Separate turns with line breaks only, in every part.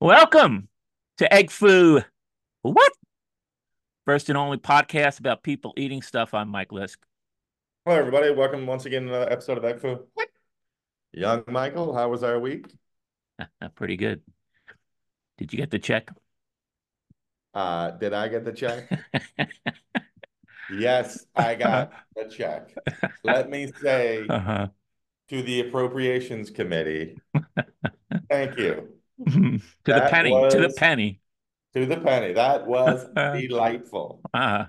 Welcome to Egg Foo. What? First and only podcast about people eating stuff. I'm Mike Lisk.
Hello, everybody. Welcome once again to another episode of Egg Foo. What? Young Michael, how was our week?
Pretty good. Did you get the check?
Uh, did I get the check? yes, I got the check. Let me say
Uh-huh.
to the Appropriations Committee, thank you.
to the penny. To the penny.
To the penny. That was delightful.
Uh-huh.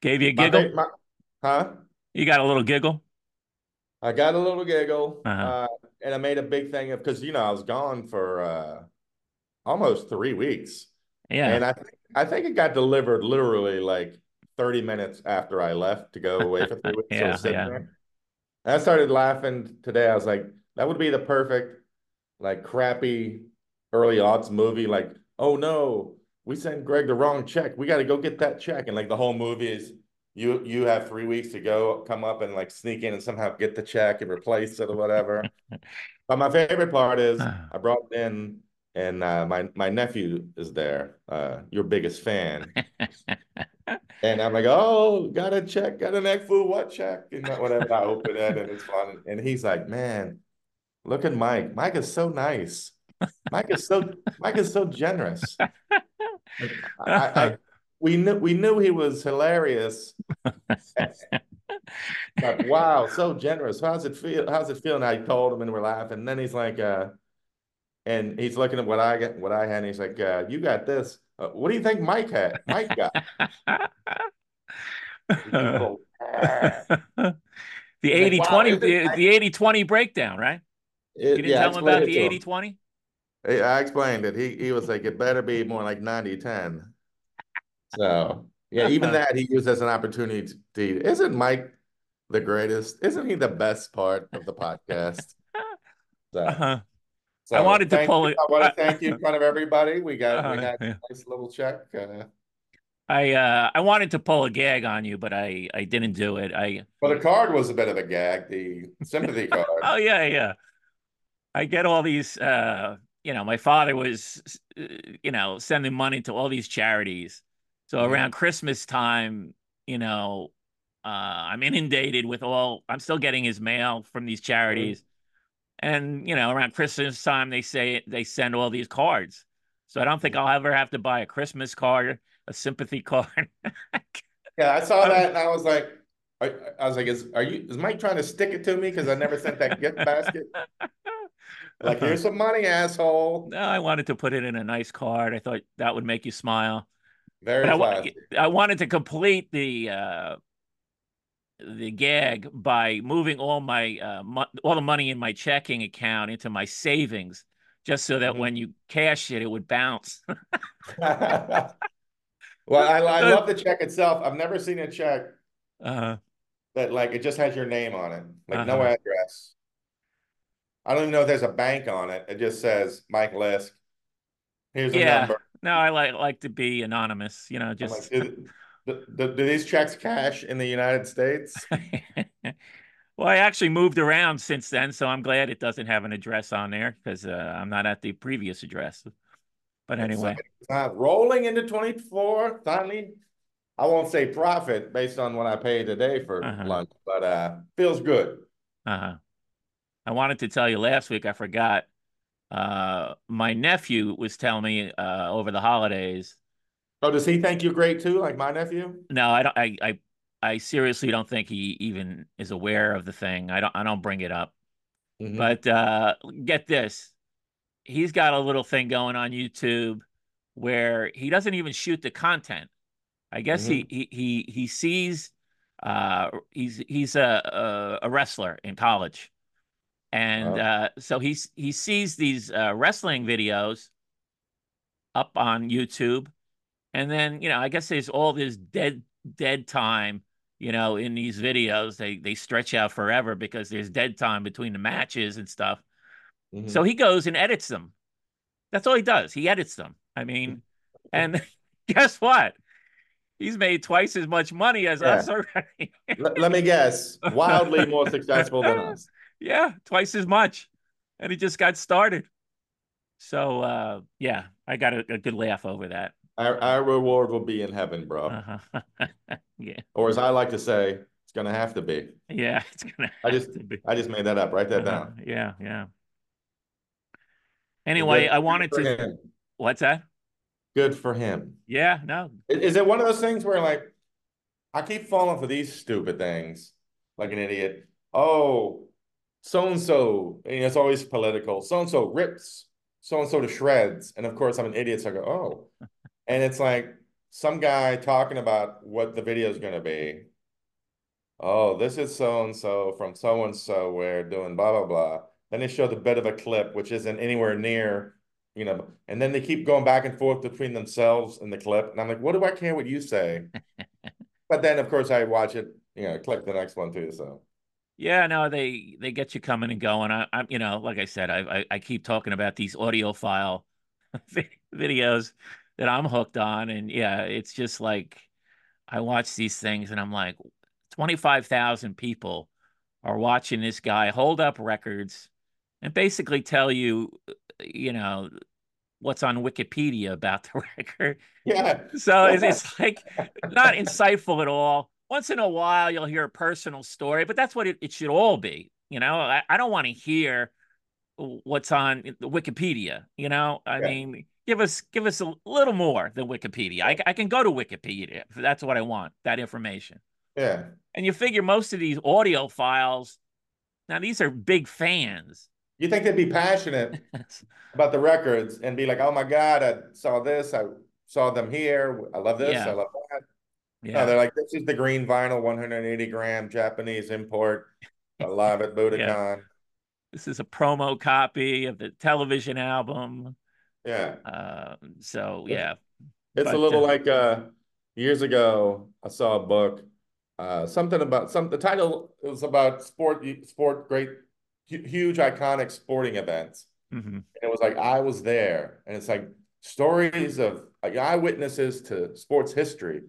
Gave you a giggle?
fa- my- huh?
You got a little giggle?
I got a little giggle,
Uh-huh.
uh, and I made a big thing of because you know I was gone for uh, almost three weeks.
Yeah.
And I think I think it got delivered literally like 30 minutes after I left to go away for three weeks. So
Yeah,
was sitting
yeah.
there. I started laughing today. I was like, that would be the perfect, like crappy early odds movie. Like, oh no, we sent Greg the wrong check. We got to go get that check. And like the whole movie is you you have three weeks to go come up and like sneak in and somehow get the check and replace it or whatever. But my favorite part is I brought in and uh, my my nephew is there, uh, your biggest fan. And I'm like, oh, got a check, got an egg food, what check? And whatever. I open it and it's fun. And he's like, man, look at Mike. Mike is so nice. Mike is so Mike is so generous. Like, I, I, we knew we knew he was hilarious. But wow, so generous. How's it feel? How's it feel? And I told him and we're laughing. And then he's like, uh, and he's looking at what I got, what I had, and he's like, uh, you got this. Uh, what do you think Mike had? Mike got little-
the
Like,
80
wow,
20
is it
the, the 80 20 breakdown, right?
It-
You didn't
yeah,
tell him about the
it
80
him.
20?
I explained it. He he was like, it better be more like 90 10. So yeah, even that he used as an opportunity to isn't Mike the greatest? Isn't he the best part of the podcast? So,
Uh-huh.
so
I wanted to pull
you.
it-
I want to thank you in front of everybody. We got we
Uh-huh,
had
yeah.
a nice little check. Uh,
I uh I wanted to pull a gag on you, but I I didn't do it. I
well, the card was a bit of a gag, the sympathy card.
oh yeah yeah. I get all these uh you know my father was uh, you know sending money to all these charities. So
Mhm.
around Christmas time, you know, uh I'm inundated with all I'm still getting his mail from these charities. And you know, around Christmas time they say they send all these cards. So I don't think I'll ever have to buy a Christmas card, a sympathy card.
Yeah, I saw that and I was like, I, I was like, is are you is Mike trying to stick it to me because I never sent that gift basket? Like, here's some money, asshole.
No, I wanted to put it in a nice card. I thought that would make you smile.
Very
I,
classy.
I wanted to complete the uh, the gag by moving all my uh, mo- all the money in my checking account into my savings, just so that
Mhm.
when you cash it, it would bounce.
Well, I, I love the check itself. I've never seen a check
uh,
that like it just has your name on it, like no
Uh-huh.
address. I don't even know if there's a bank on it. It just says Mike Lisk. Here's a
Yeah.
number.
no, I like like to be anonymous. You know,
I'm like,
just
do, do, do, these checks cash in the United States?
well, I actually moved around since then, so I'm glad it doesn't have an address on there because uh, I'm not at the previous address. But anyway,
It's not rolling into 24. Finally, I won't say profit based on what I paid today for
Uh-huh.
lunch, but uh feels good.
uh-huh. I wanted to tell you last week, I forgot. Uh, my nephew was telling me uh, over the holidays.
Oh, does he think you're great too, like my nephew?
No, I don't. I, I, I seriously don't think he even is aware of the thing. I don't. I don't bring it up.
Mhm.
But uh, get this, he's got a little thing going on YouTube where he doesn't even shoot the content. I guess he he he he sees uh he's he's a, a wrestler in college. And
Wow.
uh so he's he sees these uh wrestling videos up on YouTube and then, you know, I guess there's all this dead dead time, you know, in these videos. They they stretch out forever because there's dead time between the matches and stuff.
Mhm.
So he goes and edits them. That's all he does. He edits them. I mean, and guess what? He's made twice as much money as us already.
let, let me guess, wildly more successful than us.
Yeah, twice as much. And he just got started. So uh, yeah, I got a, a good laugh over that.
Our, our reward will be in heaven, bro.
Uh-huh. yeah,
Or as I like to say, it's gonna have to be.
yeah, it's gonna.
I just
to be.
I just made that up. Write that
Uh-huh.
down.
Yeah, yeah. Anyway,
good-
I wanted to.
him.
What's that?
Good for him.
Yeah, no.
Is it one of those things where like I keep falling for these stupid things like an idiot? Oh, so and so, and it's always political. So and so rips so and so to shreds, and of course I'm an idiot, so I go, oh, and it's like some guy talking about what the video is going to be. Oh, this is so and so from so and so We're doing blah blah blah. Then they show the bit of a clip which isn't anywhere near, you know, and then they keep going back and forth between themselves and the clip, and I'm like, what do I care what you say? But then of course I watch it, you know, click the next one too. So
Yeah, no, they they get you coming and going. I, I'm, you know, like I said, I, I I keep talking about these audiophile videos that I'm hooked on, and yeah, it's just like I watch these things and I'm like, 25,000 people are watching this guy hold up records and basically tell you, you know, what's on Wikipedia about the record.
yeah,
So it's, it's like not insightful at all. Once in a while, you'll hear a personal story, but that's what it, it should all be. You know, I, I don't want to hear what's on Wikipedia. You know, I
Yeah.
mean, give us give us a little more than Wikipedia. I, I can go to Wikipedia if that's what I want, that information.
yeah,
And you figure most of these audiophiles, now these are big fans.
you think they'd be passionate about the records and be like, oh my God, I saw this, I saw them here, I love this,
Yeah.
I love that. No,
yeah.
they're like, this is the green vinyl 180 gram Japanese import, live at Budokan.
This is a promo copy of the television album.
Yeah.
Uh, so
Yeah.
yeah,
It's
But,
a little
uh,
like uh years ago, I saw a book, uh something about some the title was about sport sport great huge iconic sporting events.
hmm
And it was like I was there. And it's like stories of like eyewitnesses to sports history.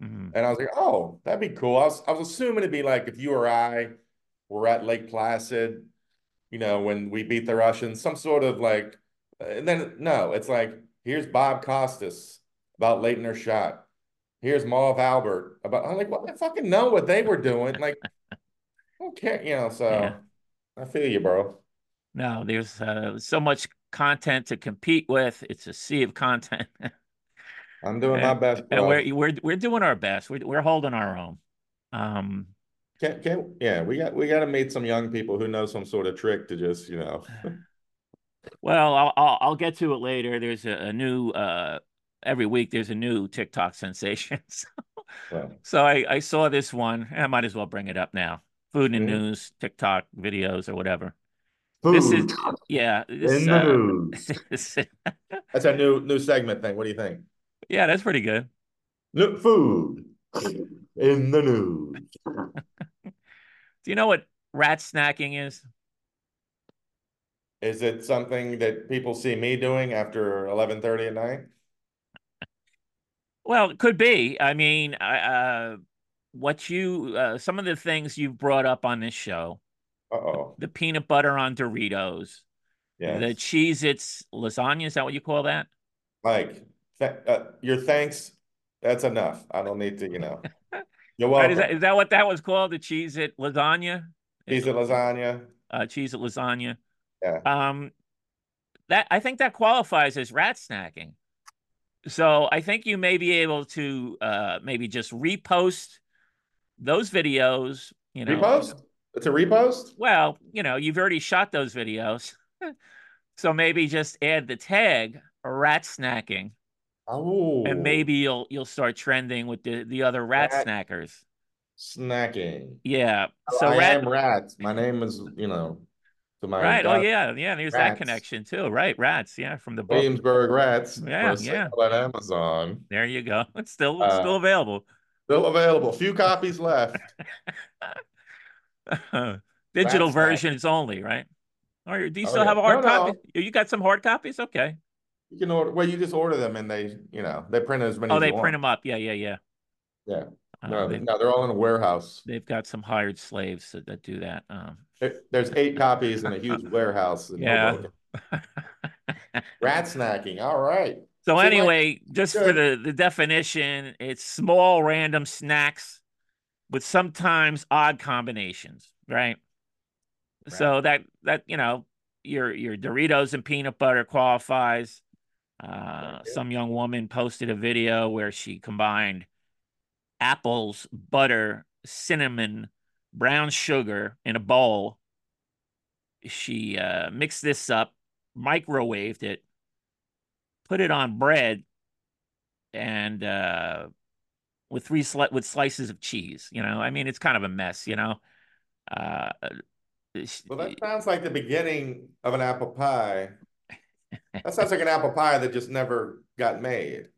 Hmm
And I was like, oh, that'd be cool. I was I was assuming it'd be like if you or I were at Lake Placid, you know, when we beat the Russians, some sort of like, and then no, it's like, here's Bob Costas about Laettner shot. Here's Marv Albert about, I'm like, well, I fucking know what they were doing. Like, I don't care, you know, so
Yeah.
I feel you, bro.
No, there's uh, so much content to compete with. It's a sea of content,
I'm doing my best,
and we're we're we're doing our best. We're we're holding our own. Um,
Can, can, yeah, we got we got to meet some young people who know some sort of trick to just, you know,
well, I'll I'll, I'll get to it later. There's a, a new uh every week. There's a new TikTok sensation.
well,
So I, I saw this one. I might as well bring it up now. Food and
Mhm.
news, TikTok videos or whatever. This is yeah. This,
in the
uh,
news. That's our new new segment thing. What do you think?
Yeah, that's pretty good.
New food in the news.
Do you know what rat snacking is?
Is it something that people see me doing after 11:30 at night?
Well, it could be. I mean, uh, what you uh, some of the things you've brought up on this show,
Uh-oh.
the peanut butter on Doritos,
Yes.
the Cheez-Its lasagna, is that what you call that?
Mike, th uh, your thanks, that's enough. I don't need to, you know. You're
Right,
welcome.
is that is that what that was called? The Cheez-It lasagna?
Piece of lasagna.
Uh, Cheez-It lasagna.
Yeah.
Um, that I think that qualifies as rat snacking. So I think you may be able to uh maybe just repost those videos, you know.
Repost? It's a repost?
Well, you know, you've already shot those videos. so maybe just add the tag rat snacking
Oh.
and maybe you'll you'll start trending with the the other rat
Rat-
snackers.
snacking.
Yeah. So
I
rat
am rats. My name is, you know, to my
right. Oh yeah, yeah, there's that connection too. Right, rats, yeah, from the book.
Williamsburg Rats
Yeah, yeah.
at Amazon.
There you go. It's still
Uh,
still available.
Still available. Few copies left.
Digital
snack.
versions only, right? Or do you
Oh,
still
yeah.
have a hard
No, no.
copy? You got some hard copies? Okay.
You can order. Well, you just order them, and they, you know, they print as many.
Oh,
as
they print
want.
them up. Yeah, yeah, yeah.
Yeah.
Uh,
No,
they,
no, they're all in a warehouse.
they've got some hired slaves that, that do that. Um,
There- There's eight copies in a huge warehouse.
Yeah.
Rat snacking. All right.
So
Seem like
anyway, just for the the definition, it's small random snacks with sometimes odd combinations, right?
Right.
So that that you know, your your Doritos and peanut butter qualifies. Uh, some young woman posted a video where she combined apples, butter, cinnamon, brown sugar in a bowl. She uh, mixed this up, microwaved it, put it on bread, and uh, with three sli- with slices of cheese. You know, I mean, it's kind of a mess. You know, uh,
Well, that sounds like the beginning of an apple pie. That sounds like an apple pie that just never got made.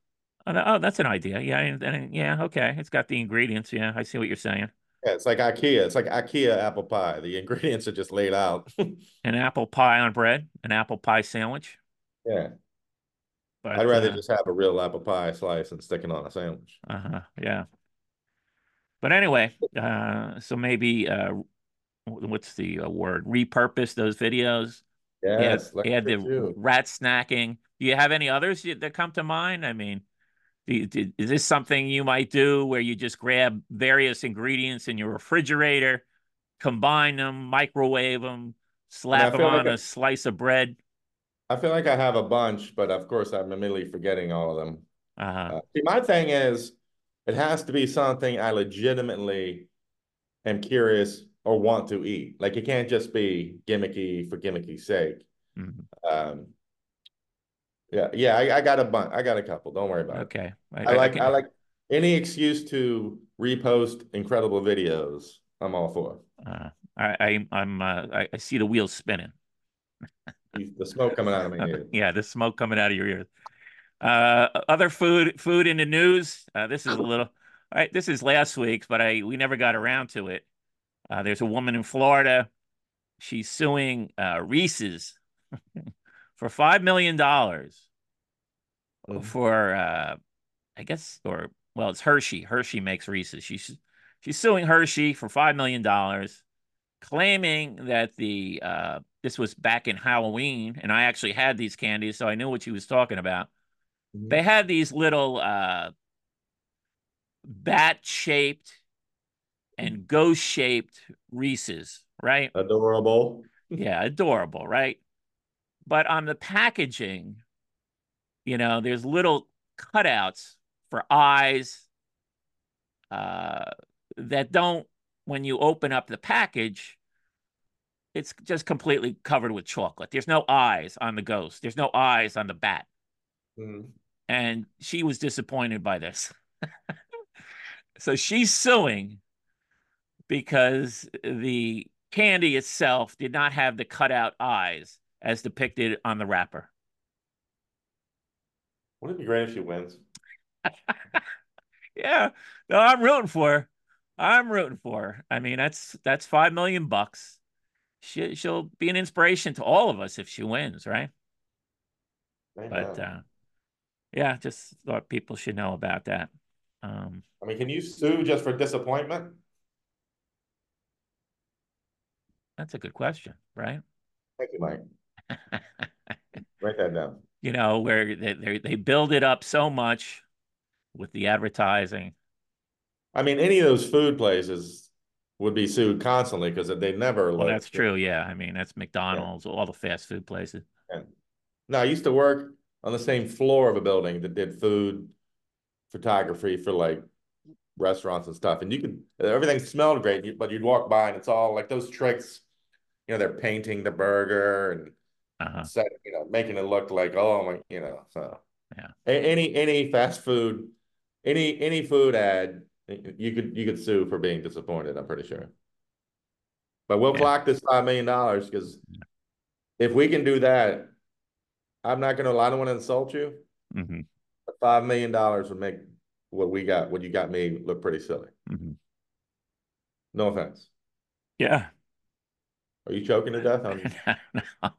oh, oh, that's an idea. Yeah, and, and, yeah, okay. It's got the ingredients. Yeah, I see what you're saying.
Yeah, it's like IKEA. It's like IKEA apple pie. The ingredients are just laid out.
An apple pie on bread, an apple pie sandwich.
Yeah. I'd rather
uh,
just have a real apple pie slice and stick it on a sandwich.
uh-huh, yeah. But anyway, uh, so maybe uh, what's the uh, word? Repurpose those videos.
Yes, let's
add
do
the
too.
rat snacking. Do you have any others that come to mind? I mean, do do- is this something you might do where you just grab various ingredients in your refrigerator, combine them, microwave them, slap them
feel like
on a slice of bread?
I feel like I have a bunch, but of course I'm immediately forgetting all of them.
Uh,
Uh, see, my thing is, it has to be something I legitimately am curious or want to eat. Like it can't just be gimmicky for gimmicky's sake.
mhm.
Um, yeah, yeah, I, I got a bunch. I got a couple. Don't worry about it.
Okay. I,
I
I, I
like I like any excuse to repost incredible videos. I'm all for.
uh, I, I, I'm, uh, I, see the wheels spinning.
The smoke coming out of my ears.
Yeah, the smoke coming out of your ears. Uh, other food, food in the news. Uh, this is a little, all right. This is last week's, but I we never got around to it. Uh, there's a woman in Florida. She's suing uh, Reese's for five million dollars
Mm.
for, uh, I guess, or well, it's Hershey. Hershey makes Reese's. She's she's suing Hershey for five million dollars, claiming that the uh, this was back in Halloween, and I actually had these candies, so I knew what she was talking about.
Mhm.
They had these little uh, bat-shaped and ghost-shaped Reese's, right?
Adorable.
Yeah, adorable, right? But on the packaging, you know, there's little cutouts for eyes uh, that don't, when you open up the package, it's just completely covered with chocolate. There's no eyes on the ghost. There's no eyes on the bat.
Mm.
And she was disappointed by this. so she's suing because the candy itself did not have the cutout eyes as depicted on the wrapper.
Wouldn't it be great if she wins?
Yeah, no, I'm rooting for her. I'm rooting for her. I mean, that's that's five million bucks. She she'll be an inspiration to all of us if she wins, right? But uh, yeah, just thought people should know about that. Um,
I mean, can you sue just for disappointment?
That's a good question, right?
Thank you, Mike. Write that down.
you know, where they, they they build it up so much with the advertising.
I mean, any of those food places would be sued constantly because they never
Well, that's true. Yeah, I mean, that's McDonald's, all the fast food places.
And no, I used to work on the same floor of a building that did food photography for like restaurants and stuff. And you could everything smelled great, but you'd walk by and it's all like those tricks. You know, they're painting the burger and
Uh-huh.
set, you know, making it look like oh my, you know. So
Yeah.
a- any any fast food, any any food ad, you could you could sue for being disappointed. I'm pretty sure. But we'll
Yeah.
block this five million dollars because if we can do that, I'm not gonna. I don't want to insult you.
hmm
But five million dollars would make what we got, what you got me, look pretty silly.
hmm
No offense.
Yeah.
Are you choking to death? on
No.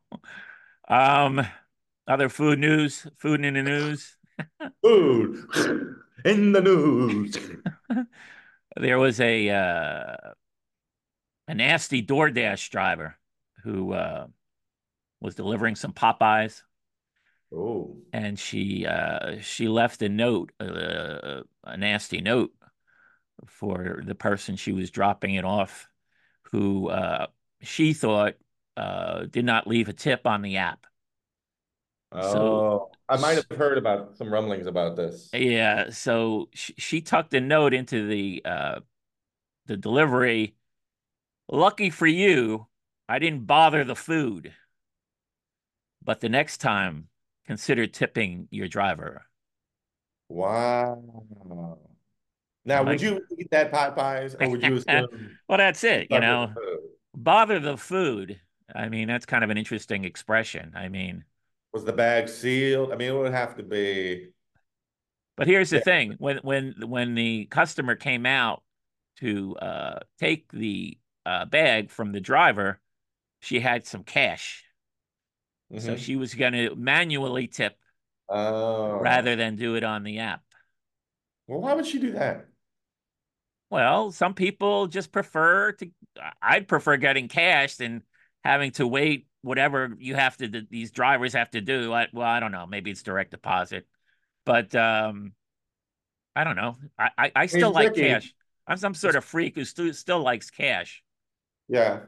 Um, other food news, food in the news.
food in the news?
There was a uh, a nasty DoorDash driver who uh, was delivering some Popeyes,
Oh,
and she uh, she left a note, uh, a nasty note for the person she was dropping it off, who uh, she thought uh, did not leave a tip on the app. So
oh, I might have heard about some rumblings about this.
yeah, so she, she tucked a note into the uh, the delivery. Lucky for you, I didn't bother the food. But the next time, consider tipping your driver.
Wow. Now,
I'm
would
like,
you eat that pot pies, or would you assume
well, that's it, you
with the
know, bother the food. I mean, that's kind of an interesting expression. I mean,
Was the bag sealed? I mean, it would have to be.
but here's the
Yeah.
thing: when when when the customer came out to uh, take the uh, bag from the driver, she had some cash, so
Mhm.
she was going to manually tip
Oh,
rather than do it on the app.
well, why would she do that?
Well, some people just prefer to. I'd prefer getting cash than having to wait. Whatever you have to, these drivers have to do. I, well, I don't know. Maybe it's direct deposit, but um, I don't know. I I, I still
It's
like
tricky.
cash. I'm some sort of freak who still still likes cash.
Yeah,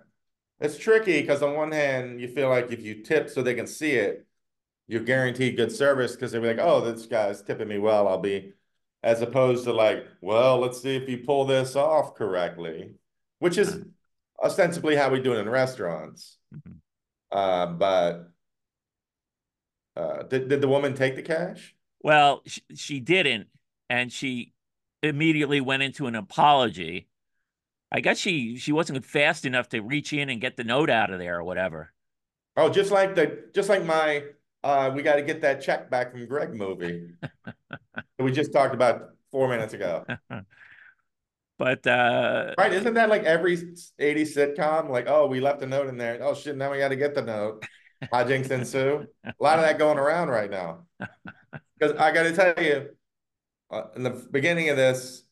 it's tricky because on one hand, you feel like if you tip so they can see it, you're guaranteed good service because they'll be like, "Oh, this guy's tipping me well. I'll be," as opposed to like, "Well, let's see if you pull this off correctly," which is ostensibly how we do it in restaurants.
Mhm.
Uh, but uh, did did the woman take the cash?
Well, she, she didn't, and she immediately went into an apology. I guess she she wasn't fast enough to reach in and get the note out of there or whatever.
Oh, just like the just like my uh, we got to get that check back from Greg movie that we just talked about four minutes ago.
But uh,
Right? Isn't that like every 80s sitcom? Like, oh, we left a note in there. Oh shit, now we got to get the note. Hijinks ensue. A lot of that going around right now. Because I got to tell you, uh, in the beginning of this,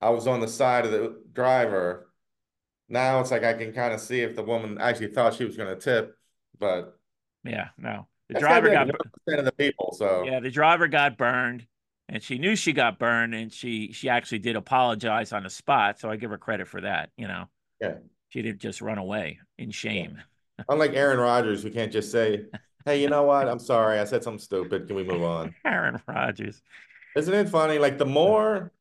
I was on the side of the driver. Now it's like I can kind of see if the woman actually thought she was going to tip, but
yeah, no, the driver got
1% of the people. So
yeah, the driver got burned, and she knew she got burned, and she she actually did apologize on the spot. So I give her credit for that. You know,
Yeah.
she didn't just run away in shame.
unlike Aaron Rodgers, who can't just say, "Hey, you know what? I'm sorry, I said something stupid. Can we move on?"
Aaron Rodgers.
Isn't it funny? Like the more,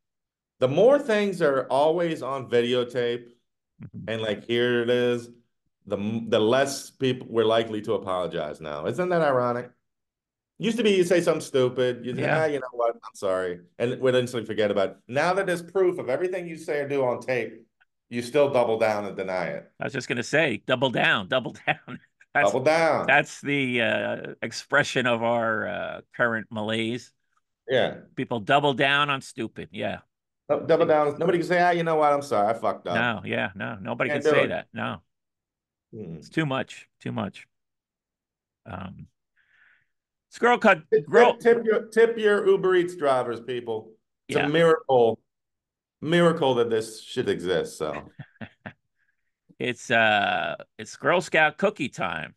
the more things are always on videotape,
Mhm.
and like here it is, the the less people we're likely to apologize now. Isn't that ironic? Used to be you say something stupid, you say,
Yeah.
ah, you know what? I'm sorry, and we'd instantly forget about it. Now that there's proof of everything you say or do on tape, you still double down and deny it.
I was just gonna say, double down, double down. That's
Double down.
that's the uh, expression of our uh, current malaise.
Yeah.
People double down on stupid. Yeah.
Dou- Double down. Nobody can say, ah, you know what? I'm sorry, I fucked up.
No. Yeah. No. Nobody can
Can't do
say
it.
that. No.
Hmm.
It's too much. Too much. Um, girl cut
Tip,
girl.
tip your tip your Uber Eats drivers, people. It's
Yeah.
a miracle, miracle that this shit exists. So,
It's uh, it's Girl Scout cookie time.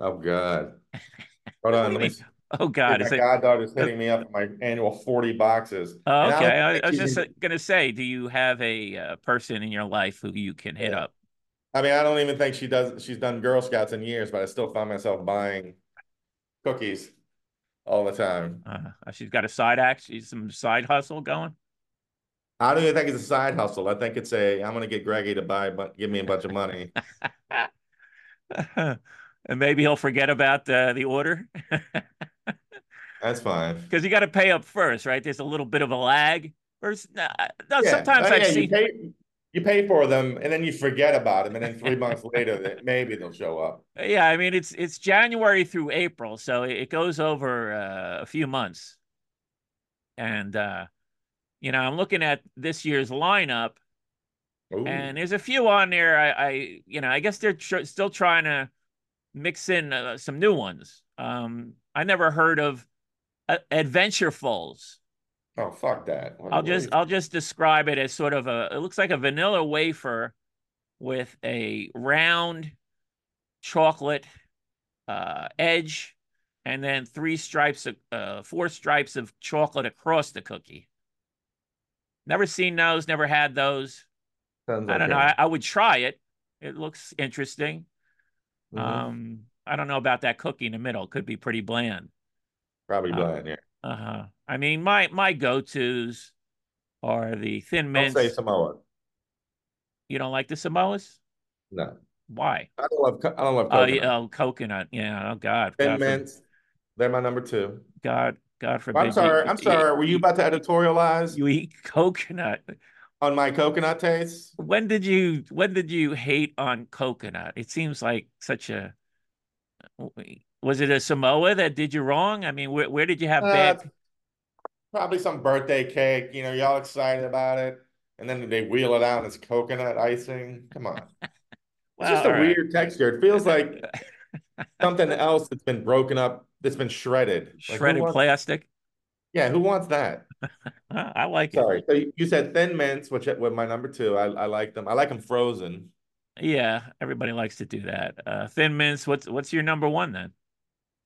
oh god, hold on. Let me.
Oh God,
my
is it?
goddaughter's hitting me up my annual forty boxes.
Oh,
I
okay. I, I was just gonna say, do you have a uh, person in your life who you can hit
Yeah.
up?
I mean, I don't even think she does. She's done Girl Scouts in years, but I still find myself buying cookies all the time.
Uh, she's got a side act, she's some side hustle going.
I don't even think it's a side hustle. I think it's a. I'm gonna get Greggy to buy, but give me a bunch of money.
and maybe he'll forget about uh, the order
That's fine.
because you got to pay up first, right? There's a little bit of a lag. Or no, no,
Yeah.
sometimes
Oh,
I've
yeah, you pay, you pay for them, and then you forget about them, and then three months later, maybe they'll show up.
Yeah, I mean it's it's January through April, so it goes over uh, a few months. And uh, you know, I'm looking at this year's lineup,
Ooh.
and there's a few on there. I, I you know, I guess they're tr- still trying to mix in uh, some new ones. Um, I never heard of uh, Adventurefuls.
oh fuck that. What-
I'll just I'll just describe it as sort of a it looks like a vanilla wafer with a round chocolate uh, edge and then three stripes of uh, four stripes of chocolate across the cookie. Never seen those, never had those.
Sounds
I don't know. I, I would try it. It looks interesting.
Mhm.
Um, I don't know about that cookie in the middle. Could be pretty bland.
Probably
uh,
bland, yeah.
Uh-huh. I mean, my my go-tos are the thin
Don't
mints.
say Samoa.
You don't like the Samoas?
No.
Why?
I don't love I don't love
Oh,
coconut.
yeah, oh, coconut. Yeah. Oh God.
Thin
God, for-
mints. They're my number two.
God, God forbid.
I'm
you-
sorry. I'm
you-
sorry. Were you about to editorialize
You eat coconut.
on my coconut taste?
When did you when did you hate on coconut? It seems like such a was it a Samoa that did you wrong? I mean, where where did you have
Uh,
bad?
probably some birthday cake. You know, y'all excited about it, and then they wheel it out and it's coconut icing. Come on. It's just a
right.
weird texture. It feels like something else that's been broken up, that's been shredded.
Shredded
wants-
plastic.
Yeah, who wants that?
I like it.
Sorry. So you you said thin mints, which were my number two. I, I like them. I like them frozen.
Yeah, everybody likes to do that. Uh, Thin Mints. What's what's your number one then?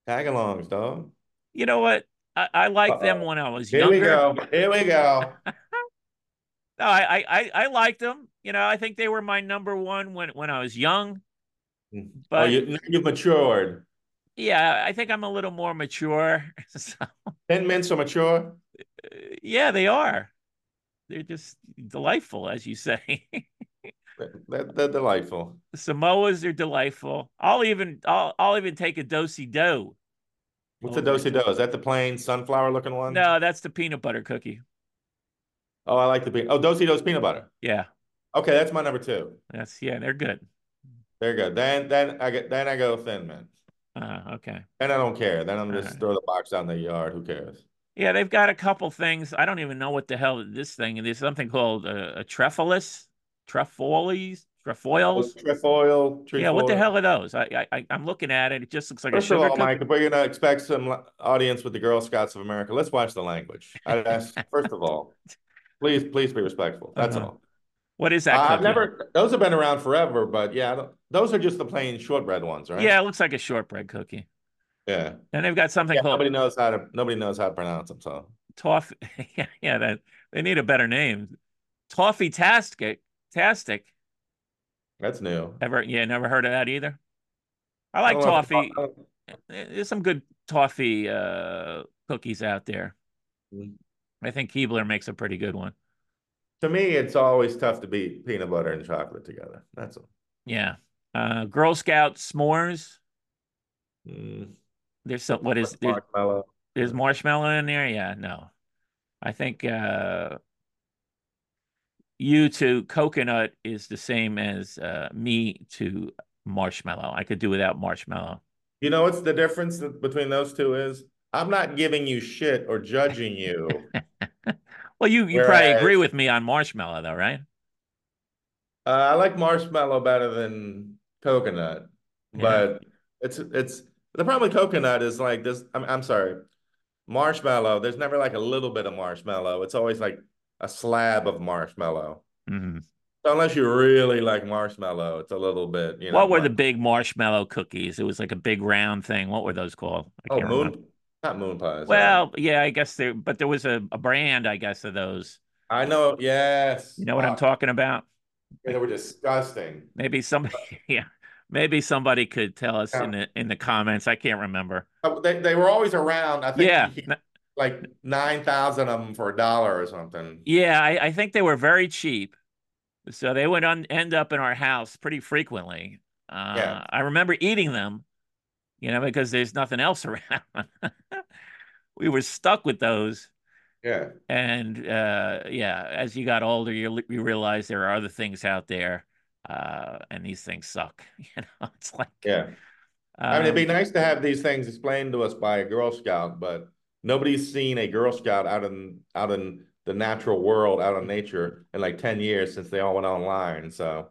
Tagalongs, dog.
You know what? I, I liked them
Uh-oh.
when I was
Here
younger.
we go. Here we go.
No, I, I I I liked them. You know, I think they were my number one when when I was young. Hmm.
oh,
But
you, you've matured.
yeah, I think I'm a little more mature. So,
Thin mints are mature.
Uh, yeah, they are. They're just delightful, as you say.
They're, they're delightful.
Samoas are delightful. I'll even I'll I'll even take a Do-si-do.
What's a do do? Is that the plain sunflower looking one?
No, that's the peanut butter cookie.
Oh, I like the peanut. Oh, do do's peanut butter.
Yeah,
Okay, that's my number two.
that's yeah, they're good.
Very good. Then then I get then I go thin mint.
Uh, okay.
And I don't care. Then I'm just
Alright.
throw the box out in the yard. Who cares?
Yeah, they've got a couple things. I don't even know what the hell this thing. Is. There's something called uh, a trefoilus, trefoilies, trefoils.
Trefoil.
Yeah, what the hell are those? I, I I'm looking at it. It just looks like
First
a
of all,
cookie.
Mike, if we're gonna expect some audience with the Girl Scouts of America, let's watch the language. I'd ask, first of all, please, please be respectful. That's
Uh-huh.
all.
What is that?
Uh, I've never. Those have been around forever, but yeah, those are just the plain shortbread ones, right?
Yeah, it looks like a shortbread cookie.
yeah.
And they've got something
Yeah,
called
nobody knows how to. Nobody knows how to pronounce them. So
toffee. yeah, yeah. That they need a better name. Toffee tastic. Tastic.
that's new.
Ever? Yeah, never heard of that either. I
I
like
if-
toffee.
I
There's some good toffee uh, cookies out there.
Mm.
I think Keebler makes a pretty good one.
To me, it's always tough to beat peanut butter and chocolate together. That's all.
Yeah. Uh, Girl Scout s'mores.
Mm,
There's some. What is there,
marshmallow?
there's marshmallow in there? Yeah. No. I think uh, you to coconut is the same as uh, me to marshmallow. I could do without marshmallow.
You know what's the difference between those two is? I'm not giving you shit or judging you.
Well, you you probably agree with me on marshmallow, though, right?
Uh, I like marshmallow better than coconut,
Yeah.
but it's it's the problem with coconut is like this. I'm I'm sorry, marshmallow. There's never like a little bit of marshmallow. It's always like a slab of marshmallow.
Mhm.
So unless you really like marshmallow, it's a little bit. You know,
What were the big marshmallow cookies? It was like a big round thing. What were those called? I
oh moon,
remember.
not moon pies. uh,
Well, yeah, I guess there, but there was a, a brand, I guess, of those.
I know. Yes,
You know what I'm talking about?
They were disgusting.
Maybe somebody, yeah, maybe somebody could tell us in the in the comments. I can't remember.
Uh, They they were always around. I think
Yeah,
could- like nine thousand of them for a dollar or something.
yeah, I, I think they were very cheap, so they would un, end up in our house pretty frequently. Uh,
Yeah.
I remember eating them, you know, because there's nothing else around. we were stuck with those.
Yeah.
And uh, yeah, as you got older, you you realize there are other things out there, uh, and these things suck. You know, it's like
Yeah. I mean, it'd be
um,
nice to have these things explained to us by a Girl Scout, but nobody's seen a Girl Scout out in out in the natural world, out in nature, in like ten years since they all went online. So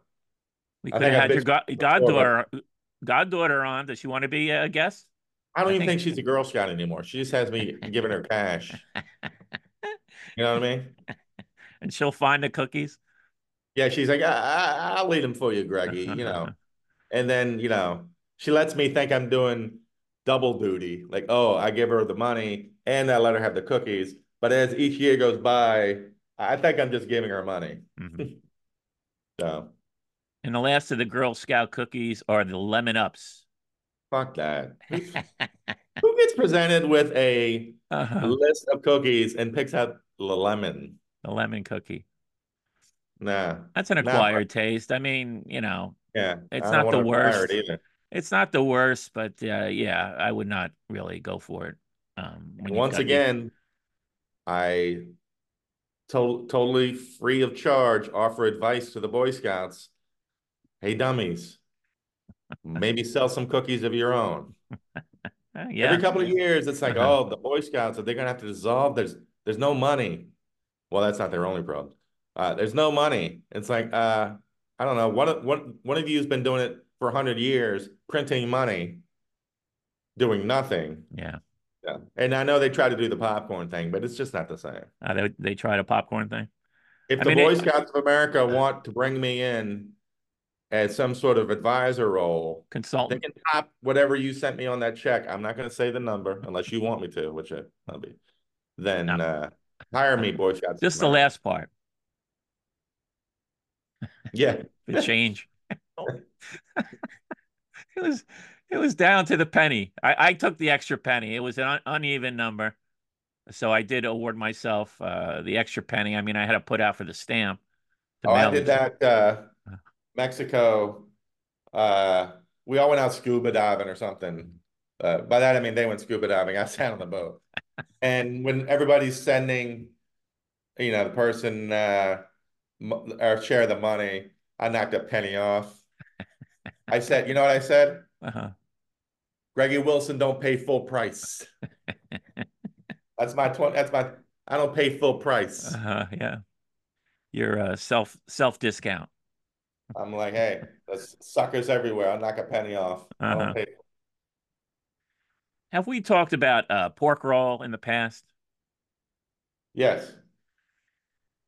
we could have had your
bitched
god,
before,
goddaughter goddaughter on. Does she want to be a guest?
I don't
I
even
think-
think she's a Girl Scout anymore. She just has me giving her cash. You know what I mean?
And she'll find the cookies.
Yeah, she's like, I, I, I'll lead them for you, Greggy. You know, and then you know, she lets me think I'm doing double duty. Like, oh, I give her the money and I let her have the cookies. But as each year goes by, I think I'm just giving her money.
Mhm.
So
And the last of the Girl Scout cookies are the lemon ups.
fuck that. Who gets presented with a
Uh-huh.
list of cookies and picks out the lemon?
The lemon cookie.
Nah.
That's an
Nah.
acquired taste. I mean, you know,
Yeah.
It's not the worst.
it either.
It's not the worst, but uh, yeah, I would not really go for it. Um,
Once
got your-
again, I to- totally free of charge offer advice to the Boy Scouts. Hey, dummies, maybe sell some cookies of your own.
Yeah,
Every couple of years, it's like, oh, the Boy Scouts are they gonna have to dissolve? There's there's no money. Well, that's not their only problem. Uh, there's no money. It's like, uh, I don't know. One of one one of you has been doing it for hundred years, printing money, doing nothing.
yeah.
Yeah. And I know they try to do the popcorn thing, but it's just not the same.
Uh, they they tried a popcorn thing.
If
I
the
mean,
Boy Scouts of America want to bring me in as some sort of advisor role,
consultant, they
can top whatever you sent me on that check. I'm not going to say the number unless you want me to, which I- I'll be. Then
No.
uh, hire me, Boy Scouts.
Just the last part.
Yeah.
The change. it was it was down to the penny. I, I took the extra penny. It was an un- uneven number. So I did award myself uh, the extra penny. I mean, I had to put out for the stamp.
Oh, I did that. Uh, Mexico. Uh, we all went out scuba diving or something. Uh, by that I mean they went scuba diving. I sat on the boat, and when everybody's sending, you know, the person uh, m- or share the money, I knocked a penny off. I said, you know what I said?
Uh-huh.
Greggy Wilson don't pay full price. That's my twenty. That's my. I don't pay full price.
Uh-huh. Yeah. Your uh, self self discount.
I'm like, hey, there's suckers everywhere. I'll knock a penny off.
Uh-huh.
don't pay.
Have we talked about uh, pork roll in the past?
Yes.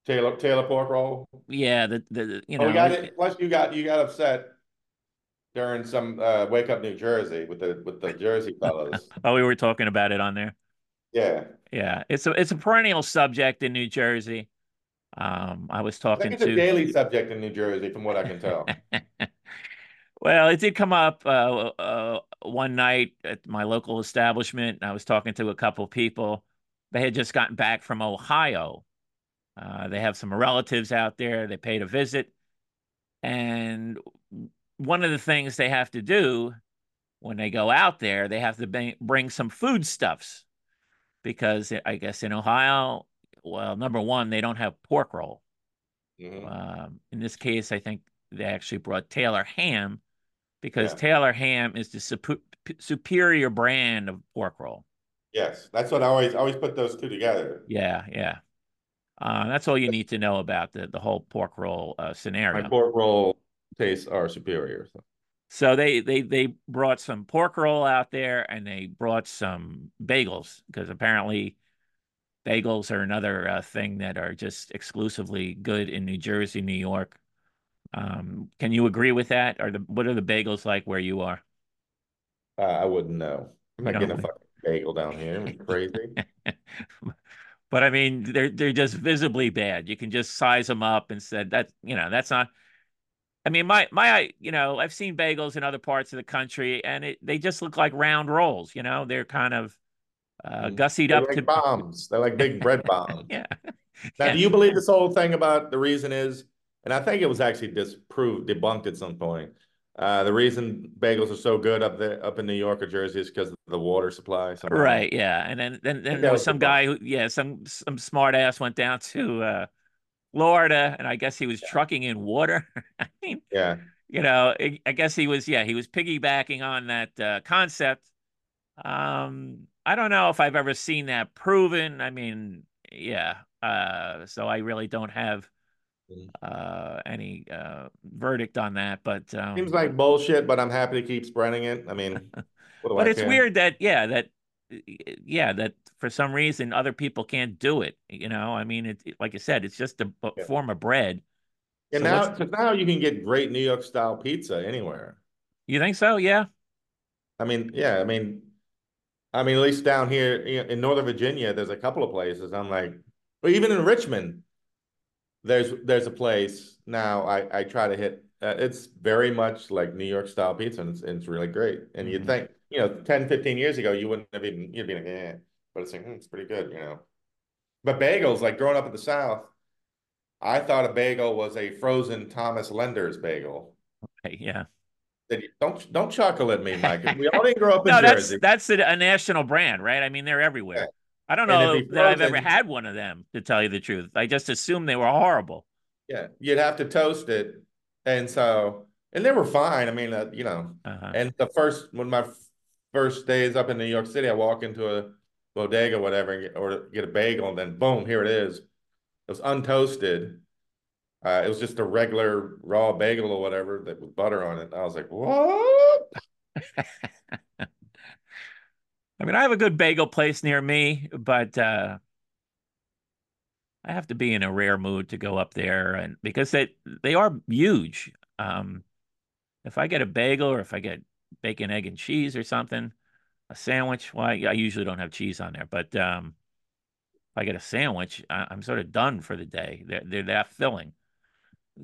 Taylor Taylor pork roll.
Yeah, the the you
Oh,
know
we got it. Plus, you got you got upset during some uh, Wake Up New Jersey with the with the Jersey fellows.
Oh, we were talking about it on there.
Yeah,
Yeah, it's a it's a perennial subject in New Jersey. Um, I was
I
talking
think it's a
to
daily subject in New Jersey, from what I can tell.
well, it did come up uh, uh, one night at my local establishment. I was talking to a couple of people. They had just gotten back from Ohio. Uh, they have some relatives out there. They paid a visit, and one of the things they have to do when they go out there, they have to bring, some foodstuffs because I guess in Ohio, well, number one, they don't have pork roll.
Mhm.
Um, in this case, I think they actually brought Taylor ham because
Yeah.
Taylor ham is the supu- superior brand of pork roll.
Yes, that's what I always always put those two together.
Yeah, yeah. Uh, that's all you need to know about the, the whole pork roll uh,
My
scenario.
pork roll tastes are superior. So.
So they they they brought some pork roll out there and they brought some bagels because apparently bagels are another uh, thing that are just exclusively good in New Jersey, New York. Um, can you agree with that? Are the what are the bagels like where you are?
Uh, I wouldn't know. I'm not getting a fucking bagel down here. Crazy?
But I mean, they're they're just visibly bad. You can just size them up and said that you know that's not. I mean, my my you know I've seen bagels in other parts of the country, and it they just look like round rolls. You know, they're kind of uh,
Mm.
gussied
They're
up
like
to
bombs. They're like big bread bombs.
yeah.
Now,
Yeah.
do you believe this whole thing about the reason is, and I think it was actually disproved, debunked at some point. Uh, the reason bagels are so good up there, up in New York or Jersey, is because of the water supply. somehow.
Right, yeah, and then then, then there was some guy who, yeah, some some smart ass went down to uh, Florida, and I guess he was trucking in water. I mean,
Yeah.
you know, I guess he was, yeah, he was piggybacking on that uh, concept. Um, I don't know if I've ever seen that proven. I mean, yeah, uh, so I really don't have
Mhm.
uh, any uh, verdict on that, but um,
Seems like bullshit, but I'm happy to keep spreading it. I mean, what do
but
I
it's weird that yeah that yeah that for some reason other people can't do it you know i mean it, like i said it's just a
Yeah.
form of bread
And
So
now, now you can get great New York style pizza anywhere.
you think so yeah
I mean, yeah, I mean, I mean, at least down here in Northern Virginia, there's a couple of places. I'm like, but even in Richmond, there's there's a place now. I I try to hit. Uh, it's very much like New York style pizza, and it's, it's really great. And mm-hmm. you'd think, you know, 10, 15 years ago, you wouldn't have even you'd be like, yeah, but it's like hmm, it's pretty good, you know. But bagels, like growing up in the South, I thought a bagel was a frozen Thomas Lender's bagel.
Okay, yeah.
Don't don't chuckle at me, Mike. We all didn't grow up in
no,
Jersey.
That's that's a, a, national brand, right? I mean, they're everywhere. Yeah. I don't know that I've ever had one of them, to tell you the truth. I just assumed they were horrible.
Yeah, you'd have to toast it, and so and they were fine. I mean, uh, you know, uh-huh. and the first when my first days up in New York City, I walk into a bodega, or whatever, and get, or get a bagel, and then boom, here it is. It was untoasted. Uh, it was just a regular raw bagel or whatever that with butter on it. I was like, what?
I mean, I have a good bagel place near me, but uh, I have to be in a rare mood to go up there, and because they they are huge. Um, if I get a bagel or if I get bacon, egg, and cheese or something, a sandwich. Well, I, I usually don't have cheese on there, but um, if I get a sandwich, I, am sort of done for the day. They're they're that filling.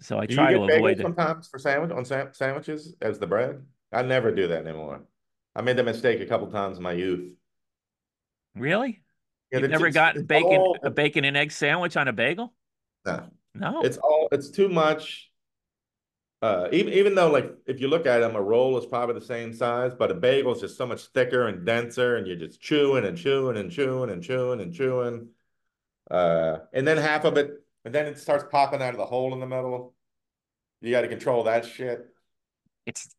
So I
do
try
to
avoid it.
sometimes for sandwich on sa- sandwiches as the bread. I never do that anymore. I made that mistake a couple times in my youth.
Really? Yeah, You've never gotten bacon all, a bacon and egg sandwich on a bagel?
No.
No.
It's all it's too much. Uh, even even though like if you look at them, a roll is probably the same size, but a bagel is just so much thicker and denser, and you're just chewing and chewing and chewing and chewing and chewing. Uh, and then half of it, and then it starts popping out of the hole in the middle. You got to control that shit.
It's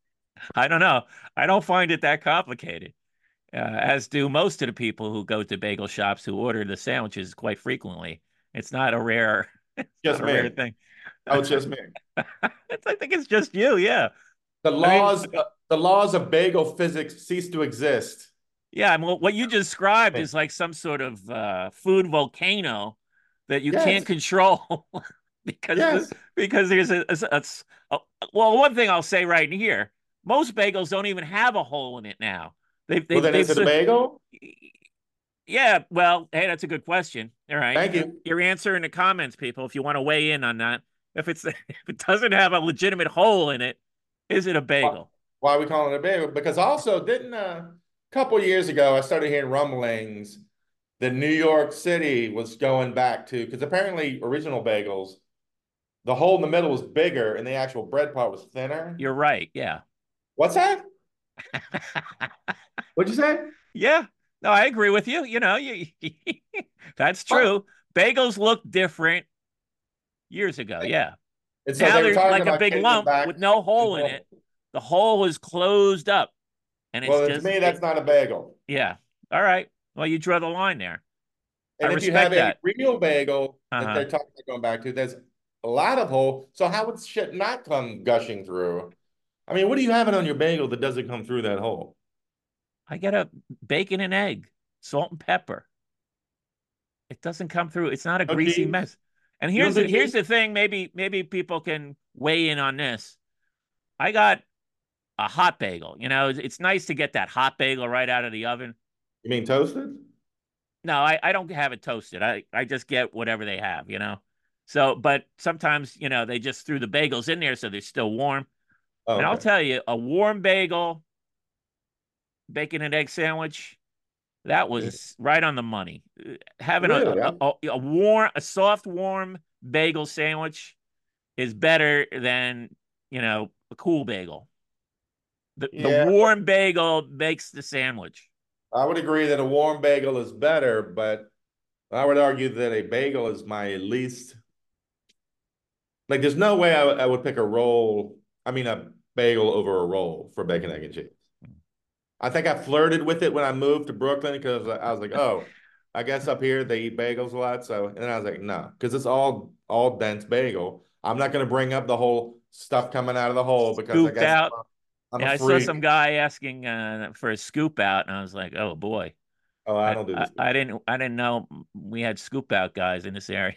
I don't know. I don't find it that complicated, uh, as do most of the people who go to bagel shops who order the sandwiches quite frequently. It's not a rare,
just
a
rare
thing.
Oh, it's just me.
I think it's just you. Yeah.
The laws, I mean, the laws of bagel physics cease to exist.
Yeah, I mean, what you described is like some sort of uh, food volcano that you yes. can't control because yes. because there's a, a, a, a, well, one thing I'll say right here most bagels don't even have a hole in it now.
They've, they've, well, then they've, is it a bagel?
Yeah, well, hey, that's a good question. All right,
thank you.
Your answer in the comments, people, if you want to weigh in on that. If it's if it doesn't have a legitimate hole in it, is it a bagel?
Why, why are we calling it a bagel? Because also, didn't uh, a couple years ago I started hearing rumblings that New York City was going back to because apparently original bagels, the hole in the middle was bigger and the actual bread part was thinner.
You're right. Yeah.
What's that? What'd you say?
Yeah. No, I agree with you. You know, you, that's true. Bagels look different years ago. Yeah. And so now there's like a big lump with no hole in it. The hole is closed up.
And it's well, just, to me, that's not a bagel.
Yeah. All right. Well, you draw the line there.
And I if you have that. a real bagel uh-huh. that they're talking about going back to, there's a lot of hole. So how would shit not come gushing through? I mean, what do you have it on your bagel that doesn't come through that hole?
I get a bacon and egg, salt and pepper. It doesn't come through. It's not a greasy mess. And here's the, here's the thing. Maybe maybe people can weigh in on this. I got a hot bagel. You know, it's nice to get that hot bagel right out of the oven.
You mean toasted?
No, I, I don't have it toasted. I, I just get whatever they have, you know. So, but sometimes, you know, they just threw the bagels in there so they're still warm. Oh, and I'll tell you, a warm bagel, bacon and egg sandwich, that was right on the money. Having really? a, a, a, warm, a soft, warm bagel sandwich is better than you know a cool bagel. The, yeah. the warm bagel makes the sandwich.
I would agree that a warm bagel is better, but I would argue that a bagel is my least. Like, there's no way I, I would pick a roll. I mean, a bagel over a roll for bacon, egg, and cheese. I think I flirted with it when I moved to Brooklyn because I was like, oh, I guess up here they eat bagels a lot. So, and I was like, no, because it's all all dense bagel. I'm not going to bring up the whole stuff coming out of the hole because
Scooped I guess out. I'm, I'm yeah, I saw some guy asking uh, for a scoop out, and I was like, oh boy.
Oh, I don't do this.
I, I, didn't. I didn't know we had scoop out guys in this area.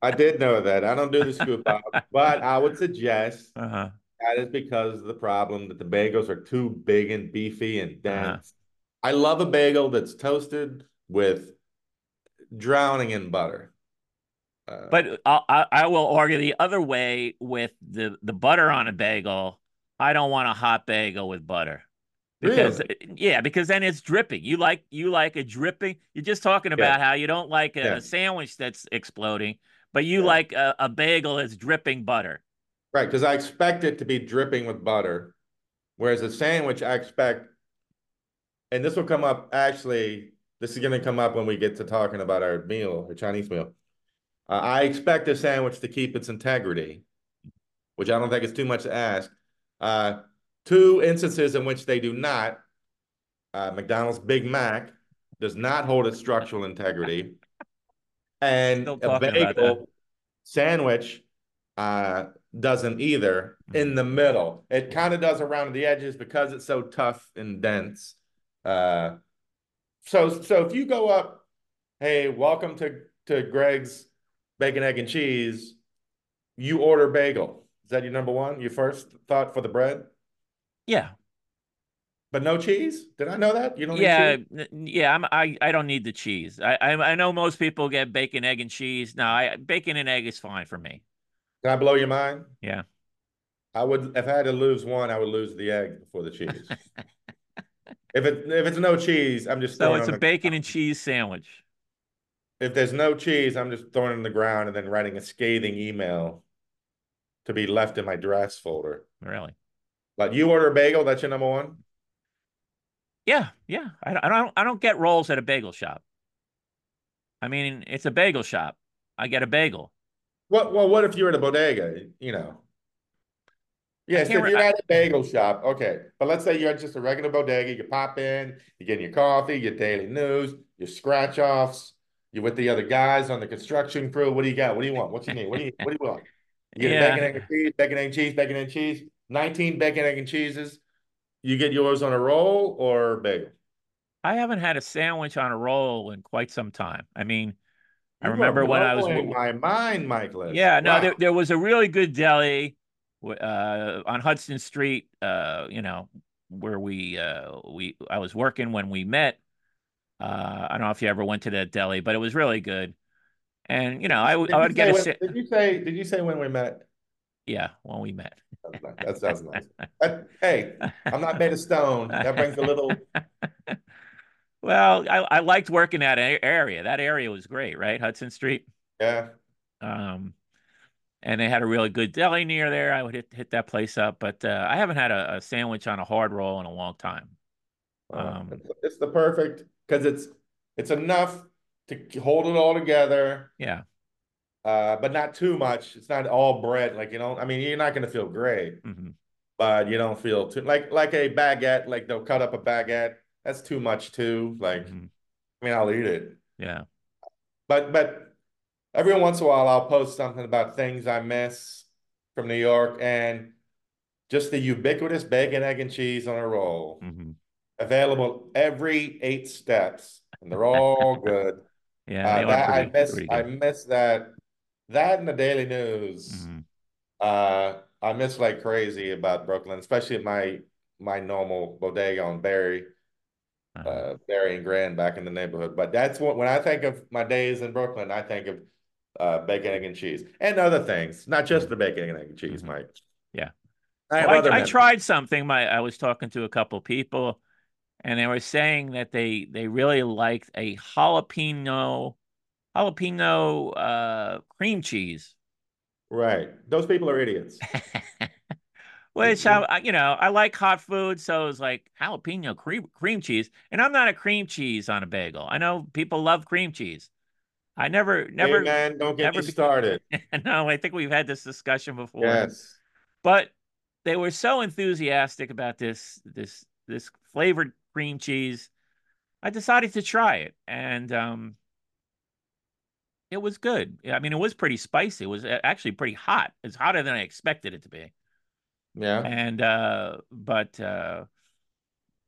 I did know that. I don't do the scoop out, but I would suggest uh-huh that is because of the problem that the bagels are too big and beefy and uh-huh. dense. Uh-huh. I love a bagel that's toasted with drowning in butter.
Uh, but I, I will argue the other way with the the butter on a bagel. I don't want a hot bagel with butter. Because
really?
yeah, because then it's dripping. You like you like a dripping. You're just talking about yeah. how you don't like a, yeah. sandwich that's exploding, but you yeah. like a, a bagel that's dripping butter.
Right, because I expect it to be dripping with butter, whereas a sandwich I expect, and this will come up actually. This is going to come up when we get to talking about our meal, our Chinese meal. Uh, I expect a sandwich to keep its integrity, which I don't think is too much to ask. Uh, two instances in which they do not. Uh, McDonald's Big Mac does not hold its structural integrity, and a bagel sandwich uh, doesn't either. Mm-hmm. In the middle, it kind of does around the edges because it's so tough and dense. Uh, so, so if you go up, hey, welcome to to Greg's bacon, egg, and cheese, you order bagel. Is that your number one? Your first thought for the bread?
Yeah.
But no cheese? Did I know that? You don't
yeah, yeah. I'm, I I don't need the cheese. I, I, I know most people get bacon, egg, and cheese. No, I bacon and egg is fine for me.
Can I blow your mind?
Yeah.
I would if I had to lose one, I would lose the egg before the cheese. if it if it's no cheese, I'm just
so it's a bacon and cheese sandwich.
If there's no cheese, I'm just throwing it in the ground and then writing a scathing email to be left in my dress folder.
Really?
Like you order a bagel, that's your number one.
Yeah, yeah. I, I don't I don't get rolls at a bagel shop. I mean, it's a bagel shop. I get a bagel.
What? Well, what if you're at a bodega? You know. Yes, if you're at a bagel shop, okay. But let's say you're just a regular bodega. You pop in, you get your coffee, your daily news, your scratch offs. You're with the other guys on the construction crew. What do you got? What do you want? What you need? What do you What do you want? You get yeah. bacon, egg, and cheese, bacon, egg, and cheese, bacon, and cheese. 19 bacon, egg, and cheeses. You get yours on a roll or bagel?
I haven't had a sandwich on a roll in quite some time. I mean, I remember when I was in
my mind, Michael.
Yeah, no, wow. there, there was a really good deli uh, on Hudson Street. Uh, you know, where we uh, we I was working when we met. Uh, I don't know if you ever went to that deli, but it was really good. And you know, I, I would get a.
When, did you say? Did you say when we met?
Yeah, when we met.
That sounds nice. hey, I'm not made of stone. That brings a little.
Well, I, I liked working that area. That area was great, right? Hudson Street.
Yeah.
Um, and they had a really good deli near there. I would hit hit that place up, but uh, I haven't had a, a, sandwich on a hard roll in a long time.
Um, it's, the perfect because it's it's enough to hold it all together.
Yeah
uh, but not too much. It's not all bread. Like you know, I mean, you're not going to feel great,
mm-hmm.
but you don't feel too like like a baguette. Like they'll cut up a baguette. That's too much too. Like, mm-hmm. I mean, I'll eat it.
Yeah,
but but every once in a while, I'll post something about things I miss from New York and just the ubiquitous bacon, egg, and cheese on a roll.
Mm-hmm.
Available every eight steps, and they're all good.
Yeah, uh,
that, pretty, I miss I miss that that in the Daily News.
Mm-hmm.
Uh, I miss like crazy about Brooklyn, especially my my normal bodega on uh-huh. Uh, Berry and Grand back in the neighborhood. But that's what when I think of my days in Brooklyn, I think of uh, bacon, egg, and cheese, and other things, not just the bacon, egg, and cheese, mm-hmm. Mike.
Yeah, I, well, I, I tried something. My I was talking to a couple people, and they were saying that they they really liked a jalapeno jalapeno uh, cream cheese.
Right. Those people are idiots.
Which I, you know, I like hot food, so it's like jalapeno cream cream cheese, and I'm not a cream cheese on a bagel. I know people love cream cheese. I never, never,
hey man, don't get me started.
no, I think we've had this discussion before.
Yes,
but they were so enthusiastic about this, this, this flavored cream cheese. I decided to try it, and um, it was good. I mean, it was pretty spicy. It was actually pretty hot. It's hotter than I expected it to be.
Yeah.
And uh, but uh,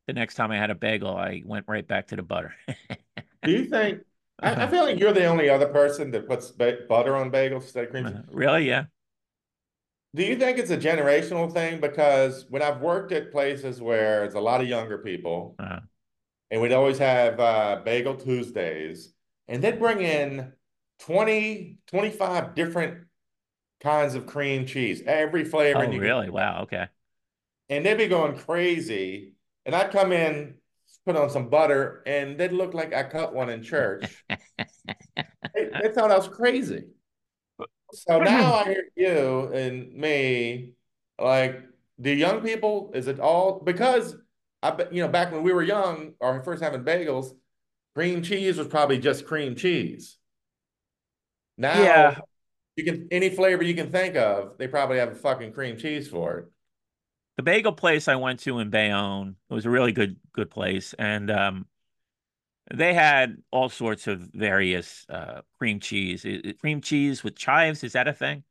the next time I had a bagel, I went right back to the butter.
Do you think? I, I, feel like you're the only other person that puts butter on bagels instead of cream cheese. Uh-huh.
Really? Yeah.
Do you think it's a generational thing? Because when I've worked at places where it's a lot of younger people,
uh-huh.
and we'd always have uh, Bagel Tuesdays, and they'd bring in 20, 25 different kinds of cream cheese, every flavor.
Oh,
you can,
really? Wow. Okay.
and they'd be going crazy. And I'd come in, put on some butter, and they'd look like I cut one in church. they, they thought I was crazy. So now I hear you and me, like, do young people, is it all because I you know, back when we were young or first having bagels, cream cheese was probably just cream cheese. Now
Yeah.
You can any flavor you can think of, they probably have a fucking cream cheese for it.
The bagel place I went to in Bayonne, it was a really good good place, and um, they had all sorts of various uh, cream cheese. Cream cheese with chives, is that a thing?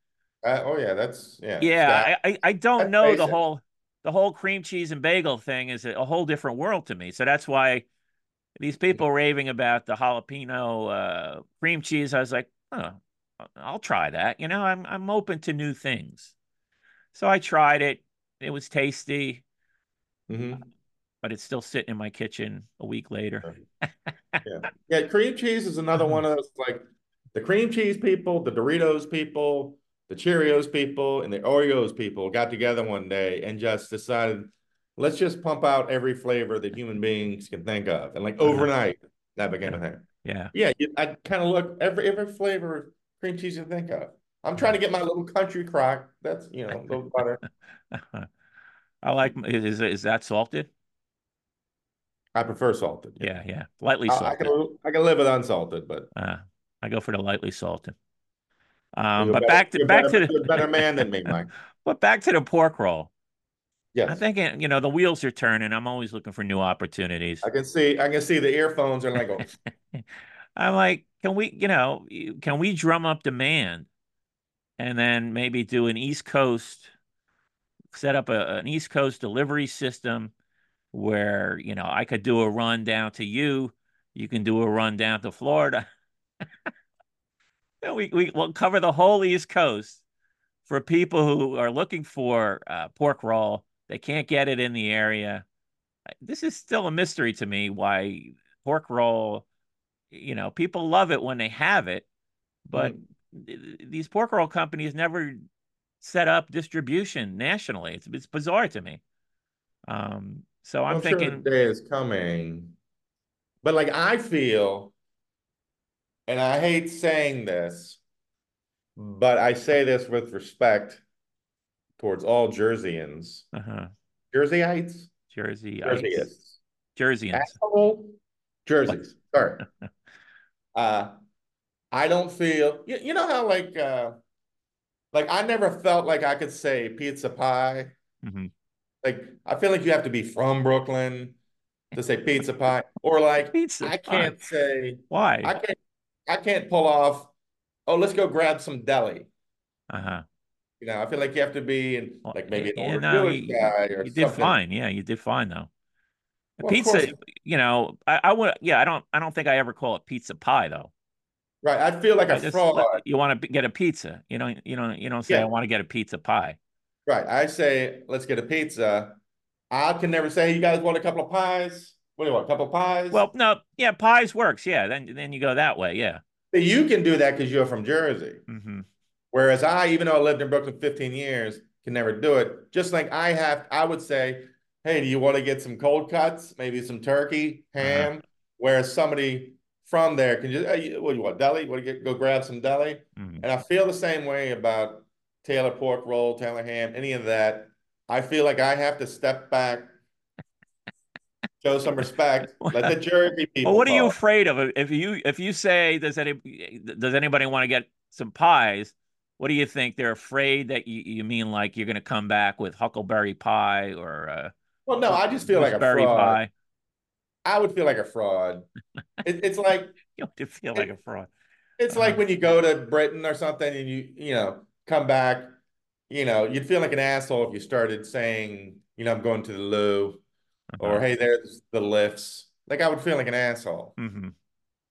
Uh, oh yeah, that's yeah.
Yeah, I, I I don't know the whole the whole cream cheese and bagel thing is a, a whole different world to me. So that's why these people raving about the jalapeno uh, cream cheese, I was like, oh, I'll try that. You know, I'm I'm open to new things. So I tried it. It was tasty,
hmm
but it's still sitting in my kitchen a week later.
Yeah. Yeah, cream cheese is another one of those like the cream cheese people, the Doritos people, the Cheerios people, and the Oreos people got together one day and just decided, let's just pump out every flavor that human beings can think of. And like
Uh-huh.
overnight, that became a thing.
Yeah.
Yeah, I kind of look every every flavor cream cheese you think of. I'm trying to get my little country crock. That's you know, little butter.
I like is is that salted?
I prefer salted.
Yeah, yeah. Lightly
I, I
salted.
can I can live with unsalted, but
Uh, I go for the lightly salted. Um, but
better,
back to back
better,
to
a
the
better man than me, Mike.
but back to the pork roll. Yeah.
I'm
thinking, you know, the wheels are turning. I'm always looking for new opportunities.
I can see I can see the earphones are like oh,
I'm like, can we, you know, can we drum up demand and then maybe do an East Coast, set up a, an East Coast delivery system where, you know, I could do a run down to you, you can do a run down to Florida. We we will cover the whole East Coast for people who are looking for uh, pork roll. They can't get it in the area. This is still a mystery to me why pork roll, you know, people love it when they have it, but th- these pork roll companies never set up distribution nationally. It's it's bizarre to me. Um, so I'm
I'm sure the
thinking,
day is coming. But like I feel, and I hate saying this, but I say this with respect towards all Jerseyans,
uh-huh,
Jerseyites,
Jerseyites,
Jerseyists,
Jerseyans.
asshole Jerseys. Sorry. Uh, I don't feel you, you know how like uh like I never felt like I could say pizza pie.
Mhm.
Like I feel like you have to be from Brooklyn to say pizza pie, or like
Pizza
I can't say
Why?
I can't I can't pull off. Oh, let's go grab some deli.
Uh-huh.
You know, I feel like you have to be in like maybe an
yeah, no, you,
guy or
you did
something.
fine. Yeah, you did fine though.
Well,
pizza, you know, I, I would, yeah, I don't, I don't think I ever call it pizza pie though.
right. I feel like a
I just,
fraud.
you want to get a pizza, you know, you don't, you don't say I want to get a pizza pie.
right. I say let's get a pizza. I can never say, you guys want a couple of pies? What do you want? A couple of pies?
Well, no, yeah, pies works. Yeah, then, then you go that way. Yeah.
You can do that because you're from Jersey.
hmm
Whereas I, even though I lived in Brooklyn 15 years, can never do it. Just like I have, I would say, hey, do you want to get some cold cuts? Maybe some turkey,
Uh-huh.
ham? Whereas somebody from there can just, hey, what do you want, deli? Want to get, go grab some deli?
hmm
And I feel the same way about Taylor pork roll, Taylor ham, any of that. I feel like I have to step back, show some respect, let the Jersey
Well,
people
what are you afraid of? If you, if you say, does any, does anybody want to get some pies? What do you think? They're afraid that you, you mean like you're going to come back with huckleberry pie or uh,
Well, no, I just feel like a fraud.
pie?
I would feel like a fraud. It, it's like
You don't feel like a fraud.
It's
Uh-huh.
like when you go to Britain or something and you, you know, come back, you know, you'd feel like an asshole if you started saying, you know, I'm going to the loo or
Uh-huh.
hey, there's the lifts. Like I would feel like an asshole,
hmm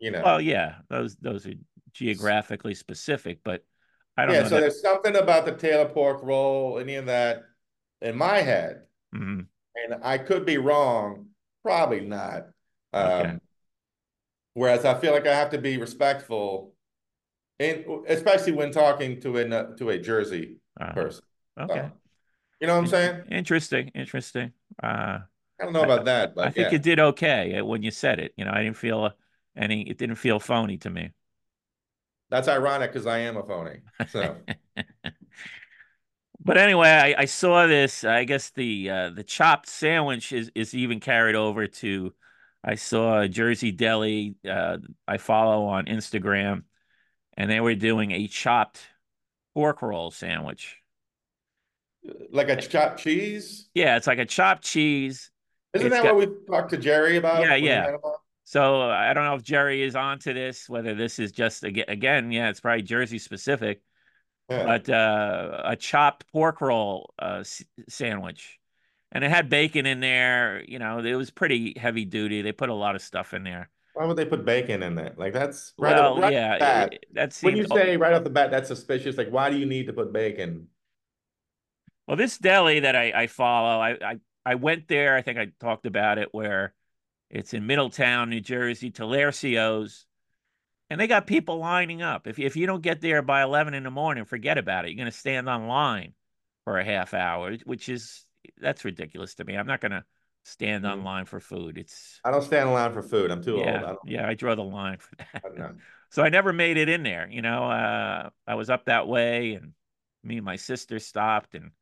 you know.
Well, yeah, those those are geographically specific, but I don't
Yeah,
know
so
that.
there's something about the Taylor pork roll, any of that in my head,
mhm.
And I could be wrong, probably not.
Okay.
Um, whereas I feel like I have to be respectful, in especially when talking to a to a Jersey
Uh,
person.
okay.
So, you know what I'm saying?
Interesting. Interesting. Uh,
I don't know about that,
I think
yeah.
you did okay uh, when you said it. You know, I didn't feel any. It didn't feel phony to me.
That's ironic because I am a phony. So
But anyway, I, I saw this. I guess the uh, the chopped sandwich is is even carried over to. I saw Jersey Deli. Uh, I follow on Instagram, and they were doing a chopped pork roll sandwich.
like a chopped cheese.
Yeah, it's like a chopped cheese.
Isn't
It's
that
got-
what we talked to Jerry about?
Yeah, yeah.
had him on?
So I don't know if Jerry is onto this, whether this is just again, yeah, it's probably Jersey specific,
Yeah.
but uh, a chopped pork roll uh, s- sandwich, and it had bacon in there. You know, it was pretty heavy duty. They put a lot of stuff in there.
Why would they put bacon in that? Like that's right,
Well,
off, right
yeah,
off the bat.
it- that
when you say right off the bat that's suspicious, like why do you need to put bacon?
Well, this deli that I, I follow, I, I I went there. I think I talked about it where it's in Middletown, New Jersey, Talercio's, and they got people lining up. If if you don't get there by eleven in the morning, forget about it. You're going to stand on line for a half hour, which is that's ridiculous to me. I'm not going to stand on
Mhm.
line for food. It's
I don't stand in line for food. I'm too old. I
yeah,
don't,
yeah. I draw the line for that.
I.
So I never made it in there. You know, uh, I was up that way, and me and my sister stopped and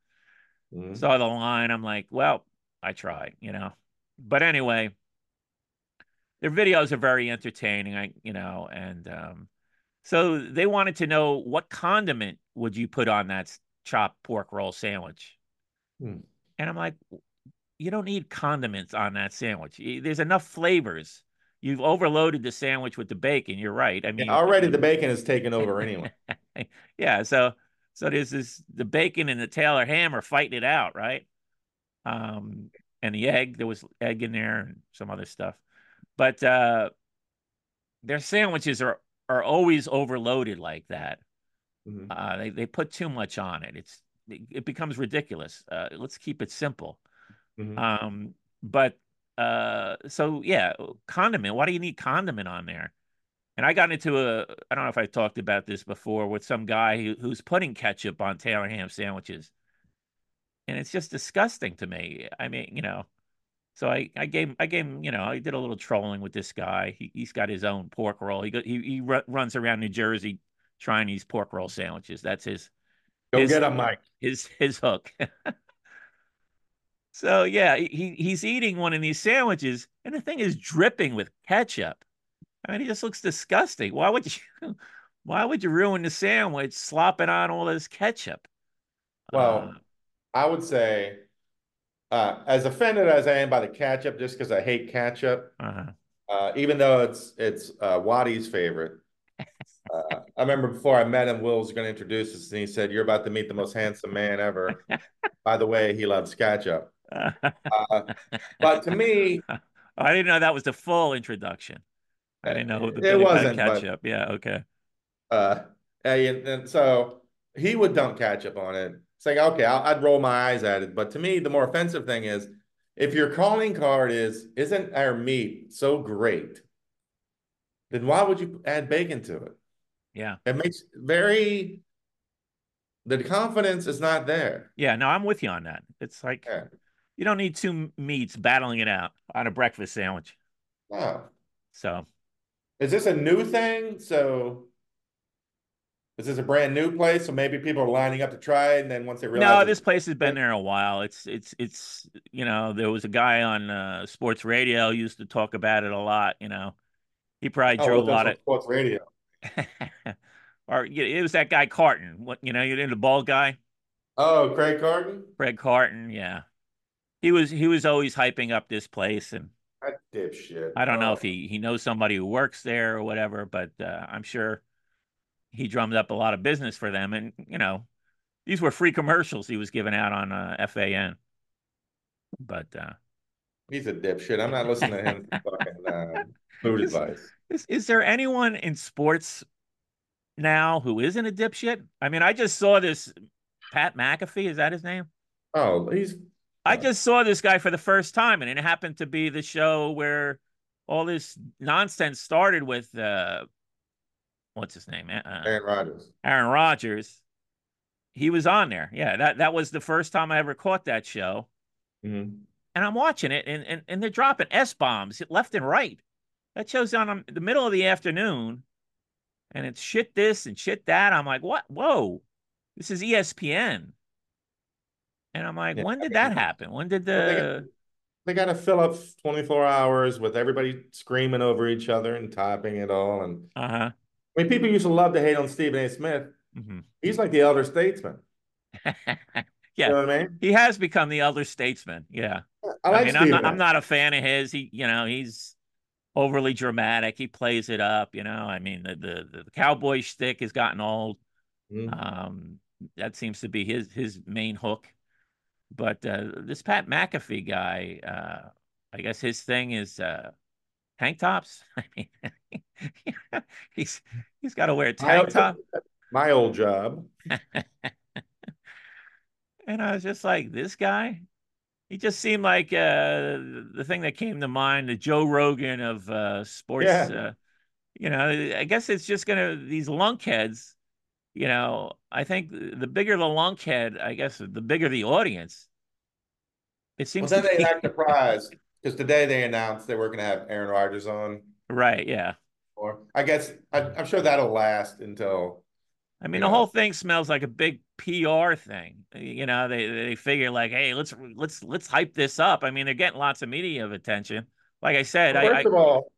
Mhm.
saw the line. I'm like, well, I tried, you know. But anyway, their videos are very entertaining. I, you know, and um, so they wanted to know what condiment would you put on that chopped pork roll sandwich,
Hmm.
and I'm like, you don't need condiments on that sandwich. There's enough flavors. You've overloaded the sandwich with the bacon. You're right. I mean,
Yeah, already the bacon is taken over anyway.
yeah, so so there's this the bacon and the Taylor ham are fighting it out, right? Um, and the egg, there was egg in there and some other stuff. But uh their sandwiches are are always overloaded like that.
Mhm.
Uh they, they put too much on it. It's it becomes ridiculous. Uh let's keep it simple.
Mhm.
Um, but uh, so yeah, condiment. Why do you need condiment on there? And I got into a, I don't know if I talked about this before with some guy who, who's putting ketchup on Taylor ham sandwiches, and it's just disgusting to me. I mean, you know, so I, I gave, I gave him, you know, I did a little trolling with this guy. He, he's got his own pork roll. He go, he, he ru- runs around New Jersey trying these pork roll sandwiches. That's his,
Go
his-
get him, Mike.
his his hook. so yeah, he he's eating one of these sandwiches, and the thing is dripping with ketchup. I mean, he just looks disgusting. Why would you? Why would you ruin the sandwich slopping on all this ketchup?
Well, uh, I would say, uh, as offended as I am by the ketchup, just because I hate ketchup,
uh, uh-huh.
uh, even though it's it's uh, Waddy's favorite. Uh, I remember before I met him, Will was going to introduce us, and he said, "You're about to meet the most handsome man ever." By the way, he loves ketchup. Uh, but to me,
I didn't know that was the full introduction. I didn't know the
It wasn't, but-
ketchup. Yeah, okay.
uh, and, and so he would dump ketchup on it. It's like, okay, I'll, I'd roll my eyes at it. But to me, the more offensive thing is if your calling card is, isn't our meat so great? Then why would you add bacon to it?
Yeah,
It makes very, the confidence is not there.
yeah. No, I'm with you on that. It's like
Yeah.
you don't need two meats battling it out on a breakfast sandwich.
No.
So
Is this a new thing? So is this a brand new place? So maybe people are lining up to try it, and then once they realize
no, this place has been there a while. It's it's it's you know there was a guy on uh, sports radio used to talk about it a lot. You know, he probably
Oh, well,
a lot
on sports radio.
of. or it was that guy Carton. What you know, you know the bald guy,
Oh, Craig Carton?
Craig Carton. Yeah, he was he was always hyping up this place, and
That dipshit.
I don't know
Oh.
if he he knows somebody who works there or whatever, but uh, I'm sure he drummed up a lot of business for them. And you know, these were free commercials he was giving out on uh, FAN. But uh,
He's a dipshit. I'm not listening to him fucking uh, food
Is-
advice.
is is there anyone in sports now who isn't a dipshit? I mean, I just saw this Pat McAfee. Is that his name?
Oh, he's
I just saw this guy for the first time, and it happened to be the show where all this nonsense started with uh, what's his name? Uh,
Aaron Rodgers.
Aaron Rodgers. He was on there. Yeah, that that was the first time I ever caught that show.
Mhm.
And I'm watching it, and and, and they're dropping s bombs left and right. That show's on um, the middle of the afternoon, and it's shit this and shit that. I'm like, what? Whoa, this is ESPN. And I'm like,
Yeah,
when did that happen? When did
they
the?
They got to fill up 24 hours with everybody screaming over each other and typing it all. And
Uh huh.
I mean, people used to love to hate on Stephen A. Smith.
hmm
He's like the elder statesman.
Yeah.
You know what I mean?
He has become the elder statesman. Yeah.
I like
mean, I'm not,
A.
I'm not a fan of his. He, you know, he's overly dramatic. He plays it up. You know, I mean, the the, the cowboy shtick has gotten old.
Mhm.
Um, that seems to be his his main hook. But uh, this Pat McAfee guy, uh, I guess his thing is uh, tank tops. I mean, he's he's got to wear a
My
tank top.
My old job.
And I was just like, this guy, he just seemed like uh, the thing that came to mind, the Joe Rogan of uh, sports.
Yeah.
Uh, you know, I guess it's just gonna these lunkheads. You know, I think the bigger the lunkhead, I guess the bigger the audience. It seems Well,
then
to
they act surprised because today they announced they were going to have Aaron Rodgers on.
right. Yeah,
Or I guess I, I'm sure that'll last until
I mean,
Yeah.
the whole thing smells like a big PR thing. You know, they they figure like, hey, let's let's let's hype this up. I mean, they're getting lots of media attention. Like I said,
Well, first
I
of all,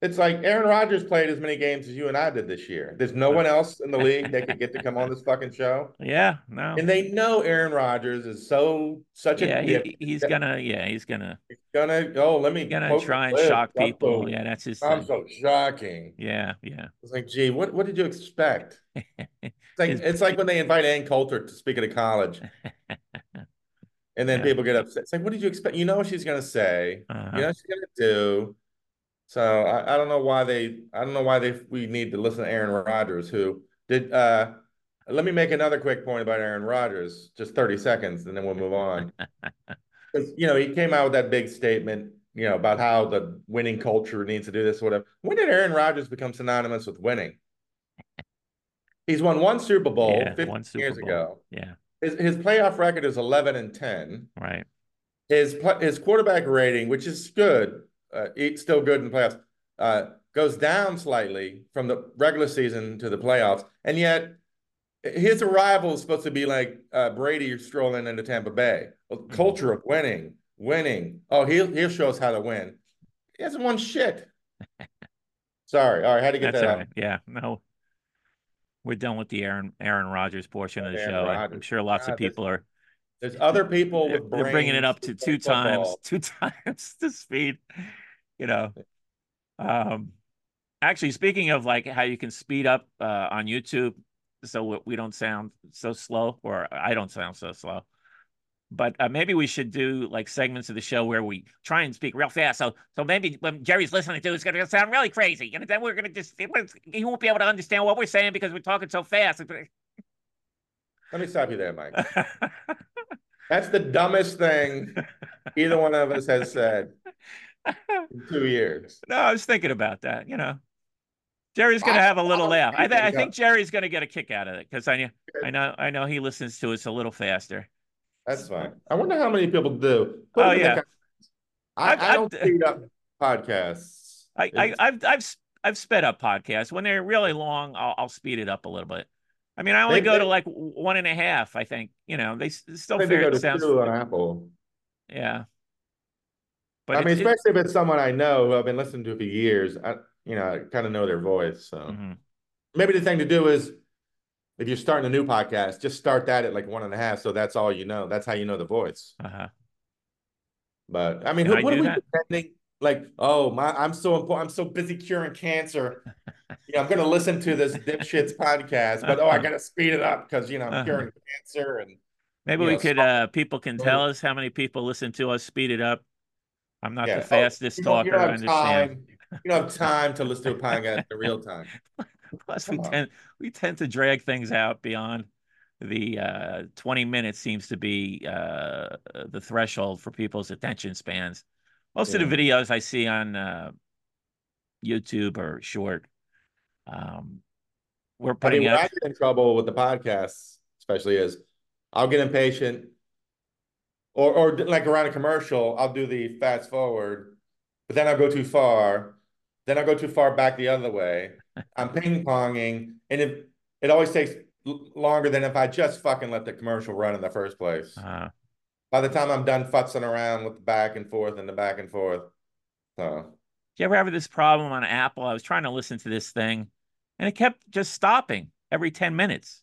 it's like Aaron Rodgers played as many games as you and I did this year. There's no one else in the league that could get to come on this fucking show.
yeah, no.
And they know Aaron Rodgers is so such
yeah,
a
he,
gift.
he's gonna yeah, he's gonna
He's gonna oh let me
gonna try and shock people.
so-
Yeah, that's his
I'm
thing.
so shocking.
Yeah, yeah.
It's like, gee, what what did you expect? It's like
His-
it's like when they invite Ann Coulter to speak at a college, and then
Yeah.
people get upset. It's like, what did you expect? You know what she's gonna say.
Uh-huh.
You know what she's gonna do. So I, I don't know why they I don't know why they we need to listen to Aaron Rodgers, who did uh let me make another quick point about Aaron Rodgers, just 30 seconds, and then we'll move on. Because you know, he came out with that big statement, you know, about how the winning culture needs to do this, whatever. When did Aaron Rodgers become synonymous with winning? He's won one Super Bowl
Yeah,
15
Super
years
Bowl.
ago.
Yeah,
His his playoff record is 11 and 10.
right.
His his quarterback rating, which is good, uh, it's still good in the playoffs, uh, goes down slightly from the regular season to the playoffs, and yet his arrival is supposed to be like uh, Brady strolling into Tampa Bay. A
Mm-hmm.
culture of winning, winning. Oh, he'll he'll show us how to win. He hasn't won shit. Sorry, all right, had to get
That's
that
all
out.
right. Yeah, no. We're done with the Aaron Aaron Rodgers portion of the
Aaron
show. I- I'm sure lots
God,
of people are
There's other people
they're,
with
they're bringing it up to two
play
times, two times the speed. You know, um, actually, speaking of like how you can speed up uh, on YouTube, so we- don't sound so slow, or I don't sound so slow. But uh, maybe we should do like segments of the show where we try and speak real fast. So, so maybe when Jerry's listening to, it, it's going to sound really crazy, and then we're going to just he won't be able to understand what we're saying because we're talking so fast.
Let me stop you there, Mike. That's the dumbest thing either one of us has said two years.
No, I was thinking about that. You know, Jerry's going to
I-
have a little
I-
laugh. I, th- I think Jerry's going to get a kick out of it because I know, I know, I know he listens to us a little faster.
That's fine. I wonder how many people do. Put
Oh,
them in the
yeah.
I,
I've-
don't
I've-
speed up podcasts.
I, I, I've, I've, I've sped up podcasts when they're really long. I'll, I'll speed it up a little bit. I mean, I only
They-
go
they-
to like one and a half. I think you know they still fair.
go
It sounds,
two on Apple.
yeah. But
I mean,
it's-
especially if it's someone I know who I've been listening to for years. I, you know, I kind of know their voice. So
Mhm.
maybe the thing to do is, if you're starting a new podcast, just start that at like one and a half. So that's all you know. That's how you know the voice.
uh-huh.
But I mean, who,
I
what are we
that?
pretending? Like, oh my, I'm so important. I'm so busy curing cancer. you know, I'm going to listen to this dipshits podcast, but oh, I got to speed it up because you know I'm
Uh-huh.
curing cancer and
Maybe we
know,
could.
stop-
Uh, people can tell us how many people listen to us. Speed it up. I'm not
yeah.
the
Oh,
fastest
you don't- you
talker.
don't
I understand.
time. You don't have time to listen to a podcast in real time.
Plus, we
on.
tend we tend to drag things out beyond the uh, 20 minutes seems to be uh, the threshold for people's attention spans. Most of the videos I see on uh, YouTube are short. Um, we're
I
putting
mean, where
out.
I get in trouble with the podcasts, especially is I'll get impatient, or or like around a commercial, I'll do the fast forward, but then I'll go too far, then I'll go too far back the other way. I'm ping ponging, and it it always takes longer than if I just fucking let the commercial run in the first place.
Uh,
By the time I'm done futzing around with the back and forth and the back and forth, so
do you ever have this problem on Apple? I was trying to listen to this thing, and it kept just stopping every ten minutes.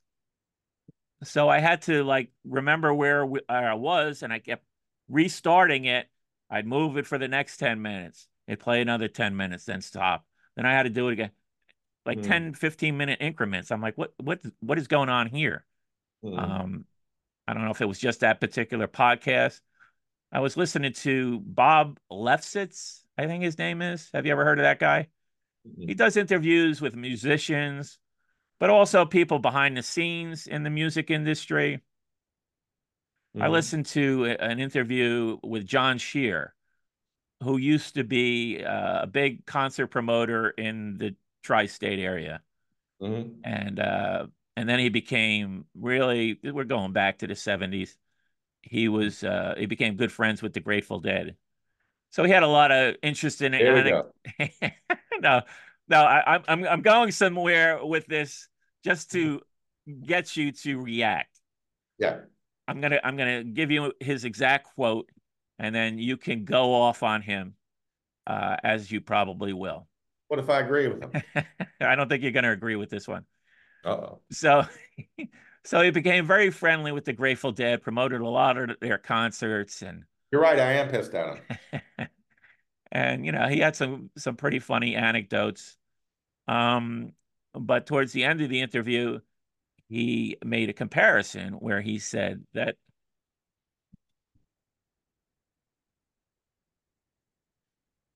So I had to like remember where we, I was, and I kept restarting it. I'd move it for the next 10 minutes. It'd play another 10 minutes, then stop. Then I had to do it again, like
Hmm.
10, 15 minute increments. I'm like, what, what, what is going on here?
mm,
Um, I don't know if it was just that particular podcast. I was listening to Bob Lefsetz, I think his name is. Have you ever heard of that guy?
mm,
He does interviews with musicians, but also people behind the scenes in the music industry. I
mm,
listened to an interview with John Scher, who used to be uh, a big concert promoter in the tri-state area,
mm.
and uh, and then he became really. We're going back to the seventies. He was uh, he became good friends with the Grateful Dead, so he had a lot of interest in it.
There we
I think- no, no, I, I'm I'm I'm going somewhere with this just to get you to react.
Yeah.
I'm gonna I'm gonna give you his exact quote, and then you can go off on him, uh, as you probably will.
What if I agree with him?
I don't think you're gonna agree with this one.
Uh-oh.
So, so he became very friendly with the Grateful Dead, promoted a lot of their concerts, and
You're right. I am pissed at him.
and you know he had some some pretty funny anecdotes. Um, but towards the end of the interview, he made a comparison where he said that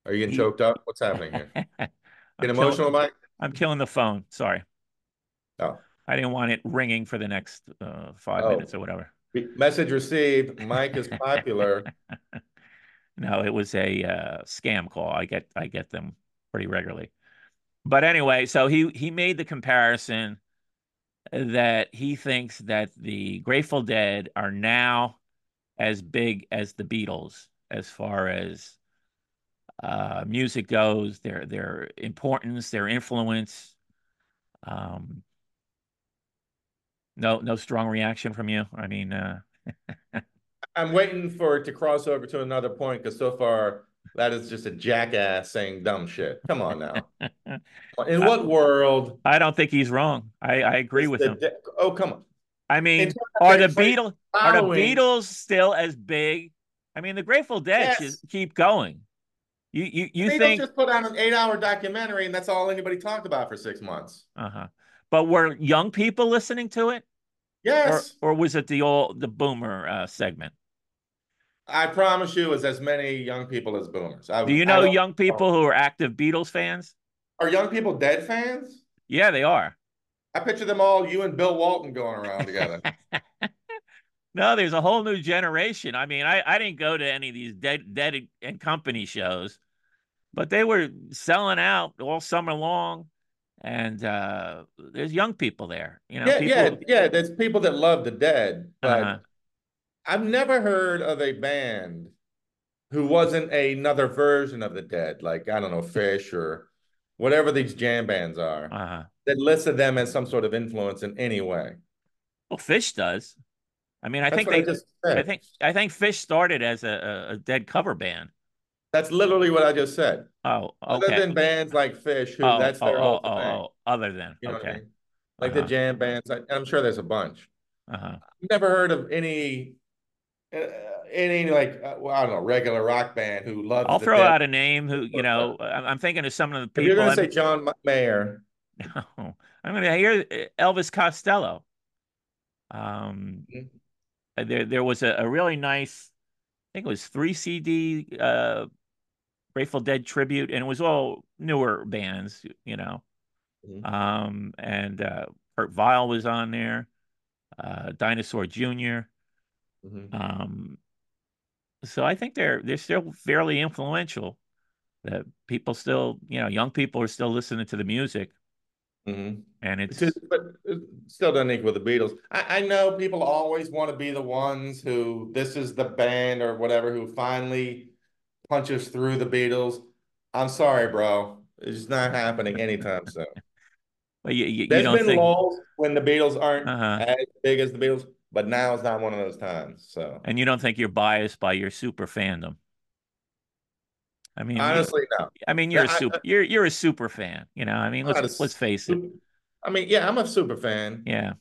Are you getting
He-
choked up? What's happening here?
I'm
Get
killing-
emotional, Mike?
I'm killing the phone. Sorry.
Oh.
I didn't want it ringing for the next uh, five
Oh.
minutes or whatever.
Message received. Mike is popular.
No, it was a uh, scam call. I get I get them pretty regularly. But anyway, so he he made the comparison that he thinks that the Grateful Dead are now as big as the Beatles as far as uh, music goes, their their importance, their influence. Um, no no strong reaction from you. I mean, uh,
I'm waiting for it to cross over to another point because so far that is just a jackass saying dumb shit. Come on now. In what world?
I don't think he's wrong. I, I agree with him.
de- oh, come on.
I mean, are the Beatles are the Beatles still as big? I mean, the Grateful Dead
Yes.
just keep going. You you you
Beatles
think
just put out an eight-hour documentary, and that's all anybody talked about for six months.
uh-huh. But were young people listening to it? Or
Yes,
or was it the old the boomer uh, segment?
I promise you, is as many young people as boomers. I,
Do you know young people who are active Beatles fans?
Are young people dead fans?
Yeah, they are.
I picture them all, you and Bill Walton going around together.
No, there's a whole new generation. I mean, I, I didn't go to any of these dead dead and company shows, but they were selling out all summer long. And uh there's young people there. You know,
yeah,
people
yeah, yeah. There's people that love the dead, but
Uh-huh.
I've never heard of a band who wasn't another version of the dead, like I don't know, Phish or whatever these jam bands are,
uh-huh.
that listed them as some sort of influence in any way.
Well, Phish does. I mean, I
That's
think they
I just said.
I think I think Phish started as a, a, dead cover band.
That's literally what I just said.
Oh,
Other than bands like Phish, who
oh,
that's
oh,
their
oh,
whole
oh,
thing.
oh, other than
You know what I
okay.
mean? Like
Uh-huh.
the jam bands. I, I'm sure there's a bunch.
Uh-huh.
I've never heard of any, uh, any like uh, well, I don't know, regular rock band who loves.
I'll throw out a name who, you know, I'm I'm thinking of some of the
If you're
people.
gonna say John M- Mayer,
No, I'm going to hear uh, Elvis Costello. Um,
Mhm.
there there was a, a really nice, I think it was three CD uh, Grateful Dead tribute, and it was all newer bands, you know.
Mhm.
Um, and uh, Kurt Vile was on there, uh, Dinosaur Jr.
Mhm.
Um, so I think they're they're still fairly influential. That people still, you know, young people are still listening to the music,
Mhm.
and it's
But it still doesn't equal the Beatles. I, I know people always want to be the ones who, this is the band or whatever, who finally punches through the Beatles. I'm sorry, bro. It's not happening anytime soon.
but you, you, you
There's
don't
been
think,
lulls when the Beatles aren't
uh-huh.
as big as the Beatles, but now is not one of those times. So
and you don't think you're biased by your super fandom. I mean,
honestly, no.
I mean, you're a super, you're you're a super fan. You know, I mean, let's
a
let's face it.
I mean, yeah, I'm a super fan.
Yeah,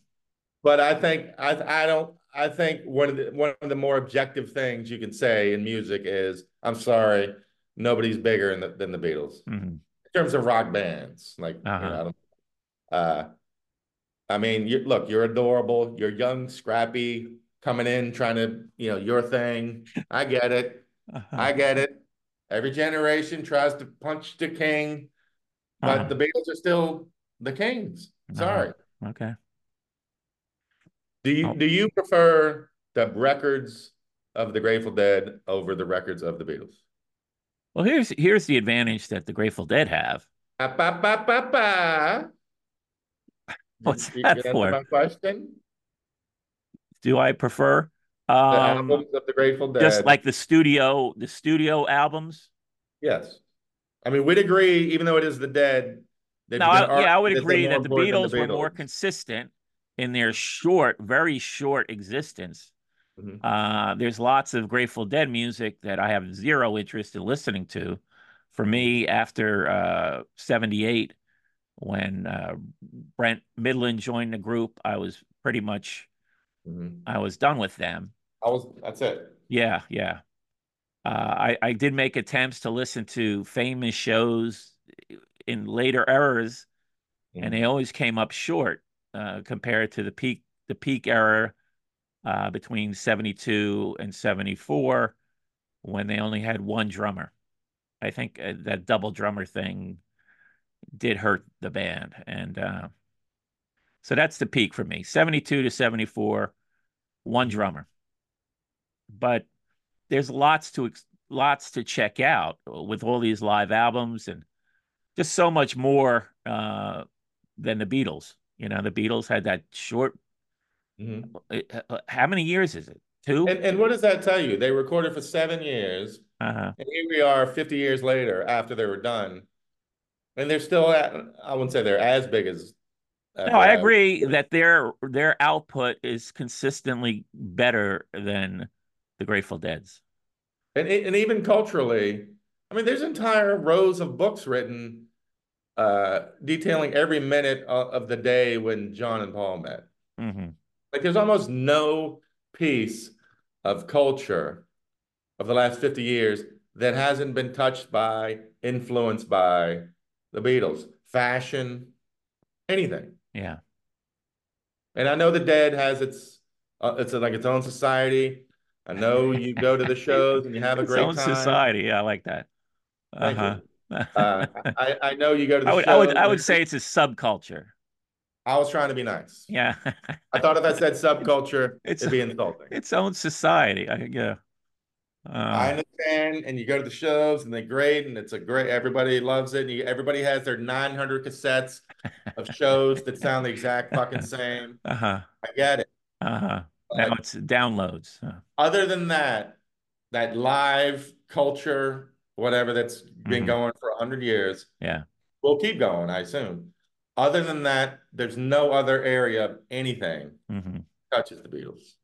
But I think I I don't I think one of the one of the more objective things you can say in music is I'm sorry, nobody's bigger the, than the Beatles
hmm
in terms of rock bands. Like you know,
Uh-huh.
I don't. Uh, I mean, you look, you're adorable. You're young, scrappy, coming in, trying to you know your thing. I get it.
Uh-huh.
I get it. Every generation tries to punch the king, but
Uh-huh.
the Beatles are still the kings. Sorry.
Okay.
Do you
Oh.
do you prefer the records of the Grateful Dead over the records of the Beatles?
Well, here's here's the advantage that the Grateful Dead have.
Ba, ba, ba.
What's
you
that
get
for?
My question.
Do I prefer
The
um
albums of the Grateful Dead.
just like the studio the studio albums?
yes, I mean we'd agree, even though it is the Dead.
No,
you
I, yeah, I would agree that the
important than
Beatles were more consistent in their short, very short existence.
Mhm.
Uh, there's lots of Grateful Dead music that I have zero interest in listening to. For me, after uh, 78, when uh, Brent Mydland joined the group, I was pretty much
Mhm.
I was done with them.
I was. That's it.
Yeah, yeah. Uh, I I did make attempts to listen to famous shows in later eras, and they always came up short uh, compared to the peak the peak era uh, between 72 and 74 when they only had one drummer. I think uh, that double drummer thing did hurt the band. And uh, so that's the peak for me 72 to 74, one drummer. But there's lots to ex- lots to check out with all these live albums and just so much more uh, than the Beatles. You know, the Beatles had that short.
Mhm.
uh, How many years is it? Two.
And and what does that tell you? They recorded for seven years.
uh-huh.
And here we are 50 years later after they were done. And they're still at, I wouldn't say they're as big as. as
No, I
uh,
agree that their their output is consistently better than the Grateful Dead's.
And, and even culturally, I mean, there's entire rows of books written uh, detailing every minute of, of the day when John and Paul met.
hmm
Like there's almost no piece of culture of the last 50 years that hasn't been touched by, influenced by the Beatles. Fashion, anything.
Yeah.
And I know the Dead has its uh, it's like its own society. I know you go to the shows and you have a
Its
great
own
time.
society. Yeah, I like that. Uh-huh.
Uh, I, I know you go to the
I would,
shows.
I would, I would say it's a subculture.
I was trying to be nice.
Yeah,
I thought if I said subculture,
It's-
it'd be insulting.
its own society. I, yeah.
I
Uh,
understand, and you go to the shows and they're great, and it's a great. Everybody loves it. And you, everybody has their 900 cassettes of shows that sound the exact fucking same.
uh-huh.
I get it.
Uh-huh. Now it's downloads. Uh,
other than that, that live culture, whatever that's been
Mhm.
going for 100 years,
yeah.
We'll keep going, I assume. Other than that, there's no other area of anything
hmm
touches the Beatles.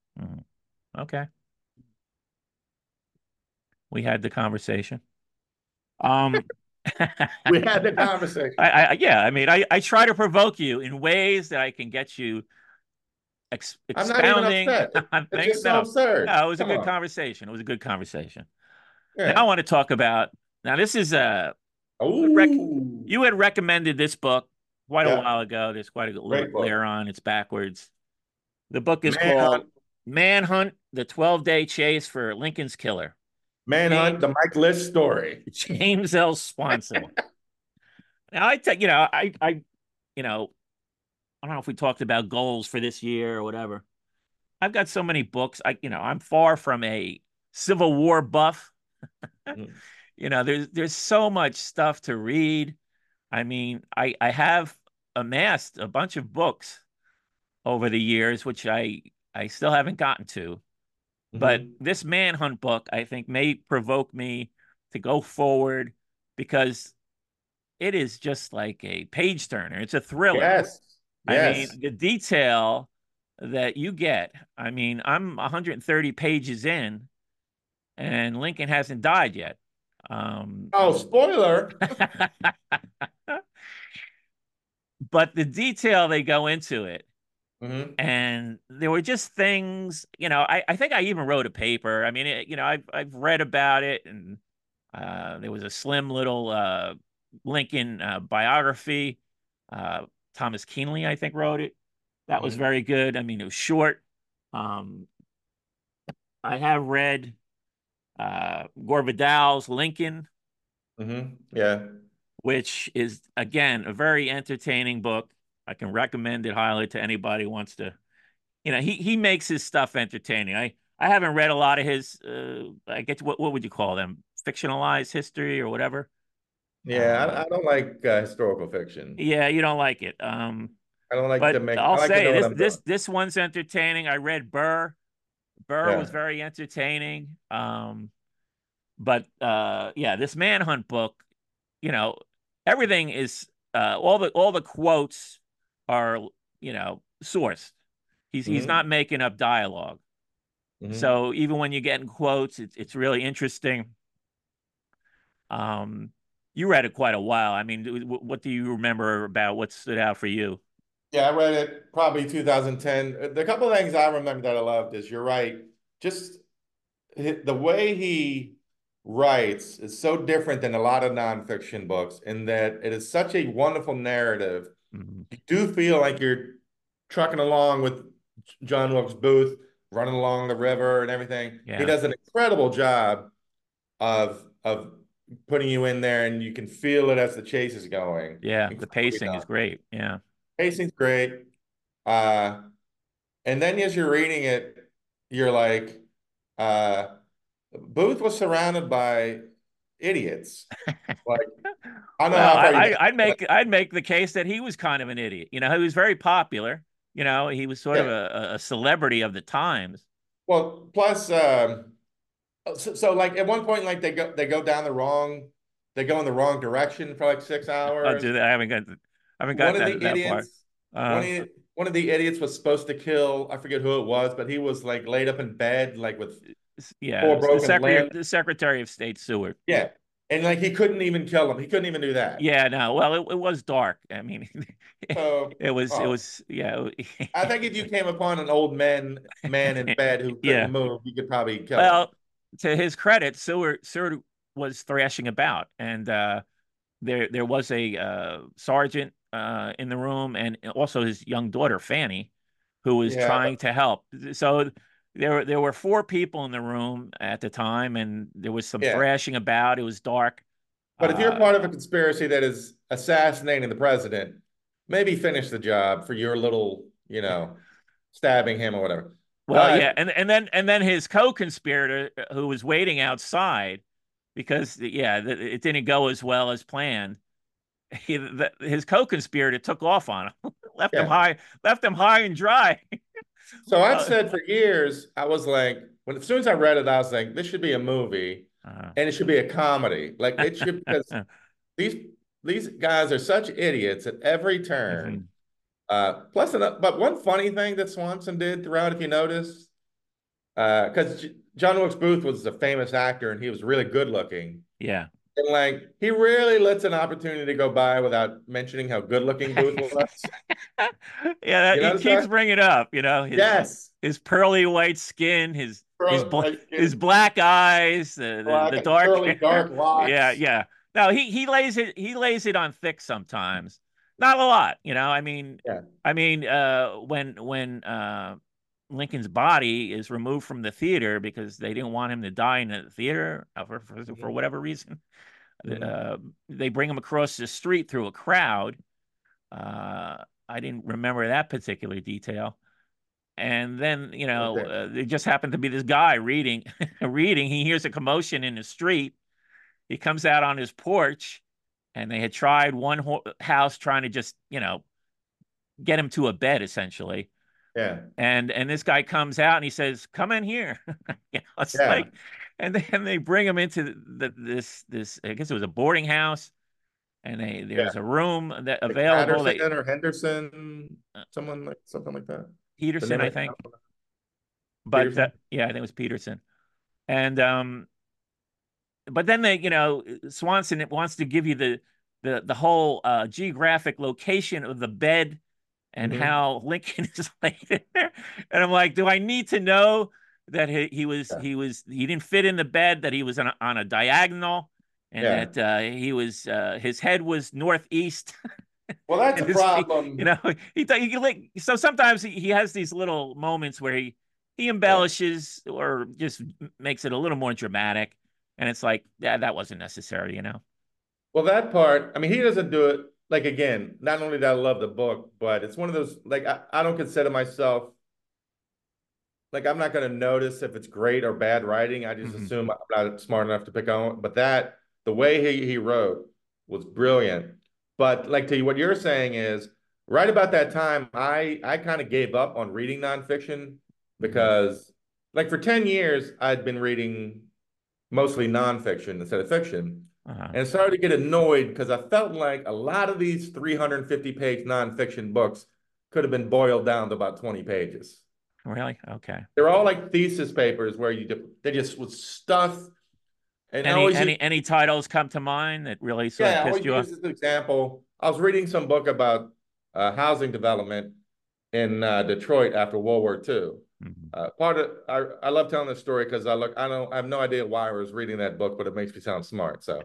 Okay. We had the conversation. Um,
We had the conversation.
I, I, yeah, I mean, I, I try to provoke you in ways that I can get you ex
I'm not even
expounding
upset. It's just so
No,
absurd.
no, it was a good
on.
conversation. It was a good conversation.
Yeah.
Now I want to talk about. Now this is a rec- you had recommended this book quite a while ago. There's quite a little layer on. It's backwards. The book is
Manhunt.
called Manhunt: The 12 Day Chase for Lincoln's Killer.
Manhunt, the Mike Lisk story.
James L. Swanson. now I take, you know, I, I, you know, I don't know if we talked about goals for this year or whatever. I've got so many books. I, you know, I'm far from a Civil War buff.
Mhm.
you know, there's there's so much stuff to read. I mean, I I have amassed a bunch of books over the years, which I I still haven't gotten to. But
Mhm.
this manhunt book, I think, may provoke me to go forward because it is just like a page turner. It's a thriller.
Yes.
I
Yes.
mean, the detail that you get. I mean, I'm 130 pages in, and Lincoln hasn't died yet. Um,
Oh, spoiler.
but the detail they go into it,
Mhm.
and there were just things, you know. I, I think I even wrote a paper. I mean, it, you know, I've I've read about it, and uh, there was a slim little uh, Lincoln uh, biography. Uh, Thomas Keneally, I think, wrote it. That was
Mhm.
very good. I mean, it was short. Um, I have read uh, Gore Vidal's Lincoln,
Mhm. Yeah.
which is again a very entertaining book. I can recommend it highly to anybody who wants to. You know, he he makes his stuff entertaining. I I haven't read a lot of his. Uh, I guess what what would you call them? Fictionalized history or whatever.
Yeah. I,
Uh,
I don't like uh, historical fiction.
yeah, you don't like it. Um,
I don't like to
but
make.
I'll
I like
say this this
doing.
this one's entertaining. I read Burr. Burr was very entertaining. Um, but uh, yeah, this manhunt book, you know, everything is uh, all the all the quotes are you know sourced. He's he's
Mhm.
not making up dialogue.
Mhm.
So even when you get in quotes, it's it's really interesting. Um, you read it quite a while. I mean, what do you remember about what stood out for you?
Yeah, I read it probably 2010. Uh, The couple of things I remember that I loved is you're right. Just the way he writes is so different than a lot of nonfiction books in that it is such a wonderful narrative.
Mhm.
You do feel like you're trucking along with John Wilkes Booth, running along the river and everything. He does an incredible job of of putting you in there, and you can feel it as the chase is going.
Yeah, the pacing is great. Yeah.
Pacing's great. Uh, and then as you're reading it, you're like, uh, Booth was surrounded by idiots. Like, I don't
well,
know.
I, I, I'd make I'd make the case that he was kind of an idiot. You know, he was very popular. You know, he was sort of a, a celebrity of the times.
Well, plus, um, so, so like at one point, like they go they go down the wrong, they go in the wrong direction for like six hours.
dude, I haven't got I haven't
One
got
of
that
the
that
idiots,
Uh,
one of one of the idiots was supposed to kill, I forget who it was, but he was like laid up in bed, like with
yeah, the secretary the Secretary of State Seward.
Yeah. And like he couldn't even kill him. He couldn't even do that.
Yeah, no, well, it, it was dark. I mean,
So
it was it
oh,
was yeah.
I think if you came upon an old man man in bed who couldn't
Yeah.
move, you could probably kill him.
Well, to his credit, Seward Seward was thrashing about, and uh, there there was a uh, sergeant uh, in the room, and also his young daughter Fanny, who was
Yeah.
trying to help. So there there were four people in the room at the time, and there was some
Yeah.
thrashing about. It was dark.
But if you're
Uh,
part of a conspiracy that is assassinating the president, maybe finish the job for your little, you know, stabbing him or whatever.
Well,
But
yeah, and and then and then his co-conspirator uh, who was waiting outside because yeah, it didn't go as well as planned. He, the, his co-conspirator took off on him, left him high, left him high and dry.
so I've
Uh,
said for years, I was like, when as soon as I read it, I was like, this should be a movie
Uh,
and it should be a comedy. Like it should because these these guys are such idiots at every turn.
mhm.
Uh, plus, but one funny thing that Swanson did throughout, if you notice, because John Wilkes Booth was a famous actor and he was really good looking.
yeah,
And like, he rarely lets an opportunity go by without mentioning how good looking Booth was.
yeah, that,
You
he keeps
that?
bringing it up. You know, his
yes.
his pearly white skin, his his
Curly-
bla- his black eyes, the, the,
black
the
and
dark,
curly, dark locks.
yeah, yeah. No, he he lays it he lays it on thick sometimes. Not a lot, you know. I mean,
Yeah.
I mean, uh, when when uh, Lincoln's body is removed from the theater because they didn't want him to die in the theater uh, for for, for whatever reason,
Mhm.
uh, they bring him across the street through a crowd. Uh, I didn't remember that particular detail. And then, you know,
Okay.
uh, there just happened to be this guy reading, reading. He hears a commotion in the street, he comes out on his porch, and they had tried one ho- house trying to just you know get him to a bed essentially.
Yeah.
And and this guy comes out and he says, "Come in here." you know, it's
Yeah.
like, and then they bring him into the, this this I guess it was a boarding house, and they there's a room that
Like
available. They,
Patterson or Henderson, someone like something like that.
Peterson, I think, but
Peterson?
uh, yeah, I think it was Peterson, and um, but then they, you know, Swanson it wants to give you the the the whole uh, geographic location of the bed and
Mhm.
how Lincoln is laid in there. And I'm like, do I need to know that he, he was
Yeah.
he was he didn't fit in the bed, that he was on a, on a diagonal, and
Yeah.
that uh, he was uh, his head was northeast.
Well, that's a
and his feet-
problem.
You know, he, he like so sometimes he, he has these little moments where he he embellishes or just makes it a little more dramatic, and it's like, yeah, that wasn't necessary, you know.
Well, that part, I mean, he doesn't do it. Like again, not only did I love the book, but it's one of those like I, I don't consider myself like I'm not going to notice if it's great or bad writing. I just
Mhm.
assume I'm not smart enough to pick on. But that the way he he wrote was brilliant. But like to what you're saying is right about that time, I I kind of gave up on reading nonfiction because like for 10 years I'd been reading mostly nonfiction instead of fiction
Uh-huh.
and started to get annoyed because I felt like a lot of these 350 page nonfiction books could have been boiled down to about 20 pages.
Really? Okay.
They're all like thesis papers where you they just was stuff. And
Any any
use-
any titles come to mind that really sort
yeah,
of pissed you off?
is an example. I was reading some book about uh, housing development in uh, Detroit after World War II.
Mhm.
Uh, part of I, I love telling this story because I look I don't I have no idea why I was reading that book, but it makes me sound smart. So,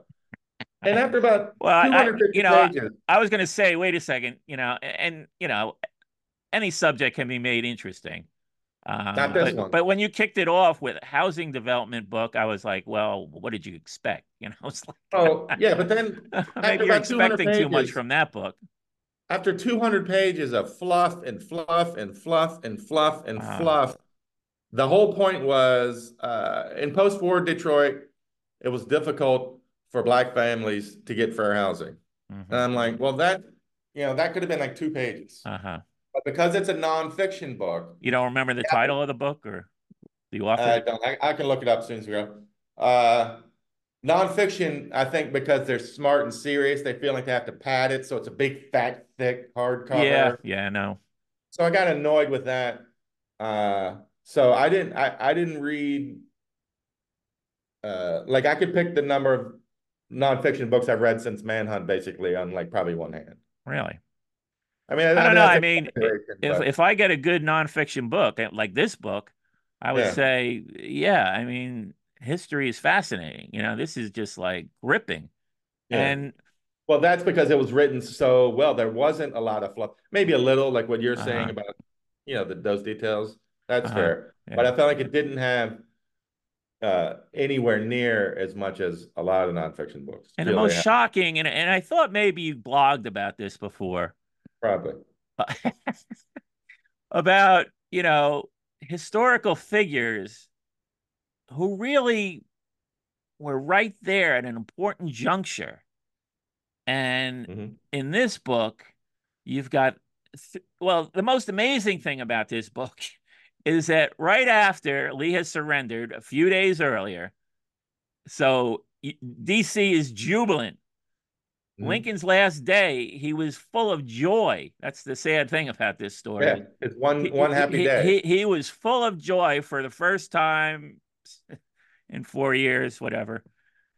and after about
Well, I- I-
250
you know, I-
pages,
I was going to say, wait a second, you know, and you know, any subject can be made interesting. Um,
Not this
but,
one.
but when you kicked it off with a housing development book, I was like, well, what did you expect? You know, it's like,
oh yeah, but then
maybe you're
about 200
expecting too much from that book.
After 200 pages of fluff and fluff and fluff and fluff and
Wow.
fluff, the whole point was uh, in post-war Detroit, it was difficult for black families to get fair housing.
Mhm.
And I'm like, well, that you know that could have been like two pages,
Uh-huh.
but because it's a nonfiction book,
You don't remember the title of the book or the author?
I don't. I, I can look it up as soon as we go. Uh, nonfiction, I think, because they're smart and serious, they feel like they have to pad it, so it's a big, fat, thick hardcover.
yeah, yeah, no.
So I got annoyed with that. Uh, so I didn't. I I didn't read. Uh, like I could pick the number of nonfiction books I've read since Manhunt, basically, on like probably one hand.
Really.
I mean,
I don't know. I mean, if if I get a good nonfiction book like this book, I would
Yeah.
say, yeah. I mean, history is fascinating. You know, this is just like gripping.
Yeah.
And
Well, that's because it was written so well. There wasn't a lot of fluff. Maybe a little, like what you're saying
Uh-huh.
about, you know, the, those details. That's
Uh-huh.
fair.
Yeah.
But I felt like it didn't have uh, anywhere near as much as a lot of nonfiction books.
and the most
have.
shocking, and and I thought maybe you blogged about this before,
Probably.
about you know historical figures who really were right there at an important juncture. And
Mhm.
in this book, you've got, th- well, the most amazing thing about this book is that right after Lee has surrendered a few days earlier, so DC is jubilant.
Mhm.
Lincoln's last day, he was full of joy. That's the sad thing about this story.
Yeah, it's one
He-
one happy
he,
day.
He, he was full of joy for the first time in four years, whatever.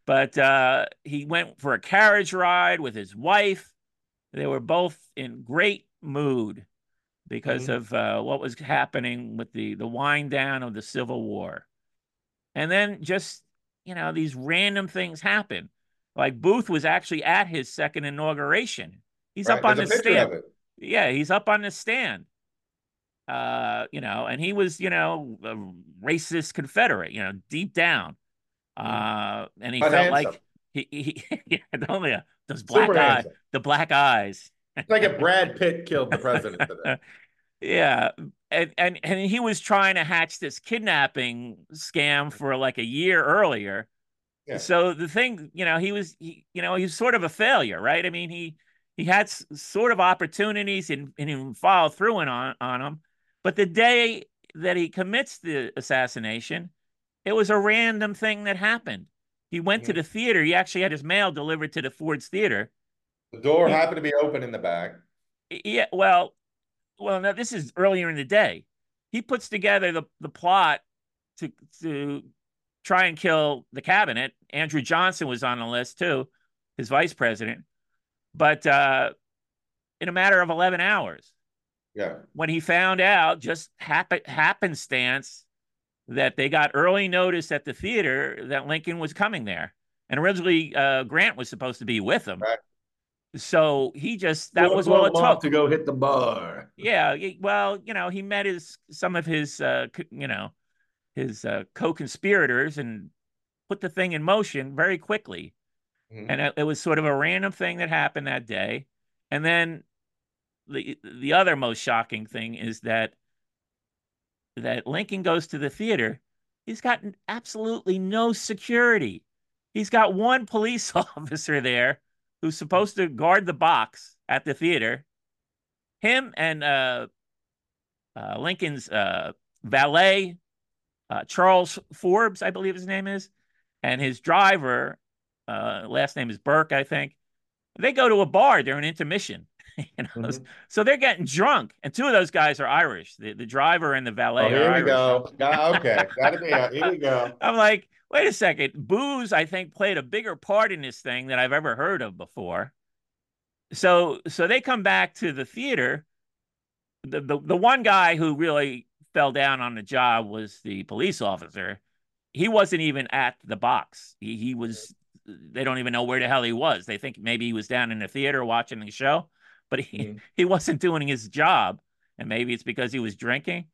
But uh, he went for a carriage ride with his wife. They were both in great mood because
Mhm.
of uh, what was happening with the the wind down of the Civil War. And then just you know these random things happen. Like Booth was actually at his second inauguration. He's
Right,
up on the
there's
stand yeah, he's up on the stand. Uh, you know, and he was, you know, a racist Confederate, you know, deep down. Uh, and he
But
felt
handsome.
like he, he yeah, only uh, those black
Super
eyes,
handsome.
the black eyes.
It's like if Brad Pitt killed the president today.
yeah, and and and he was trying to hatch this kidnapping scam for like a year earlier,
Yeah.
So the thing, you know, he was, he, you know, he was sort of a failure, right? I mean, he he had s- sort of opportunities and, and he followed through on on them, but the day that he commits the assassination, it was a random thing that happened. He went to
Mhm.
the theater. He actually had his mail delivered to the Ford's Theater.
The door
He-
happened to be open in the back.
Yeah, well, well, no, this is earlier in the day. He puts together the the plot to to try and kill the cabinet. Andrew Johnson was on the list too, his vice president. But uh, in a matter of eleven hours,
Yeah.
when he found out, just happen happenstance, that they got early notice at the theater that Lincoln was coming there, and originally uh, Grant was supposed to be with him.
Right.
So he just that was all it
Blow
took.
to go hit the bar.
Yeah, well, you know, he met his some of his uh you know, his uh co-conspirators and put the thing in motion very quickly.
Mhm.
And it, it was sort of a random thing that happened that day. And then the the other most shocking thing is that that Lincoln goes to the theater. He's got absolutely no security. He's got one police officer there who's supposed to guard the box at the theater. Him and uh, uh, Lincoln's uh, valet, uh, Charles Forbes, I believe his name is, and his driver, uh, last name is Burke, I think. They go to a bar during intermission. you know?
Mhm.
So they're getting drunk, and two of those guys are Irish. The, the driver and the valet
Oh,
are
here we
Irish.
go. Okay, got to be. Here we go.
I'm like, wait a second. Booze, I think, played a bigger part in this thing than I've ever heard of before. So, so they come back to the theater. The, the the one guy who really fell down on the job was the police officer. He wasn't even at the box. He he was. They don't even know where the hell he was. They think maybe he was down in the theater watching the show, but he
Mhm.
he wasn't doing his job. And maybe it's because he was drinking.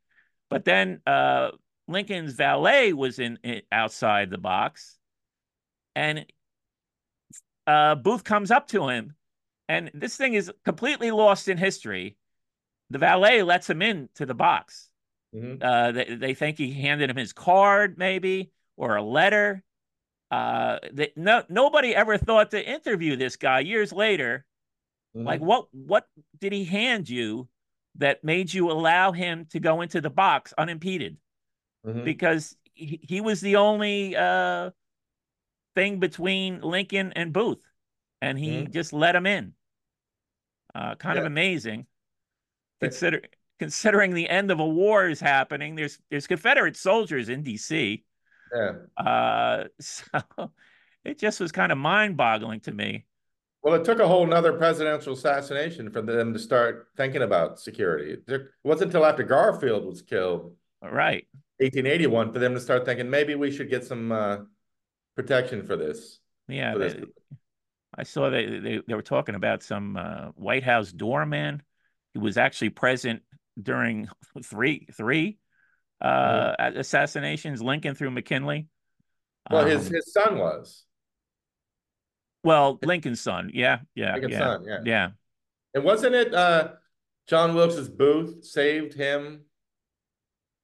But then uh, Lincoln's valet was in, in outside the box, and uh, Booth comes up to him, and this thing is completely lost in history. The valet lets him in to the box.
Mhm.
Uh, they, they think he handed him his card, maybe, or a letter. Uh, they, no, nobody ever thought to interview this guy years later. Like,
Mhm.
what what did he hand you that made you allow him to go into the box unimpeded?
Mhm.
Because he, he was the only uh, thing between Lincoln and Booth, and he
Mhm.
just let him in. Uh, kind of amazing. Consider considering the end of a war is happening. There's there's Confederate soldiers in D.C.
Yeah.
Uh, so it just was kind of mind-boggling to me.
Well, it took a whole nother presidential assassination for them to start thinking about security. It wasn't until after Garfield was killed,
Right.
1881, for them to start thinking maybe we should get some uh, protection for this.
Yeah.
for this.
I saw they, they they were talking about some uh, White House doorman who was actually present during three three uh, assassinations, Lincoln through McKinley.
Well, his
Um,
his son was
well, Lincoln's son. Yeah, yeah,
Lincoln's
yeah,
son, yeah.
yeah.
And wasn't it uh, John Wilkes Booth saved him?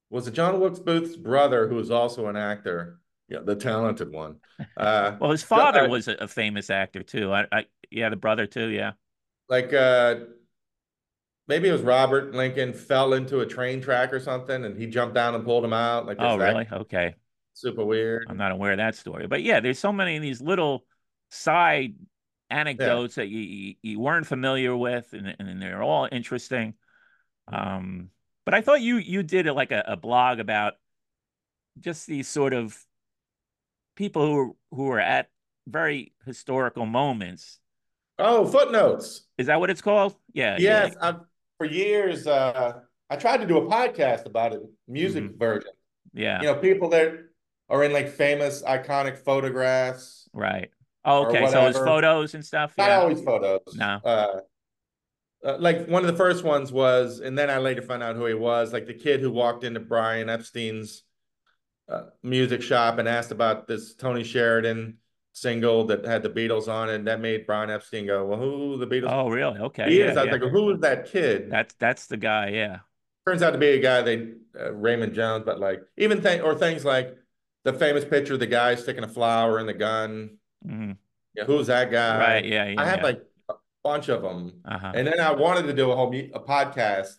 Was it John Wilkes Booth's brother who was also an actor? Yeah, the talented one. Uh,
Well, his father
uh,
was a, famous actor too. I, I, yeah, the brother too. Yeah.
like uh, maybe it was Robert Lincoln fell into a train track or something, and he jumped down and pulled him out. Like,
Oh, really? Okay.
Super weird.
I'm not aware of that story, but yeah, there's so many of these little side anecdotes that you, you weren't familiar with, and and they're all interesting. Um, but I thought you you did like a, a blog about just these sort of people who are, who are at very historical moments.
Oh, footnotes.
Is that what it's called? Yeah.
Yes, I've, for years uh, I tried to do a podcast about it, music
Mhm.
version.
Yeah.
You know, people that are in like famous, iconic photographs.
Right. Oh, okay. So it's photos and stuff.
Not
Yeah.
always photos.
No.
Uh, uh, like one of the first ones was, and then I later found out who he was, like the kid who walked into Brian Epstein's uh, music shop and asked about this Tony Sheridan single that had the Beatles on it, and that made Brian Epstein go, "Well, who the Beatles?"
Oh, really? Okay.
he
yeah,
is. I was
yeah.
like, "Who is that kid?"
That's that's the guy. Yeah.
Turns out to be a guy they uh, Raymond Jones, but like even thing or things like the famous picture of the guy sticking a flower in the gun.
Mhm.
Yeah, who's that guy?
Right. Yeah. Yeah.
I had
yeah.
like a bunch of them,
uh-huh.
and then I wanted to do a whole mu- a podcast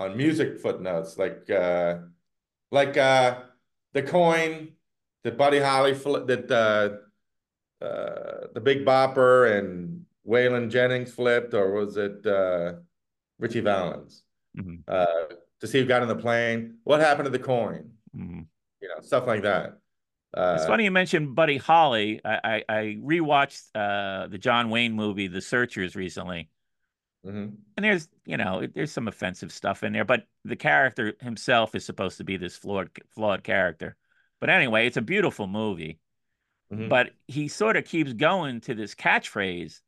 on music footnotes, like uh, like uh, the coin the Buddy Holly fl- that uh, uh, the Big Bopper and Waylon Jennings flipped, or was it uh, Ritchie Valens?
Mhm.
Uh, to see who got on the plane, what happened to the coin?
Mhm.
You know, stuff like that. Uh,
It's funny you mentioned Buddy Holly. I I, I rewatched uh, the John Wayne movie, The Searchers, recently,
mhm.
and there's you know there's some offensive stuff in there, but the character himself is supposed to be this flawed flawed character. But anyway, it's a beautiful movie.
Mhm.
But he sort of keeps going to this catchphrase,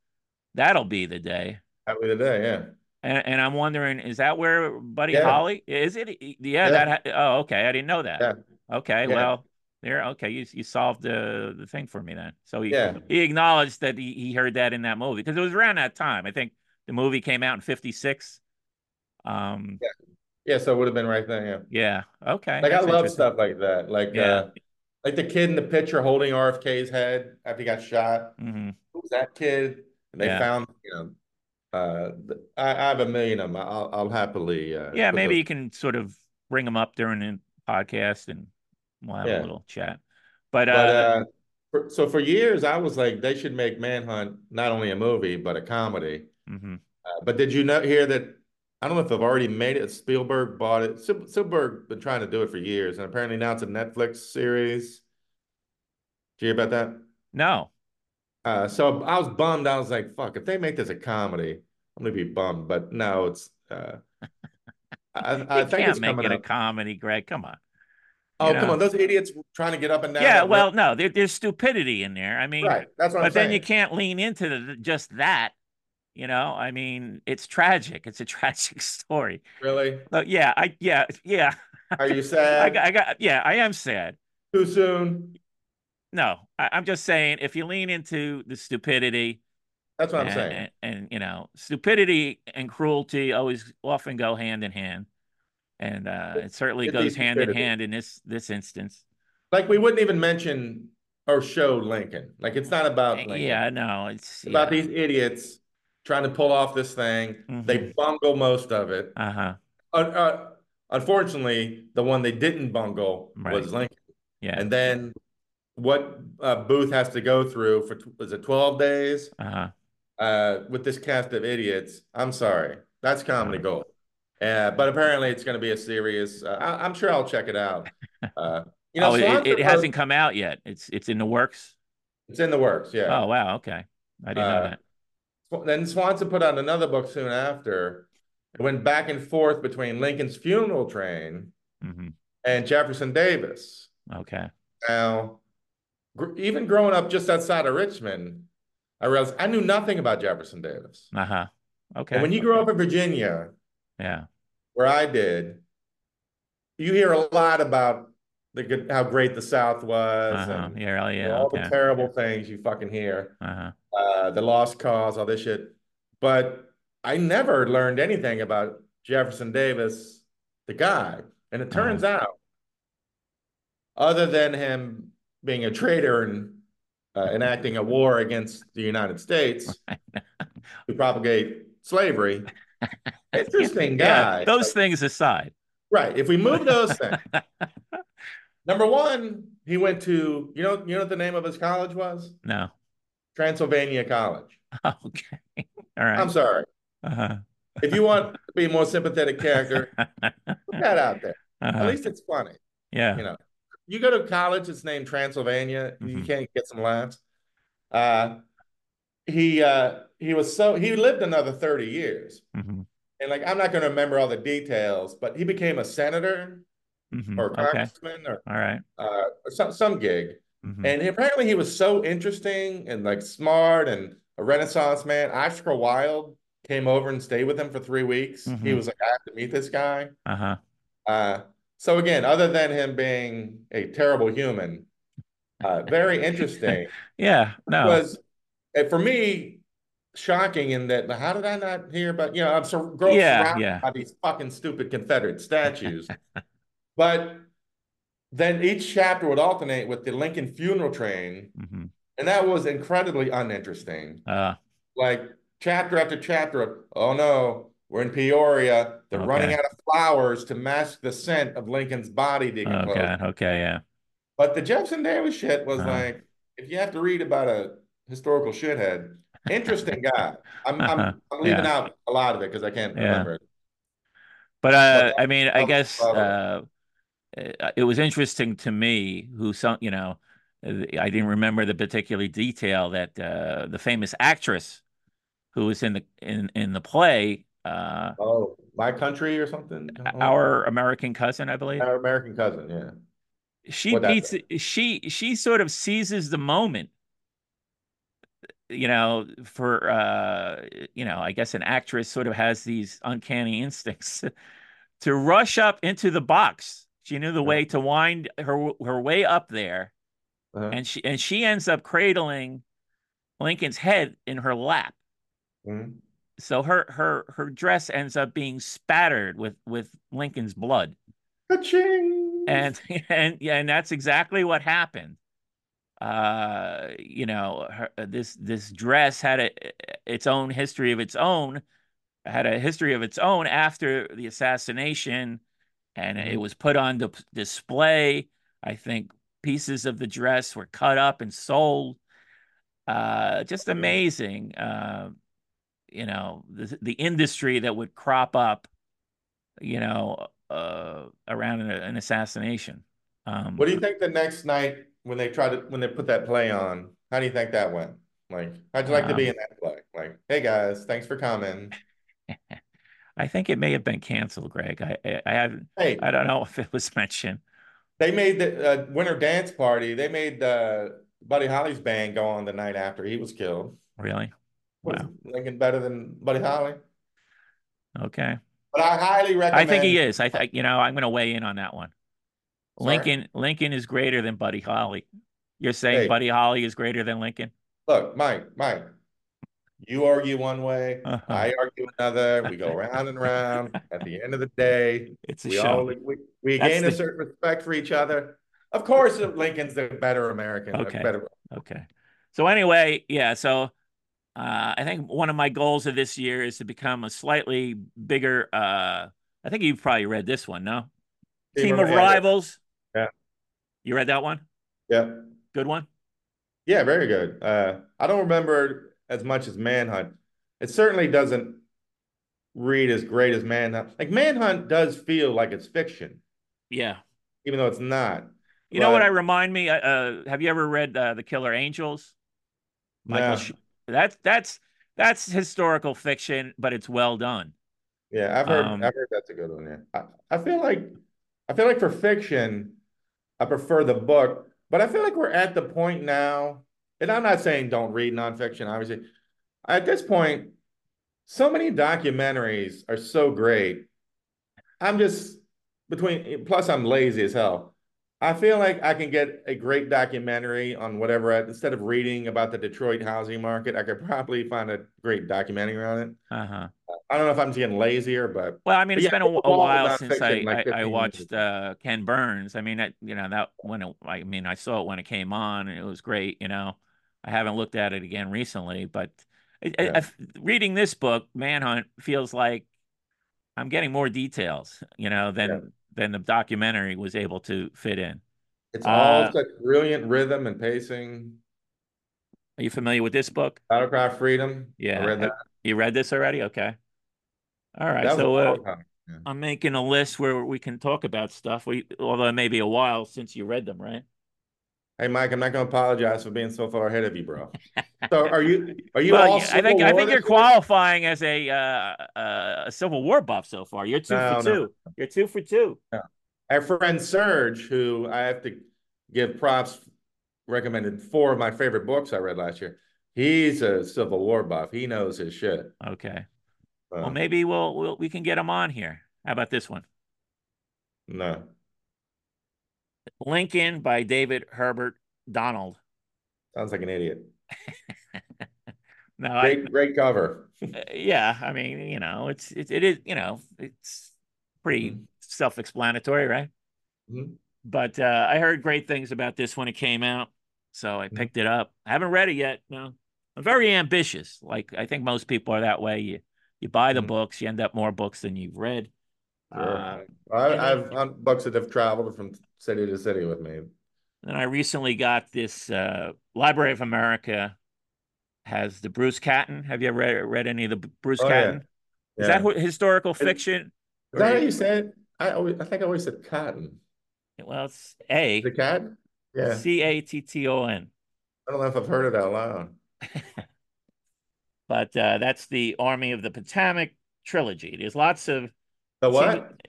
"That'll be the day."
That'll be the day, yeah.
And, and I'm wondering, is that where Buddy
Yeah.
Holly is it? Yeah,
Yeah.
that. Ha- oh, okay. I didn't know that.
Yeah.
Okay, well, there. Okay, you you solved the the thing for me then. So he
Yeah.
he acknowledged that he, he heard that in that movie because it was around that time. I think the movie came out in '56. Um.
Yeah, so it would have been right there, yeah.
Yeah. Okay.
Like I love stuff like that. Like
Yeah.
uh like the kid in the picture holding RFK's head after he got shot.
hmm
Who's that kid? And they
Yeah.
found, you know, uh I, I have a million of them. I'll I'll happily uh
Yeah. Maybe
those-
you can sort of bring them up during the podcast and we'll have
Yeah.
a little chat. But,
But
uh,
uh for, so for years I was like they should make Manhunt not only a movie but a comedy.
mhm.
Uh, but did you know hear that I don't know if they've already made it. Spielberg bought it. Spiel- Spielberg been trying to do it for years, and apparently now it's a Netflix series. Did you hear about that?
no.
Uh, so I was bummed. I was like, "Fuck! If they make this a comedy, I'm gonna be bummed." But no, it's. Uh, I, I
You
think
can't
it's
make
coming
it a comedy, Greg. Come on.
Oh, come
know.
on! Those idiots trying to get up and down.
Yeah, well, no, there, there's stupidity in there. I mean,
right. That's what
but
I'm
then
saying.
you can't lean into the, just that. You know, I mean, it's tragic. It's a tragic story.
Really?
But yeah, I yeah yeah.
Are you sad?
got, I got yeah. I am sad.
Too soon?
No, I, I'm just saying if you lean into the stupidity
That's what I'm saying.
and, and, you know, stupidity and cruelty always often go hand in hand, and uh, it certainly
It's
goes hand in hand in this this instance.
Like we wouldn't even mention or show Lincoln. Like it's not about Lincoln.
Yeah, no, it's
It's about these idiots trying to pull off this thing. They
Mhm.
bungle most of it.
Uh huh.
Uh, uh, unfortunately, the one they didn't bungle
Right.
was Lincoln.
Yeah.
And then what uh, Booth has to go through for was it 12 days
Uh huh.
uh, with this cast of idiots? I'm sorry, that's comedy
Uh-huh.
gold. Uh, but apparently, it's going to be a serious. Uh, I, I'm sure I'll check it out. Uh, you know,
oh, it, it hasn't come out yet. It's it's in the works.
It's in the works. Yeah.
Oh wow, okay. I didn't know
Uh,
that.
Then Swanson put out another book soon after. It went back and forth between Lincoln's funeral train
hmm
and Jefferson Davis.
Okay.
Now, gr- even growing up just outside of Richmond, I realized I knew nothing about Jefferson Davis.
Uh huh. Okay.
And when you grow up in Virginia,
yeah.
where I did, you hear a lot about the good, how great the South was
Uh huh.
and
Yeah. Yeah.
all
Okay.
the terrible things you fucking hear.
Uh huh.
uh, the lost cause, all this shit. But I never learned anything about Jefferson Davis, the guy. And it turns out, other than him being a traitor and uh, enacting a war against the United States to propagate slavery, interesting guy.
Yeah. Those things aside.
right. If we move those things, number one, he went to you know you know what the name of his college was?
No.
Transylvania College.
Okay. All right.
I'm sorry.
Uh-huh.
If you want to be a more sympathetic character, put that out there. At
Uh-huh.
least it's funny.
Yeah.
You know, you go to college, it's named Transylvania. You
Mhm.
can't get some laughs. Uh, he uh, he was so he lived another 30 years.
hmm
And like I'm not going to remember all the details, but he became a senator
hmm
or
Okay.
congressman or
All right.
uh, or some some gig.
Mhm.
And he, apparently he was so interesting and like smart and a renaissance man. Oscar Wilde came over and stayed with him for three weeks. He
Mhm.
was like, I have to meet this guy.
Uh-huh.
Uh, so again, other than him being a terrible human, uh, very interesting
Yeah. No.
was uh, for me shocking in that how did I not hear about you know I'm so gross
Yeah,
surrounded
yeah.
by these fucking stupid Confederate statues, but then each chapter would alternate with the Lincoln funeral train,
hmm
and that was incredibly uninteresting.
Uh,
Like chapter after chapter of, oh no, we're in Peoria. They're running out of flowers to mask the scent of Lincoln's body decomposing.
okay. Okay. Yeah.
But the Jefferson Davis shit was
Uh-huh.
like, if you have to read about a historical shithead, interesting guy. I'm I'm. I'm leaving
Yeah.
out a lot of it because I can't
Yeah.
remember it.
But uh,
But
I mean, I guess
it.
uh, uh, it was interesting to me who some, you know, uh, I didn't remember the particular detail that uh, the famous actress who was in the in in the play, uh,
Oh, my country or something.
our American cousin, I believe,
our American cousin. Yeah.
she
What'd
beats she she sort of seizes the moment. You know, for uh, you know, I guess an actress sort of has these uncanny instincts to rush up into the box. She knew the way to wind her her way up there,
Uh-huh.
and she and she ends up cradling Lincoln's head in her lap.
Mhm.
So her her her dress ends up being spattered with with Lincoln's blood,
Ka-ching!
and and yeah, and that's exactly what happened. Uh, you know, her, this this dress had a its own history of its own, had a history of its own after the assassination, and it
Mhm.
was put on the display. I think pieces of the dress were cut up and sold. Uh, just amazing. Uh, you know, the the industry that would crop up, you know, uh, around an, an assassination. Um,
What do you think the next night when they try to when they put that play on? How do you think that went? Like, how'd you like to be
Um,
in that play? Like, hey guys, thanks for coming.
I think it may have been canceled, Greg. I I, I haven't.
Hey,
I don't know if it was mentioned.
they made the uh, winter dance party. They made uh, Buddy Holly's band go on the night after he was killed.
Really?
Was
Wow.
Lincoln better than Buddy Holly?
Okay.
But I highly recommend.
I think he is. I think you know. I'm going to weigh in on that one.
Sorry?
Lincoln Lincoln is greater than Buddy Holly. You're saying
Hey.
Buddy Holly is greater than Lincoln?
Look, Mike, Mike, you argue one way,
Uh-huh.
I argue another. We go round and round. At the end of the day,
It's a
we
show.
all we, we
That's
gain a certain respect for each other. Of course, Lincoln's the better American.
Okay.
better.
Okay. So anyway, yeah. So uh, I think one of my goals of this year is to become a slightly bigger. Uh, I think you've probably read this one, no? Team of
yeah,
Rivals. You read that one?
Yeah,
Good one.
yeah, very good. Uh, I don't remember as much as Manhunt. It certainly doesn't read as great as Manhunt. Like Manhunt does feel like it's fiction,
Yeah.
even though it's not.
You know what I remind me? Uh, uh, have you ever read uh, The Killer Angels? Michael.
No.
Sh- that's that's that's historical fiction, but it's well done.
Yeah, I've heard
Um,
I've heard that's a good one. Yeah. I, I feel like I feel like for fiction, I prefer the book, but I feel like we're at the point now, and I'm not saying don't read nonfiction, obviously. At this point, so many documentaries are so great. I'm just between plus I'm lazy as hell. I feel like I can get a great documentary on whatever I, instead of reading about the Detroit housing market, I could probably find a great documentary on it.
Uh-huh.
I don't know if I'm just getting lazier, but
Well, I mean, it's
yeah,
been a, a while since I,
like
I, I watched uh, Ken Burns. I mean, that you know that when it, I mean, I saw it when it came on, and it was great. You know, I haven't looked at it again recently, but
Yeah.
Reading this book, Manhunt, feels like I'm getting more details. You know, than
Yeah.
than the documentary was able to fit in.
it's all
Uh,
such brilliant rhythm and pacing.
Are you familiar with this book?
Battle Cry of Freedom.
Yeah.
I read that.
You read this already? Okay. All right.
That
so uh.
Yeah.
I'm making a list where we can talk about stuff. We, although it may be a while since you read them, right?
Hey, Mike, I'm not going to apologize for being so far ahead of you, bro. So, are you are you
well,
all?
I think I think you're qualifying as a uh, uh, a Civil War buff so far. You're two
No,
for
no.
two. You're two for two.
Our friend Serge, who I have to give props, recommended four of my favorite books I read last year. He's a Civil War buff. He knows his shit.
Okay.
Uh,
Well, maybe we'll, we'll we can get him on here. How about this one?
no.
Lincoln by David Herbert Donald.
Sounds like an idiot.
No, I,
Great, great cover.
yeah. I mean, you know, it's it, it is you know it's pretty
Mhm.
self-explanatory, right?
Mhm.
but uh, I heard great things about this when it came out, so I
Mm-hmm.
picked it up. I haven't read it yet. No, I'm very ambitious. Like I think most people are that way. You you buy the
Mhm.
books, you end up more books than you've read.
Sure.
Uh,
I, i've hunt books that have traveled from city to city with me.
And I recently got this uh, Library of America has the Bruce Catton. Have you ever read, read any of the Bruce
Oh, yeah.
Catton? Is
Yeah.
that wh- historical fiction?
Is that how you say it? I always, I think I always said cotton.
Well, it's A
The cat? Yeah.
C A T T O N.
I don't know if I've heard it out loud.
But uh, that's the Army of the Potomac trilogy. There's lots of
The
See,
what?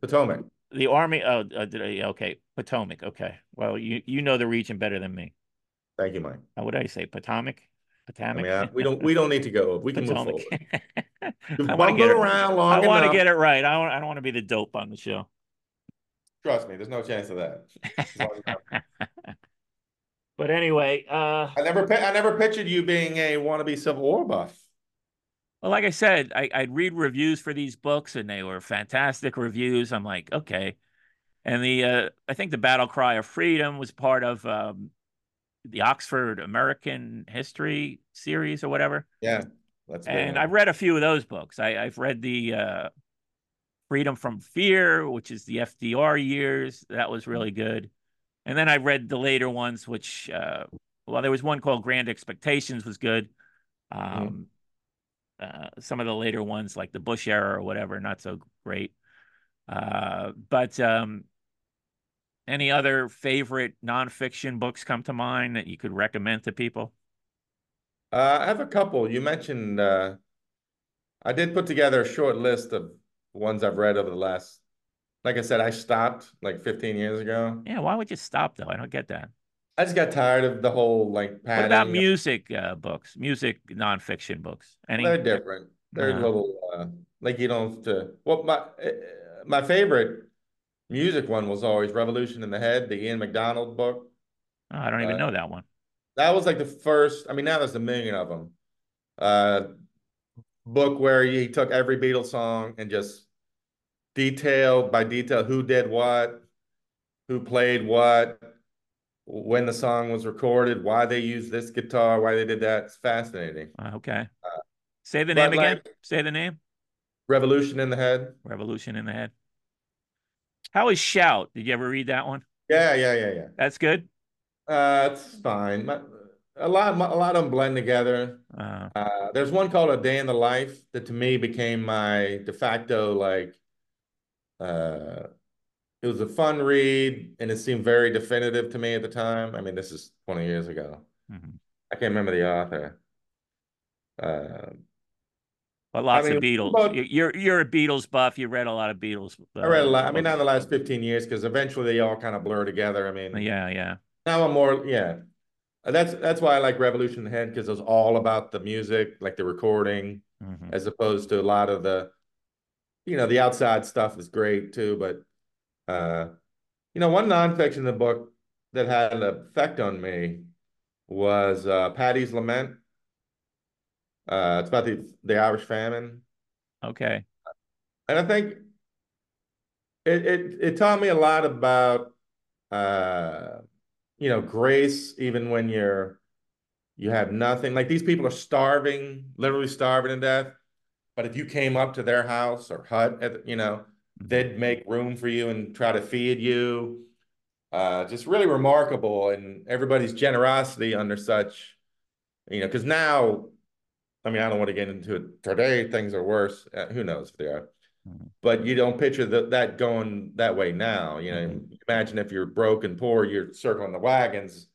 Potomac.
the Army. Oh, uh, okay, Potomac. Okay, well, you you know the region better than me.
Thank you, Mike.
Uh, what did I say? Potomac.
I
Potomac.
mean, I, we don't we don't need to go. We can move
Potomac.
forward.
I want to get it.
around long
I want to get it right. I don't, I don't want to be the dope on the show.
Trust me, there's no chance of that. As long as I-
but anyway, uh,
I never I never pictured you being a wannabe Civil War buff.
well, like I said, I, I'd read reviews for these books, and they were fantastic reviews. I'm like, okay. And the uh, I think the Battle Cry of Freedom was part of um, the Oxford American History series or whatever.
Yeah, that's a
And
one.
I've read a few of those books. I, I've read the uh, Freedom from Fear, which is the FDR years. That was really good. And then I read the later ones, which, uh, well, there was one called Grand Expectations, was good. Um, uh, some of the later ones, like the Bush era or whatever, not so great. Uh, but um, any other favorite nonfiction books come to mind that you could recommend to people?
Uh, I have a couple. You mentioned uh, I did put together a short list of ones I've read over the last. Like I said, I stopped like 15 years ago.
Yeah, why would you stop though? I don't get that.
I just got tired of the whole like
What about music uh, books, music nonfiction books? Any?
They're different. They're
Uh-huh.
little uh, like you don't have to. Well, my uh, my favorite music one was always Revolution in the Head, the Ian MacDonald book.
Oh, I don't even
uh,
know that one.
That was like the first. I mean, now there's a million of them. Uh, book where he took every Beatles song and just detail by detail who did what, who played what, when the song was recorded, why they used this guitar, why they did that. It's fascinating.
Uh, okay. Say the name again.
like-
Say the name.
Revolution in the Head.
Revolution in the Head. How is Shout? Did you ever read that one?
Yeah, yeah, yeah, yeah.
That's good.
Uh, it's fine. My- A lot, a lot of them blend together.
Uh,
Uh, there's one called A Day in the Life that to me became my de facto like uh it was a fun read and it seemed very definitive to me at the time. I mean, this is 20 years ago.
mhm.
I can't remember the author. Uh,
But lots
mean,
of Beatles. You're you're a Beatles buff. You read a lot of Beatles.
I read a
uh,
lot. I mean, not the last 15 years because eventually they all kind of blur together. I mean,
Yeah, yeah.
now I'm more, yeah. That's that's why I like Revolution in the Head because it was all about the music, like the recording.
mhm.
as opposed to a lot of the, you know, the outside stuff is great too. But, uh, you know, one nonfiction in the book that had an effect on me was uh, Paddy's Lament. Uh, it's about the the Irish famine,
Okay.
and I think it it it taught me a lot about, uh, you know, grace even when you're you have nothing. Like these people are starving, literally starving to death. But if you came up to their house or hut, you know, they'd make room for you and try to feed you. Uh, just really remarkable, and everybody's generosity under such, you know, because now, I mean, I don't want to get into it today. Things are worse. Uh, who knows if they are,
Mhm.
but you don't picture that that going that way now. You know, imagine if you're broke and poor, you're circling the wagons.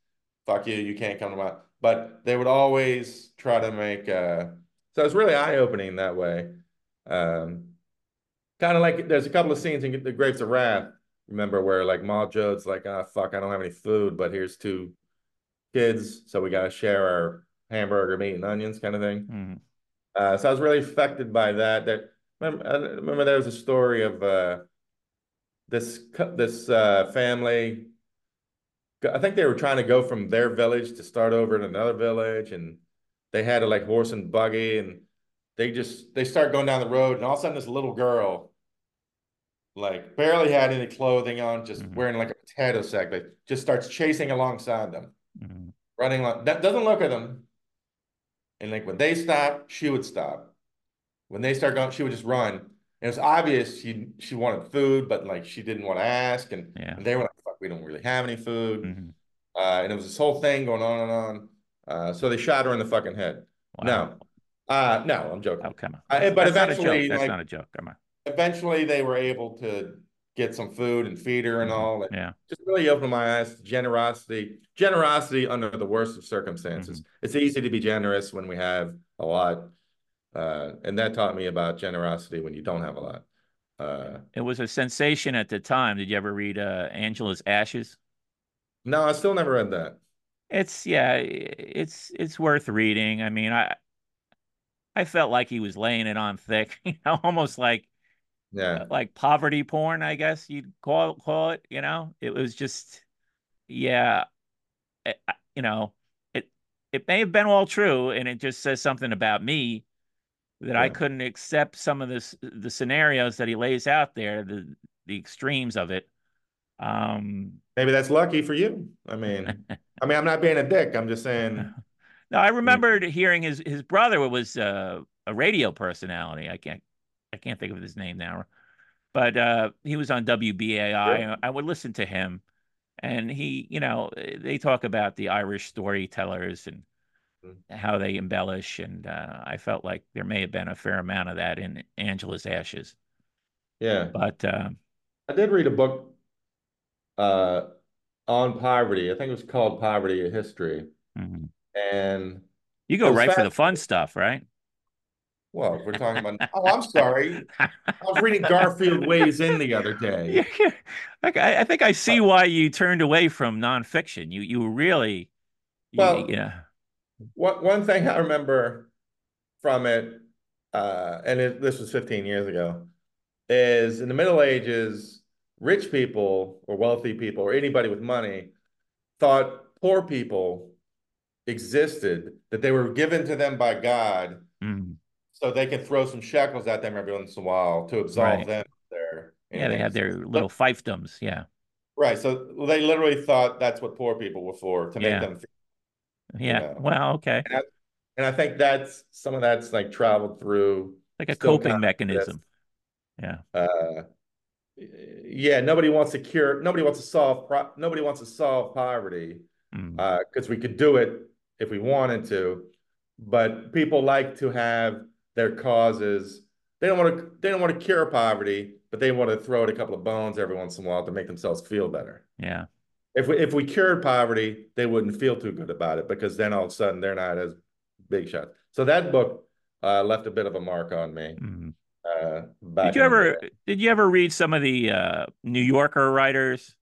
Fuck you, you can't come to my. But they would always try to make. Uh, so it's really eye opening that way. Um, kind of like there's a couple of scenes in the Grapes of Wrath. Remember where like Ma Joad's like, ah, fuck, I don't have any food, but here's two kids, so we gotta share our hamburger, meat, and onions, kind of thing.
Mhm.
Uh, so I was really affected by that. That remember, I remember there was a story of uh, this this uh, family. I think they were trying to go from their village to start over in another village, and they had a like horse and buggy, and they just they start going down the road, and all of a sudden this little girl like barely had any clothing on, just
hmm
wearing like a potato sack. Like just starts chasing alongside them,
hmm
running like that. Doesn't look at them, and like when they stop, she would stop. When they start going, she would just run. And it was obvious she she wanted food, but like she didn't want to ask, and
Yeah.
and they were like, "Fuck, we don't really have any food."
hmm
Uh, and it was this whole thing going on and on. Uh, so they shot her in the fucking head.
Wow.
No, uh, no, I'm joking.
Oh, come on.
Uh, but
that's not a joke.
eventually,
That's
like
not a joke. Come on.
eventually, they were able to get some food and feed her and
Mhm.
all. And
Yeah.
just really opened my eyes to generosity. Generosity under the worst of circumstances.
Mm-hmm.
It's easy to be generous when we have a lot, uh, and that taught me about generosity when you don't have a lot. Uh,
It was a sensation at the time. Did you ever read uh, Angela's Ashes?
no, I still never read that.
It's yeah, it's it's worth reading. I mean, I I felt like he was laying it on thick, you know, almost like
Yeah,
like poverty porn, I guess you'd call call it, you know. It was just yeah, it, you know, it it may have been all true and it just says something about me that I couldn't accept some of this the scenarios that he lays out there, the the extremes of it. Um
Maybe that's lucky for you. I mean, I mean, I'm not being a dick. I'm just saying.
No, I remembered hearing his his brother was uh, a radio personality. I can't I can't think of his name now, but uh, he was on WBAI.
Sure.
I would listen to him, and he, you know, they talk about the Irish storytellers and
Mm.
how they embellish, and uh, I felt like there may have been a fair amount of that in Angela's Ashes.
Yeah,
But uh,
I did read a book uh, on poverty. I think it was called Poverty: A History,
mhm.
and
you go right for the fun stuff, right?
Well, we're talking about. Oh, I'm sorry. I was reading Garfield Weighs In the other day.
yeah. I think I
Uh,
see why you turned away from nonfiction. You you really you,
well,
yeah.
one one thing I remember from it, uh, and it, this was 15 years ago, is in the Middle Ages, rich people or wealthy people or anybody with money thought poor people existed, that they were given to them by God,
Mm,
so they could throw some shekels at them every once in a while to absolve
right.
them their
Yeah, they had their little fiefdoms. Yeah.
Right. So they literally thought that's what poor people were for, to make
Yeah.
them feel, you
Yeah.
know.
Well, okay.
And I, and I think that's some of that's like traveled through
Like a coping
exists.
mechanism. Yeah.
Uh, yeah, nobody wants to cure, nobody wants to solve, pro nobody wants to solve poverty,
Mm,
uh, because we could do it if we wanted to. But people like to have their causes. They don't want to, they don't want to cure poverty, but they want to throw it a couple of bones every once in a while to make themselves feel better.
yeah.
If we if we cured poverty, they wouldn't feel too good about it because then all of a sudden they're not as big shots. So that book uh, left a bit of a mark on me
Mm.
Uh,
Did you
the
ever did you ever read some of the uh, New Yorker writers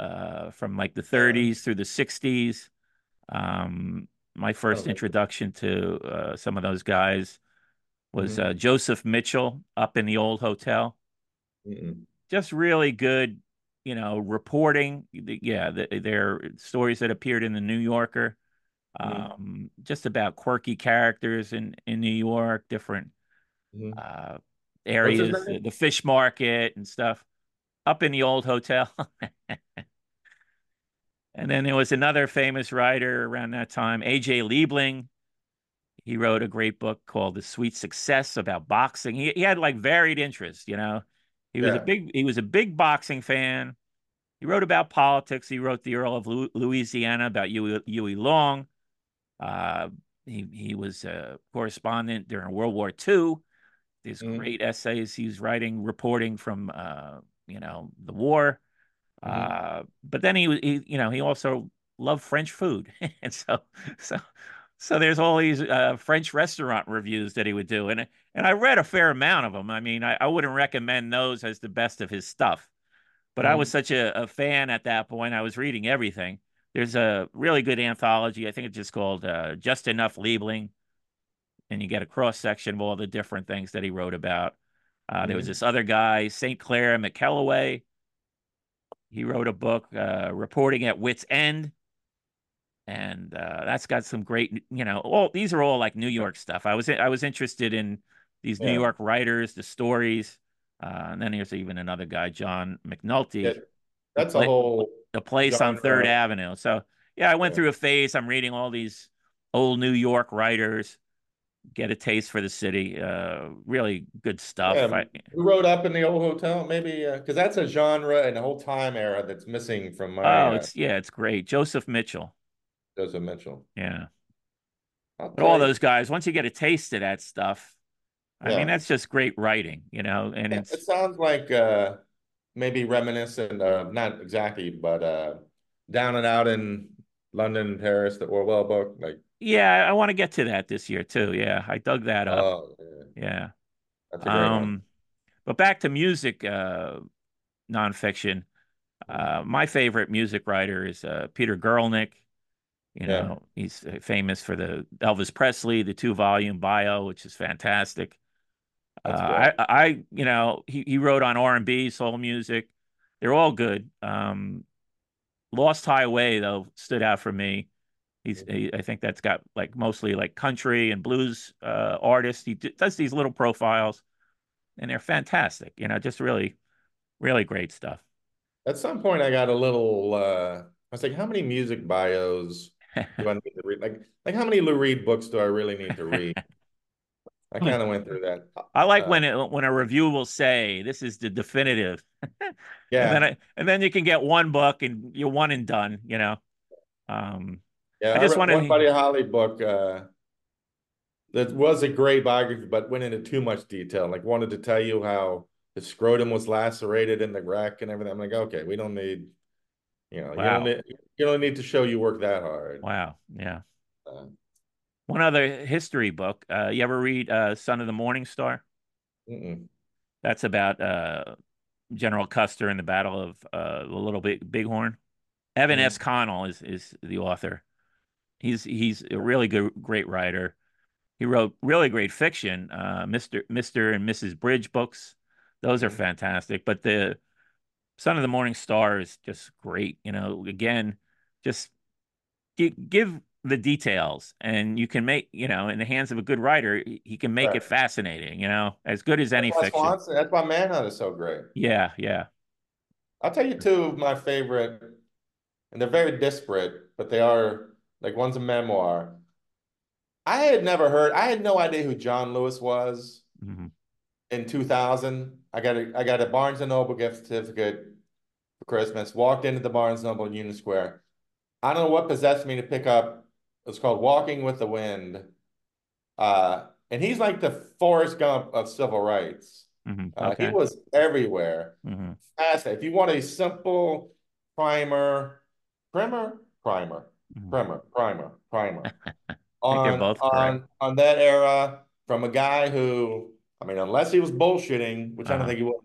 uh, from like the
Uh,
30s through the 60s? Um, my first
so.
introduction to uh, some of those guys was
Mhm.
uh, Joseph Mitchell up in the old hotel.
Mm-mm.
Just really good, you know, reporting. Yeah, the, their stories that appeared in the New Yorker,
Mhm.
um, just about quirky characters in in New York, different
Mhm.
uh, areas, the, the fish market and stuff up in the old hotel. And then there was another famous writer around that time, A.J. Liebling. He wrote a great book called The Sweet Science about boxing. He, he had like varied interests, you know. He was a big he was a big boxing fan. He wrote about politics. He wrote The Earl of Louisiana about Huey, Huey Long. Uh, he he was a correspondent during World War II. These
Mhm.
great essays he's writing, reporting from uh, you know the war.
Mhm.
Uh, but then he, was- he, you know, he also loved French food, and so, so, so there's all these uh, French restaurant reviews that he would do, and and I read a fair amount of them. I mean, I, I wouldn't recommend those as the best of his stuff, but I was such a, a fan at that point. I was reading everything. There's a really good anthology. I think it's just called uh, Just Enough Liebling, and you get a cross section of all the different things that he wrote about. Uh, there was
Mhm.
this other guy, St. Clair McKelway. He wrote a book, uh, Reporting at Wit's End. And uh, that's got some great, you know, all these are all like New York stuff. I was I was interested in these New York writers, the stories. Uh, and then there's even another guy, John McNulty.
Yeah, that's a whole
the place
John,
on Third Avenue. So yeah, I went
Yeah.
through a phase. I'm reading all these old New York writers, get a taste for the city. Uh, really good stuff.
Yeah,
I,
who wrote up in the old hotel? Maybe because that's a genre and a whole time era that's missing from my
oh,
uh,
it's yeah, it's great. Joseph Mitchell.
Joseph Mitchell.
Yeah. But all
you,
those guys, once you get a taste of that stuff, I
Yeah.
mean, that's just great writing, you know, and
yeah,
it's
it sounds like uh, maybe reminiscent of not exactly, but uh, down and out in London, Paris, the Orwell book. Like,
yeah, I want to get to that this year too. Yeah, I dug that up.
oh, yeah,
Yeah.
that's a great one.
Um, but back to music, uh, nonfiction. Uh, my favorite music writer is uh, Peter Guralnick. You
Yeah.
know, he's uh, famous for the Elvis Presley, the two volume bio, which is fantastic. Uh, I. I, you know, he, he wrote on R and B, soul music. They're all good. Um, Lost Highway though stood out for me. He's, he, I think that's got like mostly like country and blues uh, artists. He d- does these little profiles, and they're fantastic. You know, just really, really great stuff.
At some point, I got a little. Uh, I was like, how many music bios do I need to read? Like, like how many Lou Reed books do I really need to read? I kind of went through that.
I like
Uh,
when it, when a review will say this is the definitive,
yeah.
and then I, and then you can get one book and you're one and done. You know, um,
yeah.
I just
read
wanna-
one Buddy Holly book. Uh, that was a great biography, but went into too much detail. Like, wanted to tell you how the scrotum was lacerated in the wreck and everything. I'm like, okay, we don't need. You know, you don't need, you don't need to show you work that hard.
wow, yeah.
Uh,
One other history book. Uh, you ever read uh, Son of the Morning Star?
mm-mm.
That's about uh, General Custer in the Battle of uh, the Little Big Bighorn. Evan
Mhm.
S. Connell is is the author. He's he's a really good, great writer. He wrote really great fiction, uh, Mister Mister and Mrs. Bridge books. Those are
Mhm.
fantastic. But the Son of the Morning Star is just great. You know, again, just gi- give the details, and you can make you know, in the hands of a good writer, he can make
Right.
it fascinating. You know, as good as any
That's why
fiction.
Swanson, that's why Manhunt is so great.
Yeah, yeah.
I'll tell you two of my favorite, and they're very disparate, but they are like one's a memoir. I had never heard, I had no idea who John Lewis was
hmm
in 2000. I got a I got a Barnes and Noble gift certificate for Christmas. Walked into the Barnes and Noble in Union Square. I don't know what possessed me to pick up. It's called Walking with the Wind. Uh, and he's like the Forrest Gump of civil rights.
hmm
Uh, He was everywhere.
hmm
Fascinating. If you want a simple primer, primer, primer. Primer, primer, primer on on on that era from a guy who, I mean, unless he was bullshitting, which I don't
Uh-huh.
think he was,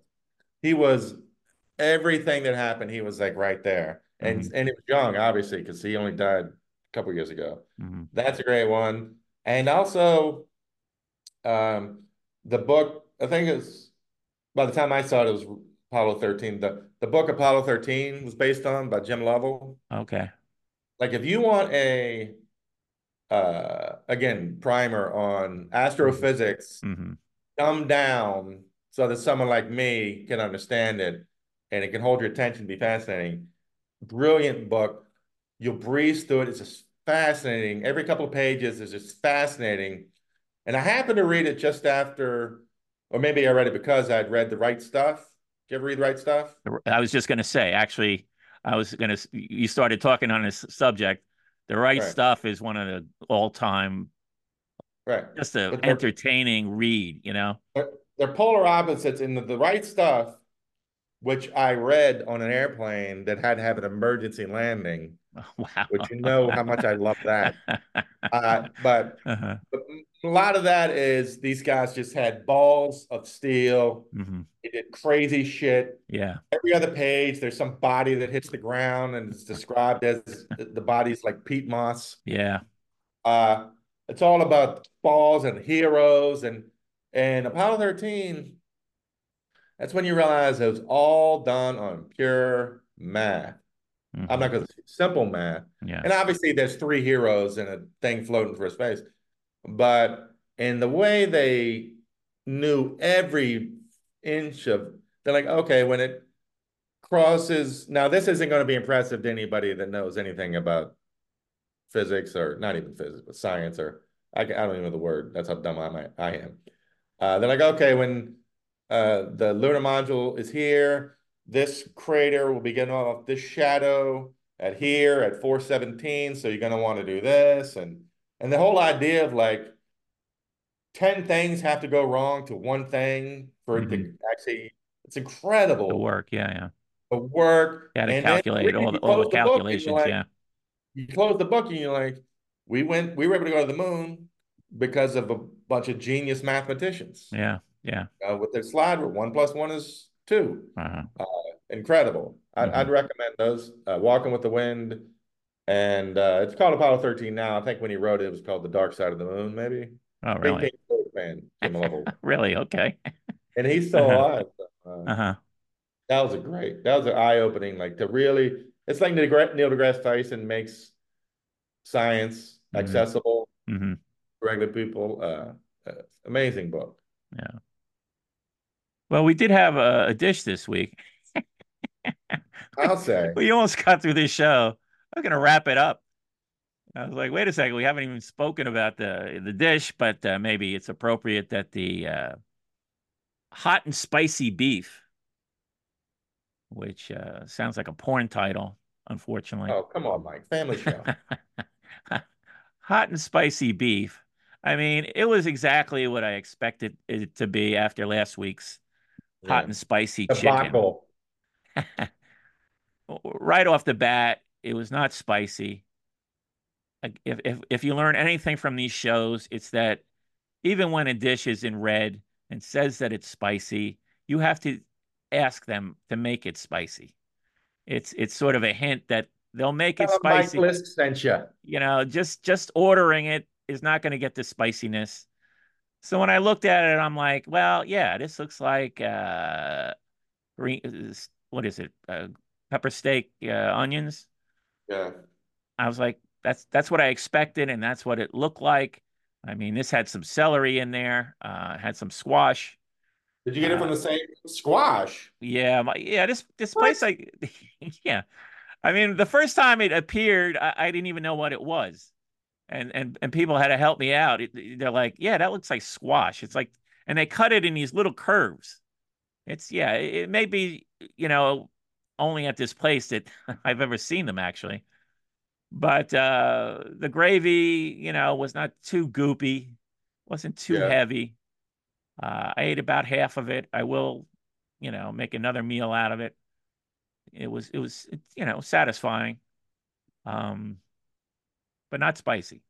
he was everything that happened. He was like right there, and
Mhm.
and he was young, obviously, because he only died a couple years ago.
hmm
That's a great one, and also, um, the book. I think it's by the time I saw it, it was Apollo 13. The the book Apollo 13 was based on by Jim Lovell.
Okay.
Like if you want a uh again primer on astrophysics
hmm
dumbed down so that someone like me can understand it and it can hold your attention be fascinating. Brilliant book. You'll breeze through it. It's just fascinating. Every couple of pages is just fascinating. And I happened to read it just after or maybe I read it because I'd read the right stuff. Did you ever read the right stuff?
I was just going to say, actually, I was going to, you started talking on this subject. The right
Right.
stuff is one of the all time,
right
just a entertaining read, you know?
They're, they're polar opposites in the, the right stuff, which I read on an airplane that had to have an emergency landing,
Wow.
which you know how much I love that. Uh, but,
uh-huh.
but a lot of that is these guys just had balls of steel.
hmm
They did crazy shit.
Yeah.
Every other page, there's some body that hits the ground and it's described as the the body's like peat moss.
Yeah.
Uh, it's all about balls and heroes and and Apollo 13. That's when you realize it was all done on pure math.
Mhm.
I'm not going to simple math.
Yeah.
And obviously, there's three heroes and a thing floating through space. But in the way they knew every inch of. They're like, okay, when it crosses. Now, this isn't going to be impressive to anybody that knows anything about physics or not even physics, but science or I, I don't even know the word. That's how dumb I, I am. Uh, they're like, okay, when uh, the lunar module is here, this crater will be getting off this shadow at here at 417. So you're going to want to do this. And, and the whole idea of like 10 things have to go wrong to one thing for mm-hmm. it to mm-hmm. actually, it's incredible.
The work. Yeah. Yeah.
The work.
You Yeah. To calculate all the, all the calculations.
like,
yeah.
You close the book and you're like, we went, we were able to go to the moon because of a bunch of genius mathematicians.
Yeah. Yeah.
Uh, with their slide where one plus one is 2 uh-huh. uh, incredible. I'd, mm-hmm. I'd, recommend those. Uh, Walking with the Wind, and uh, it's called Apollo 13 now. I think when he wrote it, it was called The Dark Side of the Moon, maybe.
Oh, really?
fan,
really? Okay.
and he's still uh-huh. alive. Uh, uh-huh. That was a great. That was an eye opening. Like to really, it's like Neil deGrasse Tyson makes science mm-hmm. accessible mm-hmm. to regular people. Uh, uh, amazing book.
Yeah. Well, we did have a, a dish this week.
I'll say.
we almost got through this show. I'm going to wrap it up. I was like, wait a second, we haven't even spoken about the the dish, but uh, maybe it's appropriate that the uh, hot and spicy beef, which uh, sounds like a porn title, unfortunately.
Oh, come on, Mike, family show.
hot and spicy beef. I mean, it was exactly what I expected it to be after last week's yeah. hot and spicy chicken. right off the bat, it was not spicy. If, if if you learn anything from these shows, it's that even when a dish is in red and says that it's spicy, you have to ask them to make it spicy. It's it's sort of a hint that they'll make it spicy.
Mike Lisk sent you.
You know, just just ordering it is not going to get the spiciness. So when I looked at it, I'm like, well, yeah, this looks like uh, green. What is it? Uh, pepper steak, uh, onions.
Yeah. I
was like, that's that's what I expected, and that's what it looked like. I mean, this had some celery in there, uh, had some squash.
Did you get it from uh, the same squash?
Yeah, my, yeah. This this what? place, like, yeah. I mean, the first time it appeared, I, I, didn't even know what it was, and and and people had to help me out. They're like, "Yeah, that looks like squash." It's like, and they cut it in these little curves. It's yeah, it, it may be, you know, only at this place that I've ever seen them actually. But uh, the gravy, you know, was not too goopy, wasn't too yeah. heavy. Uh, I ate about half of it. I will, you know, make another meal out of it. It was, it was, it, you know, satisfying, um, but not spicy.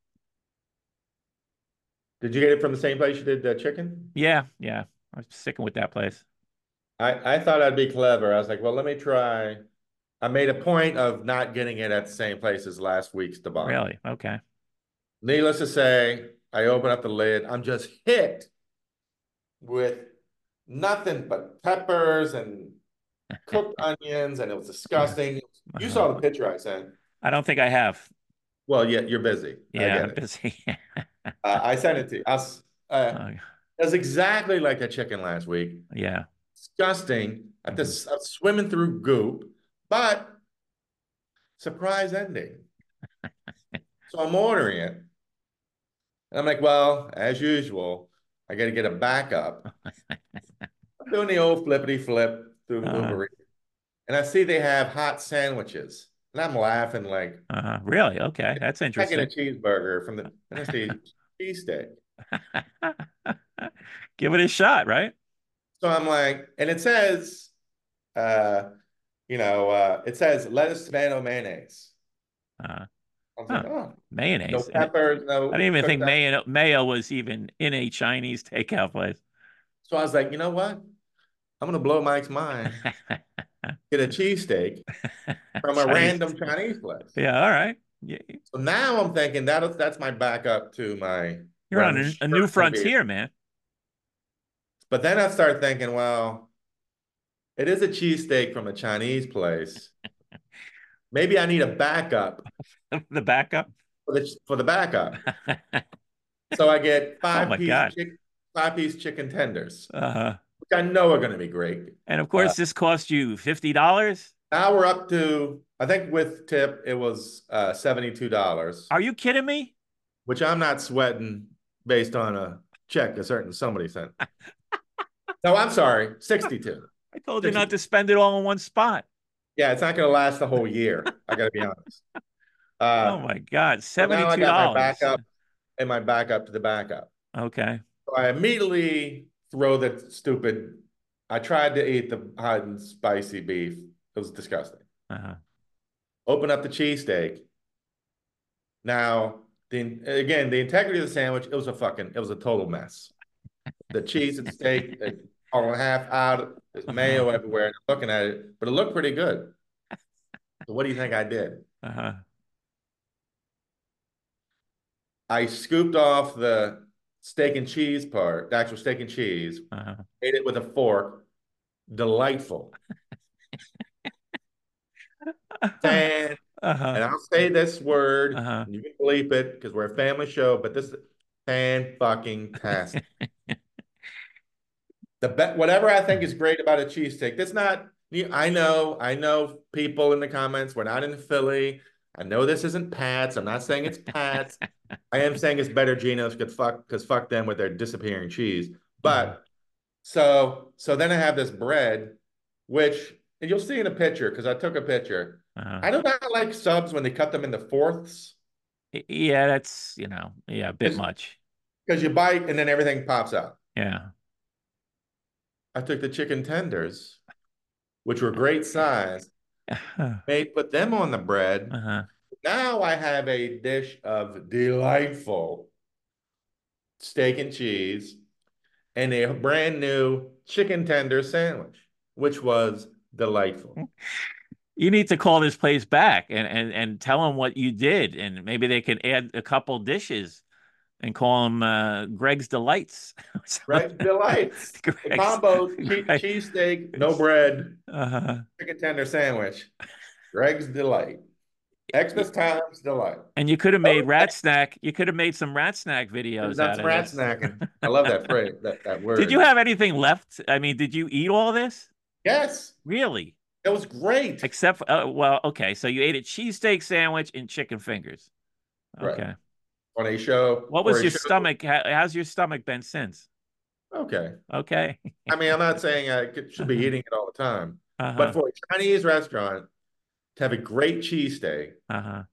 Did you get it from the same place you did the chicken?
Yeah, yeah. I was sticking with that place.
I, I thought I'd be clever. I was like, well, let me try. I made a point of not getting it at the same place as last week's debauch.
Really? Okay.
Needless to say, I open up the lid. I'm just hit with nothing but peppers and cooked onions, and it was disgusting. You saw the picture I sent.
I don't think I have.
Well, yeah, you're busy.
Yeah, I'm busy.
uh, I sent it to you. I was, uh, oh. It was exactly like a chicken last week.
Yeah
disgusting. At this, I'm swimming through goop, but surprise ending. so I'm ordering it. And I'm like, well, as usual, I got to get a backup. I'm doing the old flippity flip through uh-huh. Uber and I see they have hot sandwiches. And I'm laughing like,
uh-huh. really? Okay, that's interesting.
I get a cheeseburger from the, and I see cheesesteak.
Give it a shot, right?
So I'm like, and it says, uh, you know, uh, it says lettuce, tomato, mayonnaise.
Uh, like, oh, mayonnaise.
No peppers. No.
I didn't even think mayo, mayo was even in a Chinese takeout place.
So I was like, you know what? I'm gonna blow Mike's mind. Get a cheesesteak from a random Chinese place.
Yeah, all right. Yeah.
So now I'm thinking that that's my backup to my.
You're on a, a new frontier, man.
But then I start thinking, well, it is a cheesesteak from a Chinese place. Maybe I need a backup.
the backup?
For the, for the backup. so I get five, oh piece chick, five piece chicken tenders.
Uh-huh.
Which I know are going to be great.
And of course, uh, this cost you fifty dollars.
Now we're up to, I think with tip, it was uh, seventy-two dollars.
Are you kidding me?
Which I'm not sweating based on a check a certain somebody sent. no, I'm sorry, sixty-two.
I told 62. you not to spend it all in one spot.
Yeah, it's not going to last the whole year. I got to be honest.
Uh, oh my God, seventy-two dollars.
my backup and my backup to the backup.
Okay.
So I immediately throw that stupid. I tried to eat the hot and spicy beef. It was disgusting.
Uh-huh.
Open up the cheesesteak. Now, the again, the integrity of the sandwich, it was a fucking, it was a total mess. The cheese and steak, all and a half out. There's mayo uh-huh. everywhere. And I'm looking at it, but it looked pretty good. So what do you think I did?
Uh-huh.
I scooped off the steak and cheese part, the actual steak and cheese,
uh-huh.
ate it with a fork. Delightful. Fan, uh-huh. and I'll say this word, uh-huh. you can bleep it because we're a family show, but this is fan fucking tastic. the be- whatever I think is great about a cheesesteak, that's not I know, I know people in the comments, we're not in Philly. I know this isn't Pat's. I'm not saying it's Pat's. I am saying it's better Geno's because fuck because fuck them with their disappearing cheese. But so so then I have this bread, which and you'll see in a picture because I took a picture.
Uh-huh.
I do not like subs when they cut them into fourths.
Yeah, that's you know, yeah, a bit much.
Because you bite and then everything pops out.
Yeah.
I took the chicken tenders, which were great size, made put them on the bread.
Uh-huh.
Now I have a dish of delightful steak and cheese and a brand new chicken tender sandwich, which was delightful.
You need to call this place back and, and, and tell them what you did, and maybe they can add a couple dishes and call them uh, Greg's Delights.
Greg's Delights. Greg's, combo cheesesteak, no bread,
uh-huh.
chicken tender sandwich. Greg's Delight. Xmas times delight.
And you could have made rat snack. You could have made some rat snack videos.
That's rat snacking. I love that phrase. That, that word.
Did you have anything left? I mean, did you eat all this?
Yes.
Really?
It was great.
Except, for, uh, well, okay. So you ate a cheesesteak sandwich and chicken fingers. Okay. Right.
On a show.
What was your stomach? How, how's your stomach been since?
Okay.
Okay.
I mean, I'm not saying I should be uh-huh. eating it all the time,
uh-huh.
but for a Chinese restaurant to have a great cheesesteak,
uh-huh.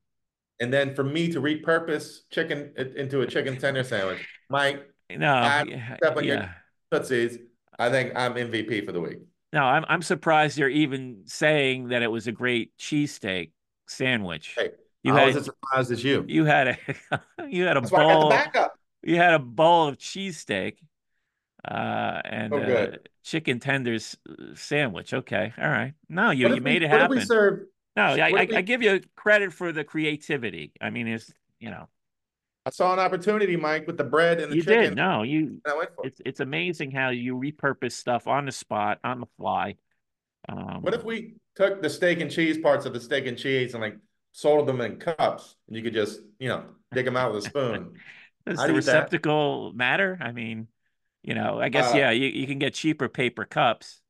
and then for me to repurpose chicken into a chicken tender sandwich, Mike,
no,
step on yeah. your tootsies. I think I'm MVP for the week.
No, I'm I'm surprised you're even saying that it was a great cheesesteak sandwich.
Hey, you I had, was as surprised as you.
You had a you had a
That's
bowl. You had a bowl of cheesesteak, uh, and
oh,
uh, chicken tenders uh, sandwich. Okay, all right. No, you you made
we,
it happen.
Serve?
No, I, I, we... I give you credit for the creativity. I mean, it's you know.
I saw an opportunity, Mike, with the bread and the
you
chicken.
did. No, you. It's it's amazing how you repurpose stuff on the spot, on the fly. Um,
what if we took the steak and cheese parts of the steak and cheese and like sold them in cups, and you could just you know dig them out with a spoon?
Does the receptacle that? matter? I mean, you know, I guess uh, yeah, you, you can get cheaper paper cups.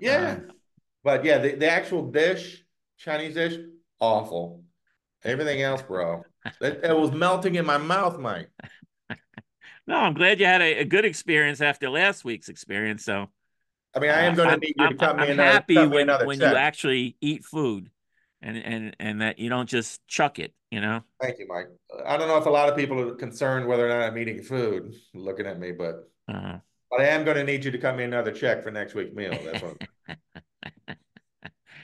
Yeah, um, but yeah, the, the actual dish Chinese dish, awful. Everything else, bro, it, it, was melting in my mouth, Mike.
no, I'm glad you had a, a, good experience after last week's experience. So,
I mean, I am going to need you to cut
I'm
me another.
happy when when
check.
you actually eat food, and and and that you don't just chuck it. You know.
Thank you, Mike. I don't know if a lot of people are concerned whether or not I'm eating food, looking at me, but.
Uh-huh.
But I am going to need you to cut me another check for next week's meal. That's what.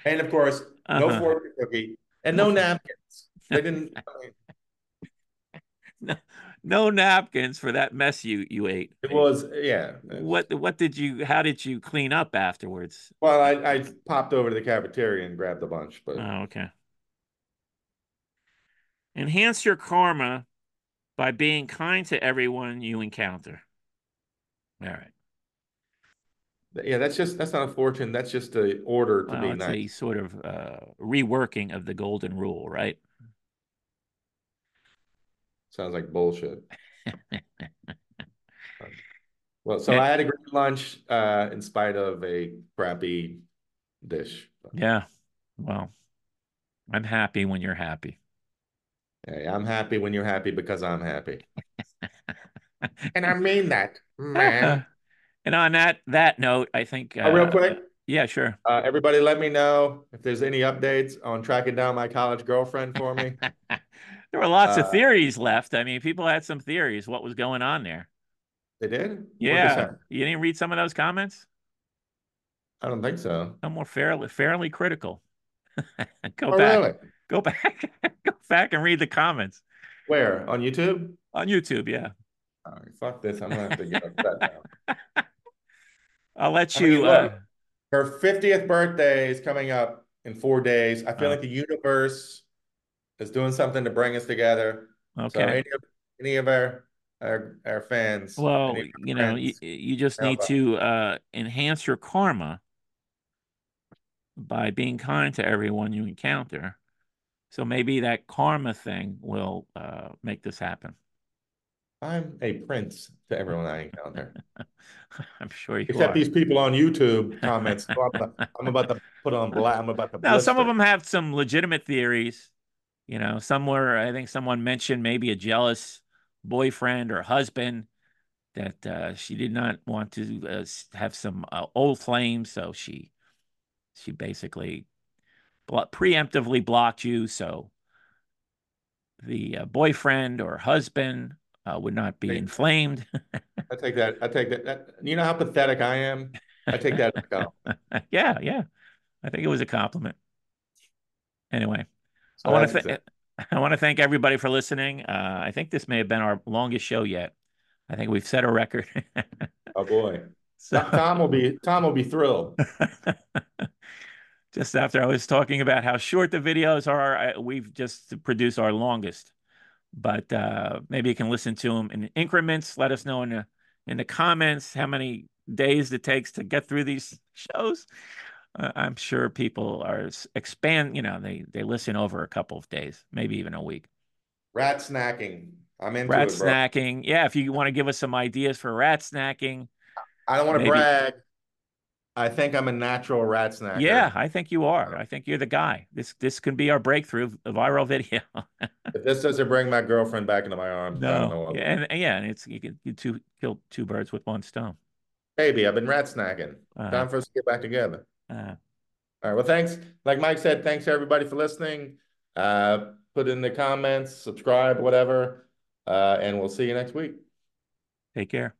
and of course, no uh-huh. fortune cookie, and no napkins. They didn't.
no, no napkins for that mess you you ate.
It was yeah.
What what did you? How did you clean up afterwards?
Well, I I popped over to the cafeteria and grabbed a bunch, but
oh okay. Enhance your karma by being kind to everyone you encounter. All right.
Yeah, that's just that's not a fortune. That's just an order to
well,
be
it's
nice.
a sort of uh, reworking of the golden rule, right?
Sounds like bullshit. Well, so
Yeah.
I had a great lunch uh, in spite of a crappy dish.
Yeah. Well, I'm happy when you're happy.
Hey, I'm happy when you're happy because I'm happy. And I mean that, man.
And on that that note, I think
Uh, real
uh,
quick,
yeah, sure.
uh, everybody let me know if there's any updates on tracking down my college girlfriend for me.
There were lots of
Uh,
theories left. I mean, people had some theories what was going on there.
They did?
Yeah. You didn't read some of those comments?
I don't think so.
Some were fairly fairly critical. Go
Oh,
back.
really?
Go back. Go back and read the comments
Where? On YouTube?
on YouTube. Yeah.
All right, fuck this. I'm gonna have to get upset now.
I'll let
I mean,
you
look,
uh,
Her 50th birthday is coming up in four days. I feel
Oh.
like the universe is doing something to bring us together. So
okay.
any of any of our our, our fans,
Well, you know, you, you just need to uh, enhance your karma by being kind to everyone you encounter. So maybe that karma thing will uh, make this happen.
I'm a prince to everyone I encounter.
I'm sure you
Except
are.
these people on YouTube comments. so I'm, about- I'm about to put on black. I'm about to
Now, some of them have some legitimate theories. You know, somewhere I think someone mentioned maybe a jealous boyfriend or husband that uh, she did not want to uh, have some uh, old flames, so she she basically preemptively blocked you, so the uh, boyfriend or husband uh, would not be
Hey.
inflamed.
I take that. I take that, that. You know how pathetic I am. I take that. as a compliment.
yeah, yeah, I think it was a compliment. Anyway. I want to th- I want to thank everybody for listening. Uh, I think this may have been our longest show yet. I think we've set a record.
Oh boy,
so,
Tom Tom will be Tom will be thrilled.
just after I was talking about how short the videos are, I, we've just produced our longest. But uh, maybe you can listen to them in increments. Let us know in the in the comments how many days it takes to get through these shows. I'm sure people are expand. You know, they they listen over a couple of days, maybe even a week.
Rat snacking. I'm into
rat
it,
snacking. Yeah, if you want to give us some ideas for rat snacking.
I don't want to
Maybe.
brag. I think I'm a natural rat snacker.
Yeah, I think you are. I think you're the guy. This this can be our breakthrough, a viral video.
If this doesn't bring my girlfriend back into my arms, I don't know
no,
what.
yeah, and, and yeah, and it's you can you two kill two birds with one stone.
Baby, I've been rat snacking.
Uh,
Time for us to get back together.
Uh,
All right. Well, thanks. Like Mike said, thanks everybody for listening. Uh, put in the comments, subscribe, whatever. Uh, and we'll see you next week.
take care.